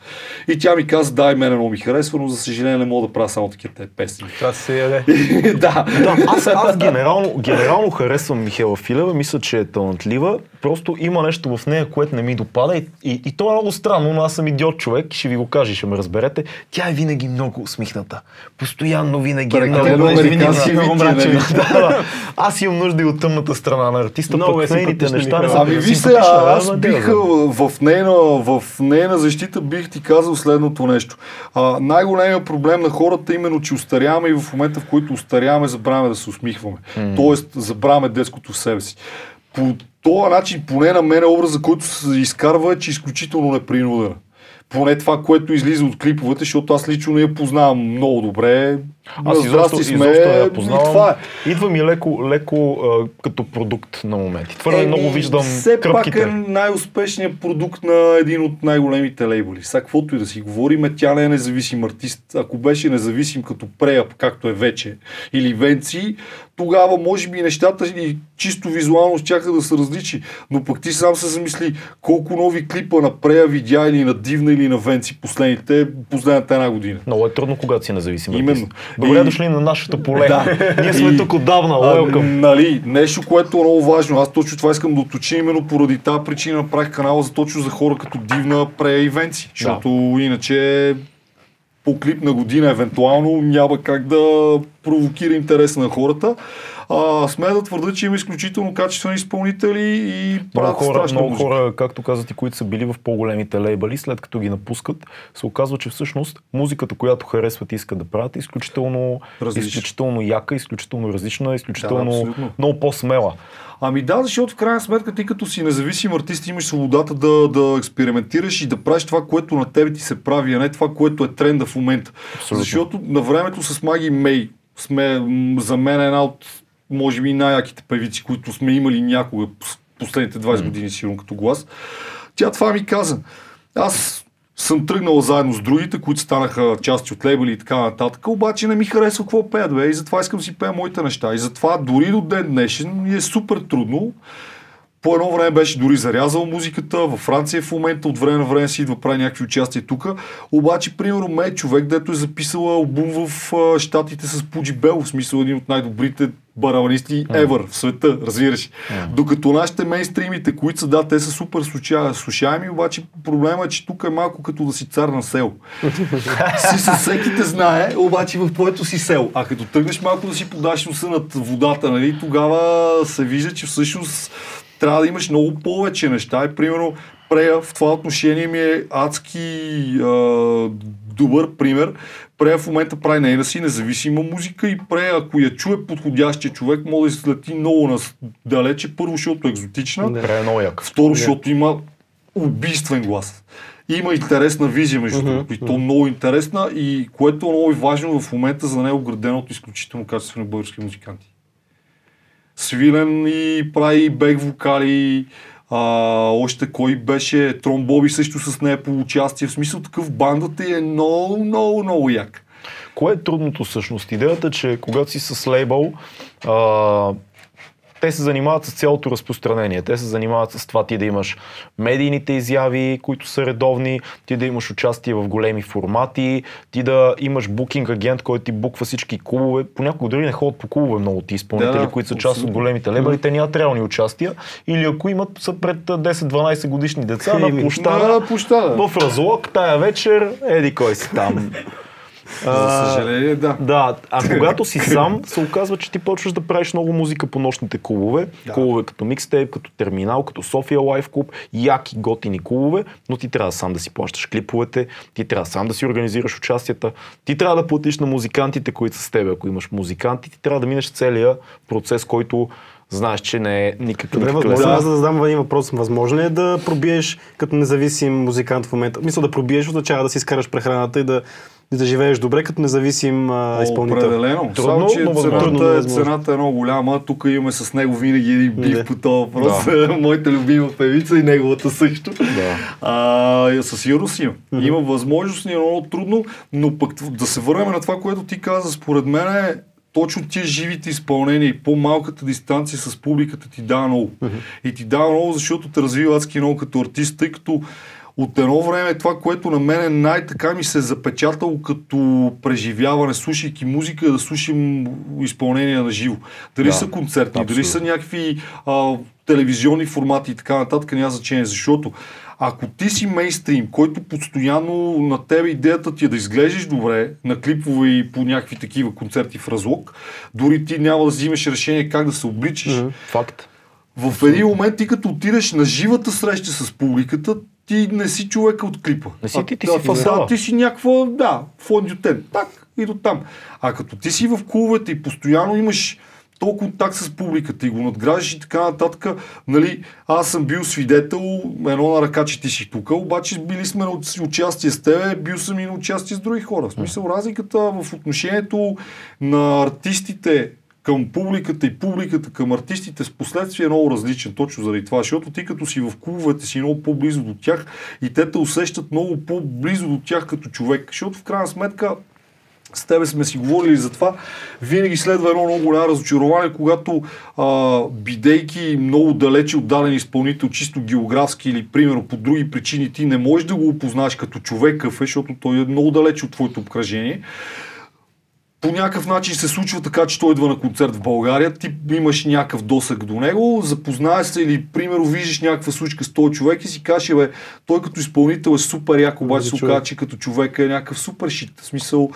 И тя ми каза, да, и мене много ми харесва, но за съжаление не мога да правя само такива те песни. Това се яде. да. Да, аз, аз генерално, генерално харесвам Михела Филева, мисля, че е талантлива. Просто има нещо в нея, което не ми допада и, и, и то е много странно, но аз съм идиот човек, ще ви го кажа, ще ме разберете. Тя е винаги много усмихната. Постоянно винаги е много, Прекалено много американски извинена, много вид мрачен. нали? Да. Аз имам нужда и от тъмната страна на артиста, Много пък е нейните неща не са Ами виж се, аз бих в нейна, в нейна защита бих ти казал следното нещо. А, най-големият проблем на хората е именно, че устаряваме и в момента, в който устаряваме, забравяме да се усмихваме. Тоест, забравяме детското в себе си. По този начин, поне на мен образа, който се изкарва, е, че е изключително непринудена. Поне това, което излиза от клиповете, защото аз лично не я познавам много добре. Аз изобщо, изобщо я и познавам. това е. Идва ми леко, леко а, като продукт на моменти. Твърде много виждам Е, все кръпките. пак е най-успешният продукт на един от най-големите лейбъли. Сега каквото и да си говорим, тя не е независим артист. Ако беше независим като Преяп, както е вече, или Венци, тогава може би нещата и чисто визуално щяха да са различни. Но пък ти сам се замисли колко нови клипа на Прея видя или на Дивна или на Венци последните, последната една година. Много е трудно, когато си независим Именно. артист. Добре И- дошли на нашето поле. Да. Ние сме И- тук отдавна. Welcome. нали, нещо, което е много важно. Аз точно това искам да уточня, именно поради тази причина направих канала за точно за хора като Дивна, Прея и Венци. Защото иначе по клип на година, евентуално, няма как да провокира интереса на хората. А, смея да твърда, че има изключително качествени изпълнители и Много правят хора, страшна много музика. хора, както казах и които са били в по-големите лейбъли, след като ги напускат, се оказва, че всъщност музиката, която харесват и искат да правят, е изключително, изключително яка, изключително различна, Да, изключително абсолютно. много по-смела. Ами да, защото в крайна сметка ти като си независим артист имаш свободата да, да експериментираш и да правиш това, което на тебе ти се прави, а не това, което е тренда в момента. Абсолютно. Защото на времето с Маги Мей сме за мен една от, може би, най-яките певици, които сме имали някога пос- последните 20 години, сигурно като глас. Тя това ми каза. Аз съм тръгнал заедно с другите, които станаха части от лейбъли и така нататък, обаче не ми харесва какво пеят, бе, и затова искам да си пея моите неща. И затова дори до ден днешен ми е супер трудно. По едно време беше дори зарязал музиката, във Франция в момента от време на време си идва прави някакви участия тук. Обаче, примерно, ме е човек, дето е записал албум в а, Штатите с Пуджи Бел, в смисъл един от най-добрите барабанисти ever в света, разбираш. Докато нашите мейнстримите, които са, да, те са супер слуша, слушаеми, обаче проблема е, че тук е малко като да си цар на сел. си със всеки те знае, обаче в твоето си сел. А като тръгнеш малко да си подаш носа над водата, нали, тогава се вижда, че всъщност трябва да имаш много повече неща. И примерно Прея в това отношение ми е адски а, добър пример. Прея в момента прави нейна си независима музика и Прея, ако я чуе подходящия човек, може да излети много далече. Първо, защото е екзотична. Пре е. Второ, защото има убийствен глас. Има интересна визия, между другото, и то много интересна, и което е много важно в момента за него градено от изключително качествени български музиканти. Свилен и прави бек вокали, а, още кой беше, Трон Боби също с нея по участие, в смисъл такъв бандата е много, много, много як. Кое е трудното всъщност? Идеята, че когато си с лейбъл, а, те се занимават с цялото разпространение. Те се занимават с това ти да имаш медийните изяви, които са редовни, ти да имаш участие в големи формати, ти да имаш букинг агент, който ти буква всички клубове. Понякога дори не ходят по клубове много ти изпълнители, Да, да, които са част от големите лейбъли, те нямат реални участия. Или ако имат, са пред 10-12 годишни деца на Еми, площада. На площада. В разлог, тая вечер, еди кой си там. За съжаление, да. Да, а когато си сам, се оказва, че ти почваш да правиш много музика по нощните клубове. Да. Клубове като Микстейп, като Терминал, като София Лайф Клуб, яки, готини клубове, но ти трябва сам да си плащаш клиповете, ти трябва сам да си организираш участията, ти трябва да платиш на музикантите, които са с теб, ако имаш музиканти, ти трябва да минеш целия процес, който знаеш, че не е никакъв Добре, възможно лесен. аз да задам един въпрос. Възможно ли е да пробиеш като независим музикант в момента? Мисля да пробиеш означава да си изкараш прехраната и да, и да живееш добре като независим а, изпълнител. Определено. Трудно, Само, че но. Трудно, цената, е, невъзможно. цената е много голяма. Тук имаме с него винаги един бив Да. по този въпрос. Моята любима певица и неговата също. Да. А, със сигурност има. Има възможност, ни е много трудно, но пък да се върнем на това, което ти каза, според мен е точно тия живите изпълнения и по-малката дистанция с публиката ти дава много. И ти дава много, защото те развива адски много като артист, тъй като от едно време това, което на мен най-така ми се е запечатало като преживяване, слушайки музика, да слушам изпълнения на живо. Дали Да, са концертни, дали са абсолютно. някакви а, телевизионни формати и така нататък, няма значение, защото ако ти си мейнстрим, който постоянно на тебе идеята ти е да изглеждаш добре на клипове и по някакви такива концерти в разлог, дори ти няма да взимаш решение как да се обличаш, Факт. в един момент ти като отидеш на живата среща с публиката, ти не си човека от клипа. Не си А- ти, ти да, си фасада. да, ти си някаква, да, фондютен. Так и до там. А като ти си в клубовете и постоянно имаш толкова контакт с публиката и го надграждаш и така нататък, нали, аз съм бил свидетел, едно на ръка, че ти си тук, обаче били сме на участие с тебе, бил съм и на участие с други хора. В смисъл, разликата в отношението на артистите към публиката и публиката към артистите с последствие е много различен, точно заради това, защото ти като си в клубовете си много по-близо до тях и те те усещат много по-близо до тях като човек, защото в крайна сметка с тебе сме си говорили за това, винаги следва едно много голямо разочарование, когато а, бидейки много далече от даден изпълнител, чисто географски или примерно по други причини, ти не можеш да го опознаеш като човек какъв е, защото той е много далече от твоето обкръжение по някакъв начин се случва така, че той идва на концерт в България, ти имаш някакъв досък до него, запознаеш се или, примерно, виждаш някаква случка с този човек и си кажеш, бе, той като изпълнител е супер як, обаче се оказа, че като човек е някакъв супер шит. В смисъл,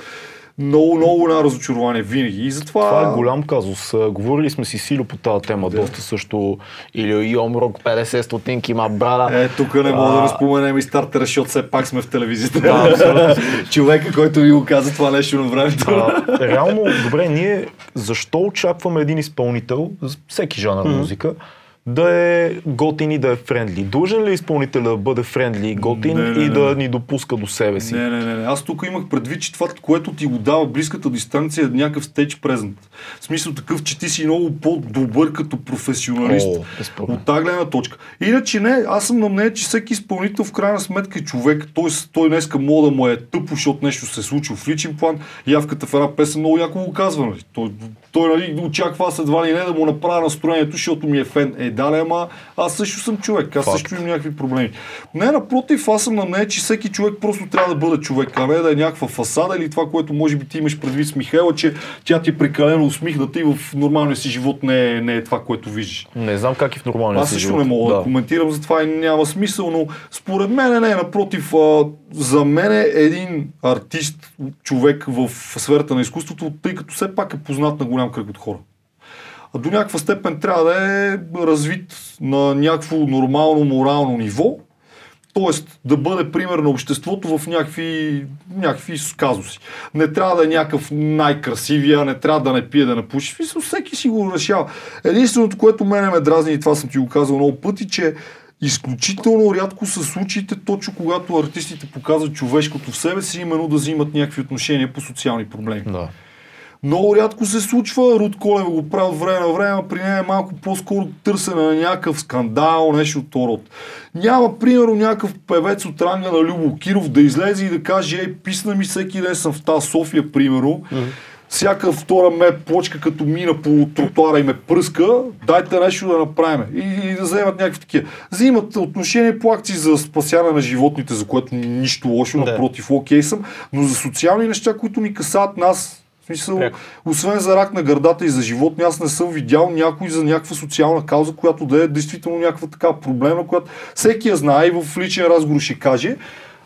много, много голямо разочарование винаги. И затова... Това е голям казус. А, Говорили сме си сило по тази тема, Да. доста също. Или Йомрок 50 стотинки, ма брада. Е, тук не мога А. да не споменем и стартера, защото все пак сме в телевизията. Човека, който ви го каза това нещо на времето. А, реално, добре, ние защо очакваме един изпълнител, всеки жанр Мгм. музика, да е готин и да е френдли. Дължен ли е изпълнителя да бъде френдли и готин Не, не, и не. да ни допуска до себе си? Не, не, не, не. Аз тук имах предвид, че това, което ти го дава близката дистанция е някакъв стейдж презент. В смисъл такъв, че ти си много по-добър като професионалист. О, от тази гледна точка. Иначе не, аз съм на мнение, че всеки изпълнител в крайна сметка е човек. Той, той днеска мода му е тъпо, защото нещо се е случило в личен план. Явката в една песен много яко го казва. Нали? Той, той нали, очаква аз едва ли не да му направя настроението, защото ми е фен. Е, да, не, ама аз също съм човек. Аз Факт. също имам някакви проблеми. Не, напротив, аз съм на мнение, че всеки човек просто трябва да бъде човек, а не да е някаква фасада или това, което може би ти имаш предвид с Михайла, че тя ти е прекалено усмихната и в нормалния си живот не е, не е това, което виждаш. Не знам как и в нормалния Аз си също живот. не мога да. коментирам за това и няма смисъл, но според мен не, напротив, а, за мен е един артист, човек в сферата на изкуството, тъй като все пак е познат на голям кръг от хора. А до някаква степен трябва да е развит на някакво нормално морално ниво, т.е. да бъде пример на обществото в някакви, някакви казуси. Не трябва да е някакъв най-красивия, не трябва да не пие, да не пуши. Мисля, всеки си го решава. Единственото, което мене ме дразни, и това съм ти го казал много пъти, че изключително рядко са случаите, точно когато артистите показват човешкото в себе си, именно да взимат някакви отношения по социални проблеми. Да. Много рядко се случва, Руд Колева го прави от време на време, при нея е малко по-скоро търсене на някакъв скандал, нещо от род. Няма, примерно, някакъв певец от ранга на Любо Киров да излезе и да каже, ей, писна ми всеки ден съм в тази София, примерно. Всяка втора ме плочка, като мина по тротуара и ме пръска, дайте нещо да направим. И, и да вземат някакви такива. Взимат отношение по акции за спасяване на животните, за което нищо лошо, Да. напротив, окей съм, но за социални неща, които ни касаят нас, в смисъл, Пряко. освен за рак на гърдата и за животни, аз не съм видял някой за някаква социална кауза, която да е действително някаква така проблема, която всеки я знае и в личен разговор ще каже,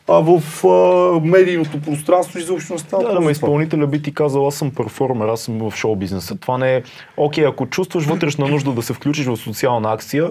а в а, медийното пространство изобщо не става. Да, да, за това. изпълнителя би ти казал, аз съм перформер, аз съм в шоу бизнеса. Това не е... Окей, ако чувстваш вътрешна нужда да се включиш в социална акция,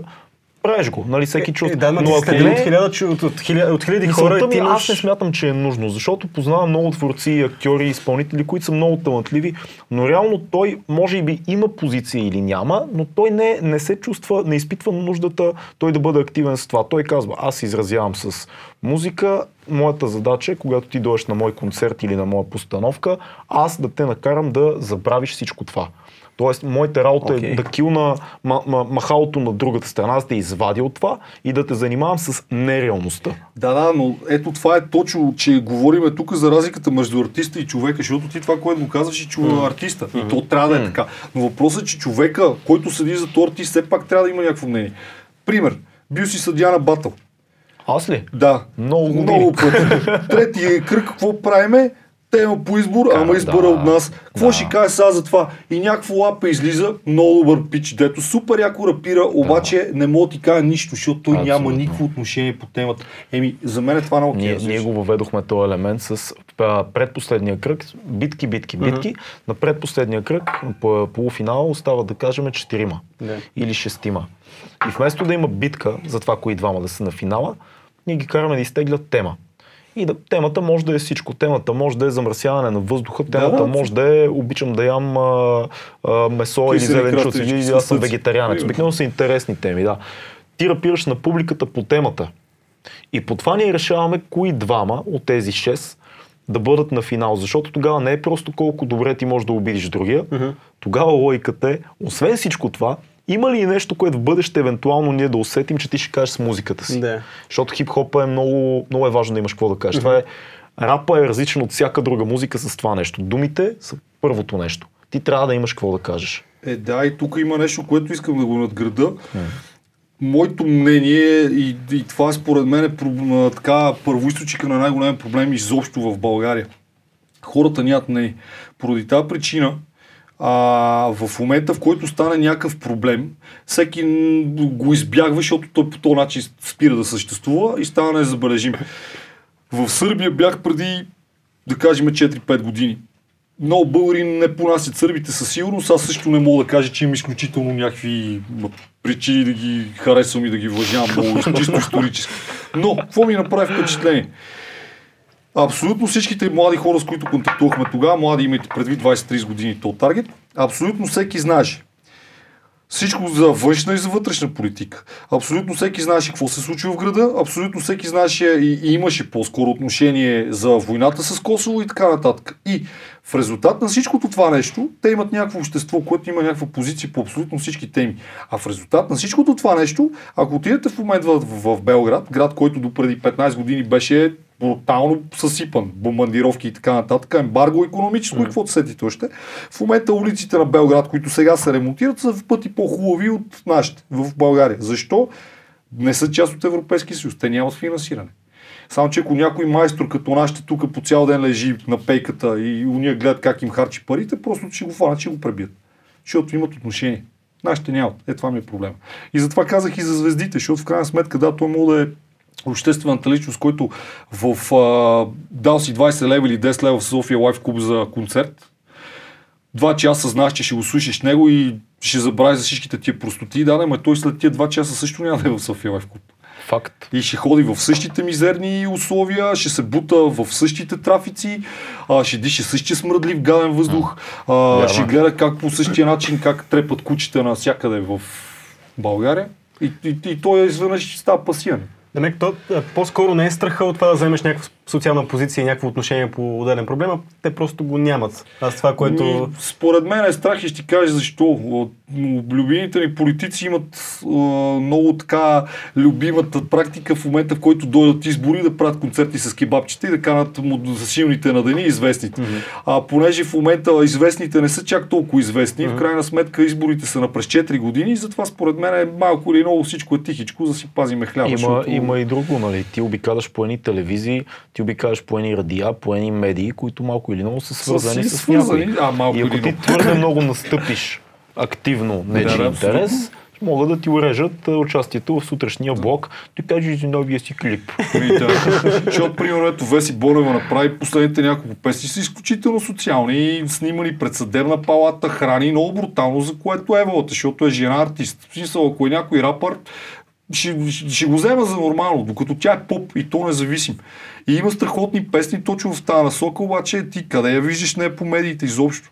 правиш го, нали всеки чувства. Е, да, но, но ако не, от, хиляда, от, от, хиляда, от хиляди хора ми, ти аз не смятам, че е нужно, защото познавам много творци, актьори, изпълнители, които са много талантливи, но реално той може би има позиция или няма, но той не, не се чувства, не изпитва нуждата той да бъде активен с това. Той казва, аз изразявам с музика, моята задача е, когато ти дойдеш на мой концерт или на моя постановка, аз да те накарам да забравиш всичко това. Тоест, моята работа Окей. е да килна ма, ма, махалото на другата страна, аз да извадя от това и да те занимавам с нереалността. Да, да, но ето това е точно, че говориме тук за разликата между артиста и човека, защото ти това, което го казваш, е чува артиста. И то трябва да е така. Но въпросът е, че човека, който седи за този артист, все пак трябва да има някакво мнение. Пример, бил си съдия на батъл. Аз ли? Да. Много. Много пъти. Третия кръг, какво правиме? Тема по избор, Кара, ама избора да, от нас. Какво да. ще каже сега за това? И някакво лапа излиза, много добър пич, дето супер яко рапира, обаче не мога да ти кажа нищо, защото той няма Абсолютно. никакво отношение по темата. Еми, за мен е това много Ние, ние го въведохме този елемент с предпоследния кръг, битки, битки, битки. На предпоследния кръг, по полуфинала, остава да кажем четирима Да. или шестима. И вместо да има битка за това, кои двама да са на финала, ние ги караме да изтеглят тема. И да, темата може да е всичко. Темата може да е замърсяване на въздуха, темата да, може да е обичам да ям а, а, месо или зеленчуци, или аз съм вегетарианец. Примерно. Обикновено са интересни теми, да. Ти рапираш на публиката по темата. И по това ние решаваме кои двама от тези 6 да бъдат на финал, защото тогава не е просто колко добре ти можеш да обидиш другия. Тогава логиката е, освен всичко това, има ли и нещо, което в бъдеще евентуално ние да усетим, че ти ще кажеш с музиката си? Да. Защото хип-хопа е много, много е важно да имаш какво да кажеш. Това е, рапа е различен от всяка друга музика с това нещо. Думите са първото нещо. Ти трябва да имаш какво да кажеш. Е, да, и тук има нещо, което искам да го надграда. Моето мнение и, и това според мен е така първоисточника на най-голям проблем изобщо в България. Хората нямат мнение. Поради тази причина, а, в момента, в който стане някакъв проблем, всеки го избягва, защото той по този начин спира да съществува и става незабележим. В Сърбия бях преди, да кажем, 4-5 години. Много българи не понасят сърбите със сигурност. Аз също не мога да кажа, че имам изключително някакви причини да ги харесвам и да ги уважавам много, чисто исторически. Но, какво ми направи впечатление? Абсолютно всичките млади хора, с които контактувахме тогава, млади имайте предвид 23 години то таргет, абсолютно всеки знаеше. Всичко за външна и за вътрешна политика. Абсолютно всеки знаеше какво се случва в града, абсолютно всеки знаеше и, и имаше по-скоро отношение за войната с Косово и така нататък. И в резултат на всичкото това нещо, те имат някакво общество, което има някаква позиция по абсолютно всички теми. А в резултат на всичкото това нещо, ако отидете в момента в, в, в Белград, град, който до преди 15 години беше брутално съсипан, бомбардировки и така нататък, ембарго економическо mm. и каквото сетите още. В момента улиците на Белград, които сега се ремонтират, са в пъти по-хубави от нашите в България. Защо? Не са част от Европейския съюз. Те нямат финансиране. Само, че ако някой майстор като нашите тук по цял ден лежи на пейката и уния гледат как им харчи парите, просто ще го фанат, ще го пребият. Защото имат отношение. Нашите нямат. Е, това ми е проблема. И затова казах и за звездите, защото в крайна сметка, да, той може да е обществената личност, който в, а, дал си 20 лева или 10 лева в София Лайф Клуб за концерт, два часа знаеш, че ще го слушаш него и ще забрави за всичките тия простоти. Да, но той след тия два часа също няма да е в София Лайф Клуб. Факт. И ще ходи в същите мизерни условия, ще се бута в същите трафици, а, ще дише същия смръдлив гаден въздух, а, ще гледа как по същия начин, как трепат кучета навсякъде в България. И, и, и той изведнъж става пасиен. Демек, то е, по-скоро не е страха от това да вземеш някаква социална позиция и някакво отношение по отделен проблем, а те просто го нямат. Аз това, което... Ми, според мен е страх и ще ти кажа защо. Любимите ни политици имат а, много така любимата практика в момента, в който дойдат избори да правят концерти с кебабчета и да канат му за силните на деня и известните. А понеже в момента известните не са чак толкова известни, в крайна сметка изборите са на през 4 години и затова според мен е малко или много всичко е тихичко, за да си пазиме хляба. Има, защото- има и друго, нали? Ти обикаляш по едни телевизии, ти обикаляш по едни радиа, по едни медии, които малко или много са свързани с свързани, някой. а, малко и ако ти твърде много настъпиш активно нечи Да, интерес, могат да ти урежат участието в сутрешния блок. Ти кажеш за новия си клип. Ами. Защото, примерно, ето Веси Бонева направи последните няколко песни са изключително социални, снимани пред съдебна палата, храни много брутално, за което е вълта, защото е жена артист. В смисъл, ако е някой рапър, ще, ще, ще го взема за нормално, докато тя е поп и то независим. И има страхотни песни точно в тази насока, обаче ти къде я виждаш не по медиите изобщо.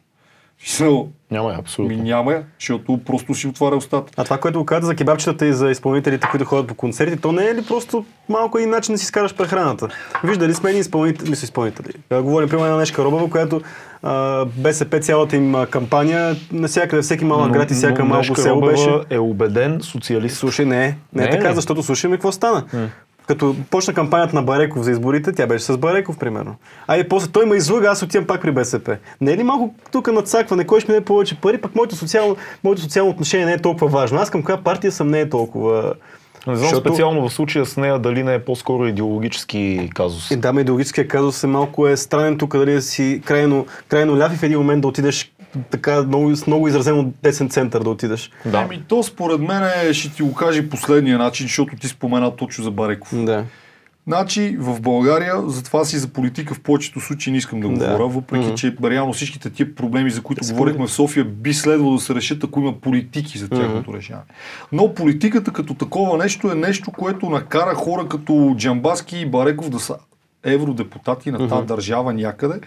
Смисъл, Няма я, ми абсолютно. няма я, защото просто си отваря устата. А това, което го каза за кебабчетата и за изпълнителите, които ходят по концерти, то не е ли просто малко един начин да си скараш прехраната? Виждали сме едни изпълнители, мисля, изпълнители. Говорим, примерно, една Нешка Робова, която а, БСП цялата им кампания, навсякъде, всеки малък град и всяка малко село беше... е убеден социалист. Слушай, не, не, не е Не, така, не. защото слушаме какво стана. Като почна кампанията на Бареков за изборите, тя беше с Бареков, примерно. А и после той ме излъга, аз отивам пак при БСП. Не е ли малко тук надцакване, кой ще ми даде повече пари, пък моето социално, моето социално отношение не е толкова важно. Аз към коя партия съм не е толкова... Не знам Защото- специално в случая с нея дали не е по-скоро идеологически казус. И да, ме идеологическия казус е малко е странен тук, дали да си крайно, крайно ляв и в един момент да отидеш така много, с много изразено десен център да отидеш. Да. Ами то според мен е, ще ти го кажа последния начин, защото ти спомена точно за Бареков. Да. Значи в България, затова си за политика в повечето случаи не искам да Да. говоря, въпреки Мгм. че реално всичките тия проблеми, за които Според- говорихме в София, би следвало да се решат, ако има политики за тяхното решаване. Но политиката като такова нещо е нещо, което накара хора като Джамбаски и Бареков да са евродепутати на тази държава някъде.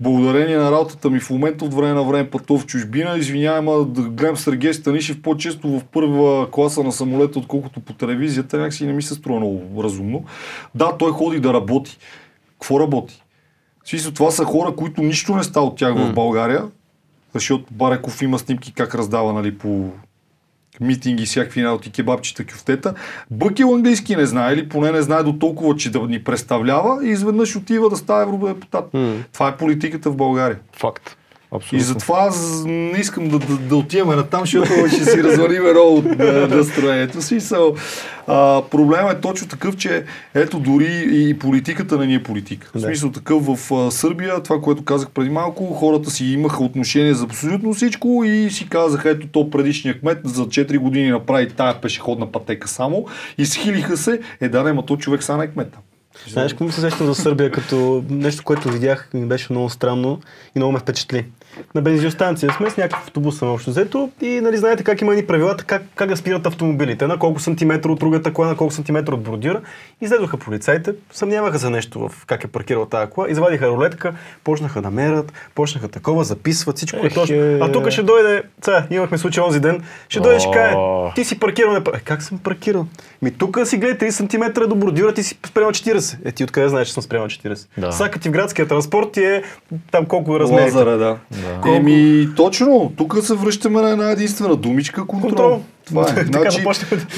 Благодарение на работата ми в момента от време на време пътувам в чужбина. Извинявам, ама да гледам Сергей Станишев по-често в първа класа на самолета, отколкото по телевизията, някакси не ми се струва много разумно. Да, той ходи да работи. Какво работи? В смисъл, това са хора, които нищо не става от тях в България, защото Бареков има снимки как раздава нали, по митинги, всякакви работи, кебабчета, кюфтета. Бъкил английски не знае или поне не знае до толкова, че да ни представлява и изведнъж отива да става евродепутат. Това е политиката в България. Факт. И Абсолютно. затова аз не искам да, да, да отиваме на там, защото ще си развалим много от настроението си. So, а, проблемът е точно такъв, че ето дори и политиката не ни е политика. В смисъл такъв в а, Сърбия, това, което казах преди малко, хората си имаха отношение за абсолютно всичко и си казаха, ето то предишният кмет за 4 години направи тая пешеходна пътека само и схилиха се, е да, не, ма то човек са не е кмета. Знаеш, какво ми се сещам за Сърбия, като нещо, което видях, ми беше много странно и много ме впечатли. На бензиностанция сме с някакъв автобус съм общо взето и нали, знаете как има ни правилата, как, как да спират автомобилите, на колко сантиметра от другата кола, на колко сантиметра от бордюра. Излезоха полицайите, съмняваха за нещо в как е паркирала тази кола, извадиха рулетка, почнаха да мерят, почнаха такова, записват всичко е точно. А тук ще дойде, сега, имахме случай онзи ден, ще дойде ще каже, ти си паркирал, не... Е, как съм паркирал? Ми тук си гледай 30 см до бордюра, ти си спрямо 40. Е, ти откъде знаеш, че съм спрямо 40? Да. Сега като ти в градския транспорт ти е там колко е размер. Лазара, да. Да. Еми, точно, тук се връщаме на една единствена думичка контрол. Контрол. Това е. Значи,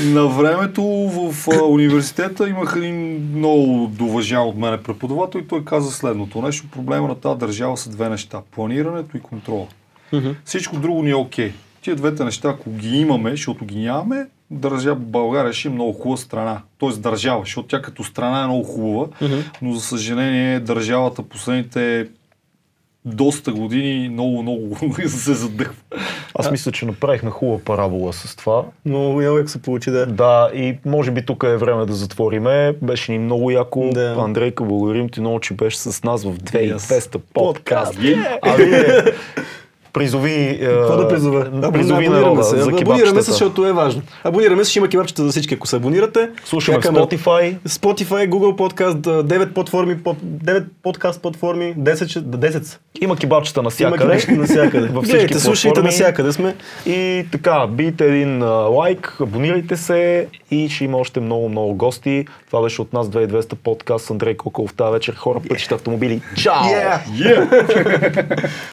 на времето в а, университета имах един много доважан от мене преподавател и той каза следното нещо. Проблема на тази държава са две неща. Планирането и контрола. Всичко друго ни е окей. Тия двете неща, ако ги имаме, защото ги нямаме, държава България ще е много хубава страна. Тоест държава, защото тя като страна е много хубава, но за съжаление държавата последните доста години много, много се задъхва. Аз мисля, че направихме хубава парабола с това. Но як се получи, да. Да, и може би тук е време да затвориме. Беше ни много яко. Да. Андрейка, благодарим ти много, че беше с нас в 2200 подкаст. Е, А вие призови... Какво да призова? Призови абонираме народа се. за Абонираме се, защото е важно. Абонираме се, ще има кебабчета за всички, ако се абонирате. Слушаме Чакаме- Spotify. Spotify, Google Podcast, 9 платформи, по- 9 подкаст платформи, 10, ще- 10 са. Има кебабчета Има навсякъде. кебабчета навсякъде. Във всички Гледайте, слушайте, навсякъде сме. И така, бийте един лайк, абонирайте се и ще има още много, много гости. Това беше от нас 2200 подкаст с Андрей Коколов тази вечер. Хора, пътища, автомобили. Чао! Yeah! Yeah!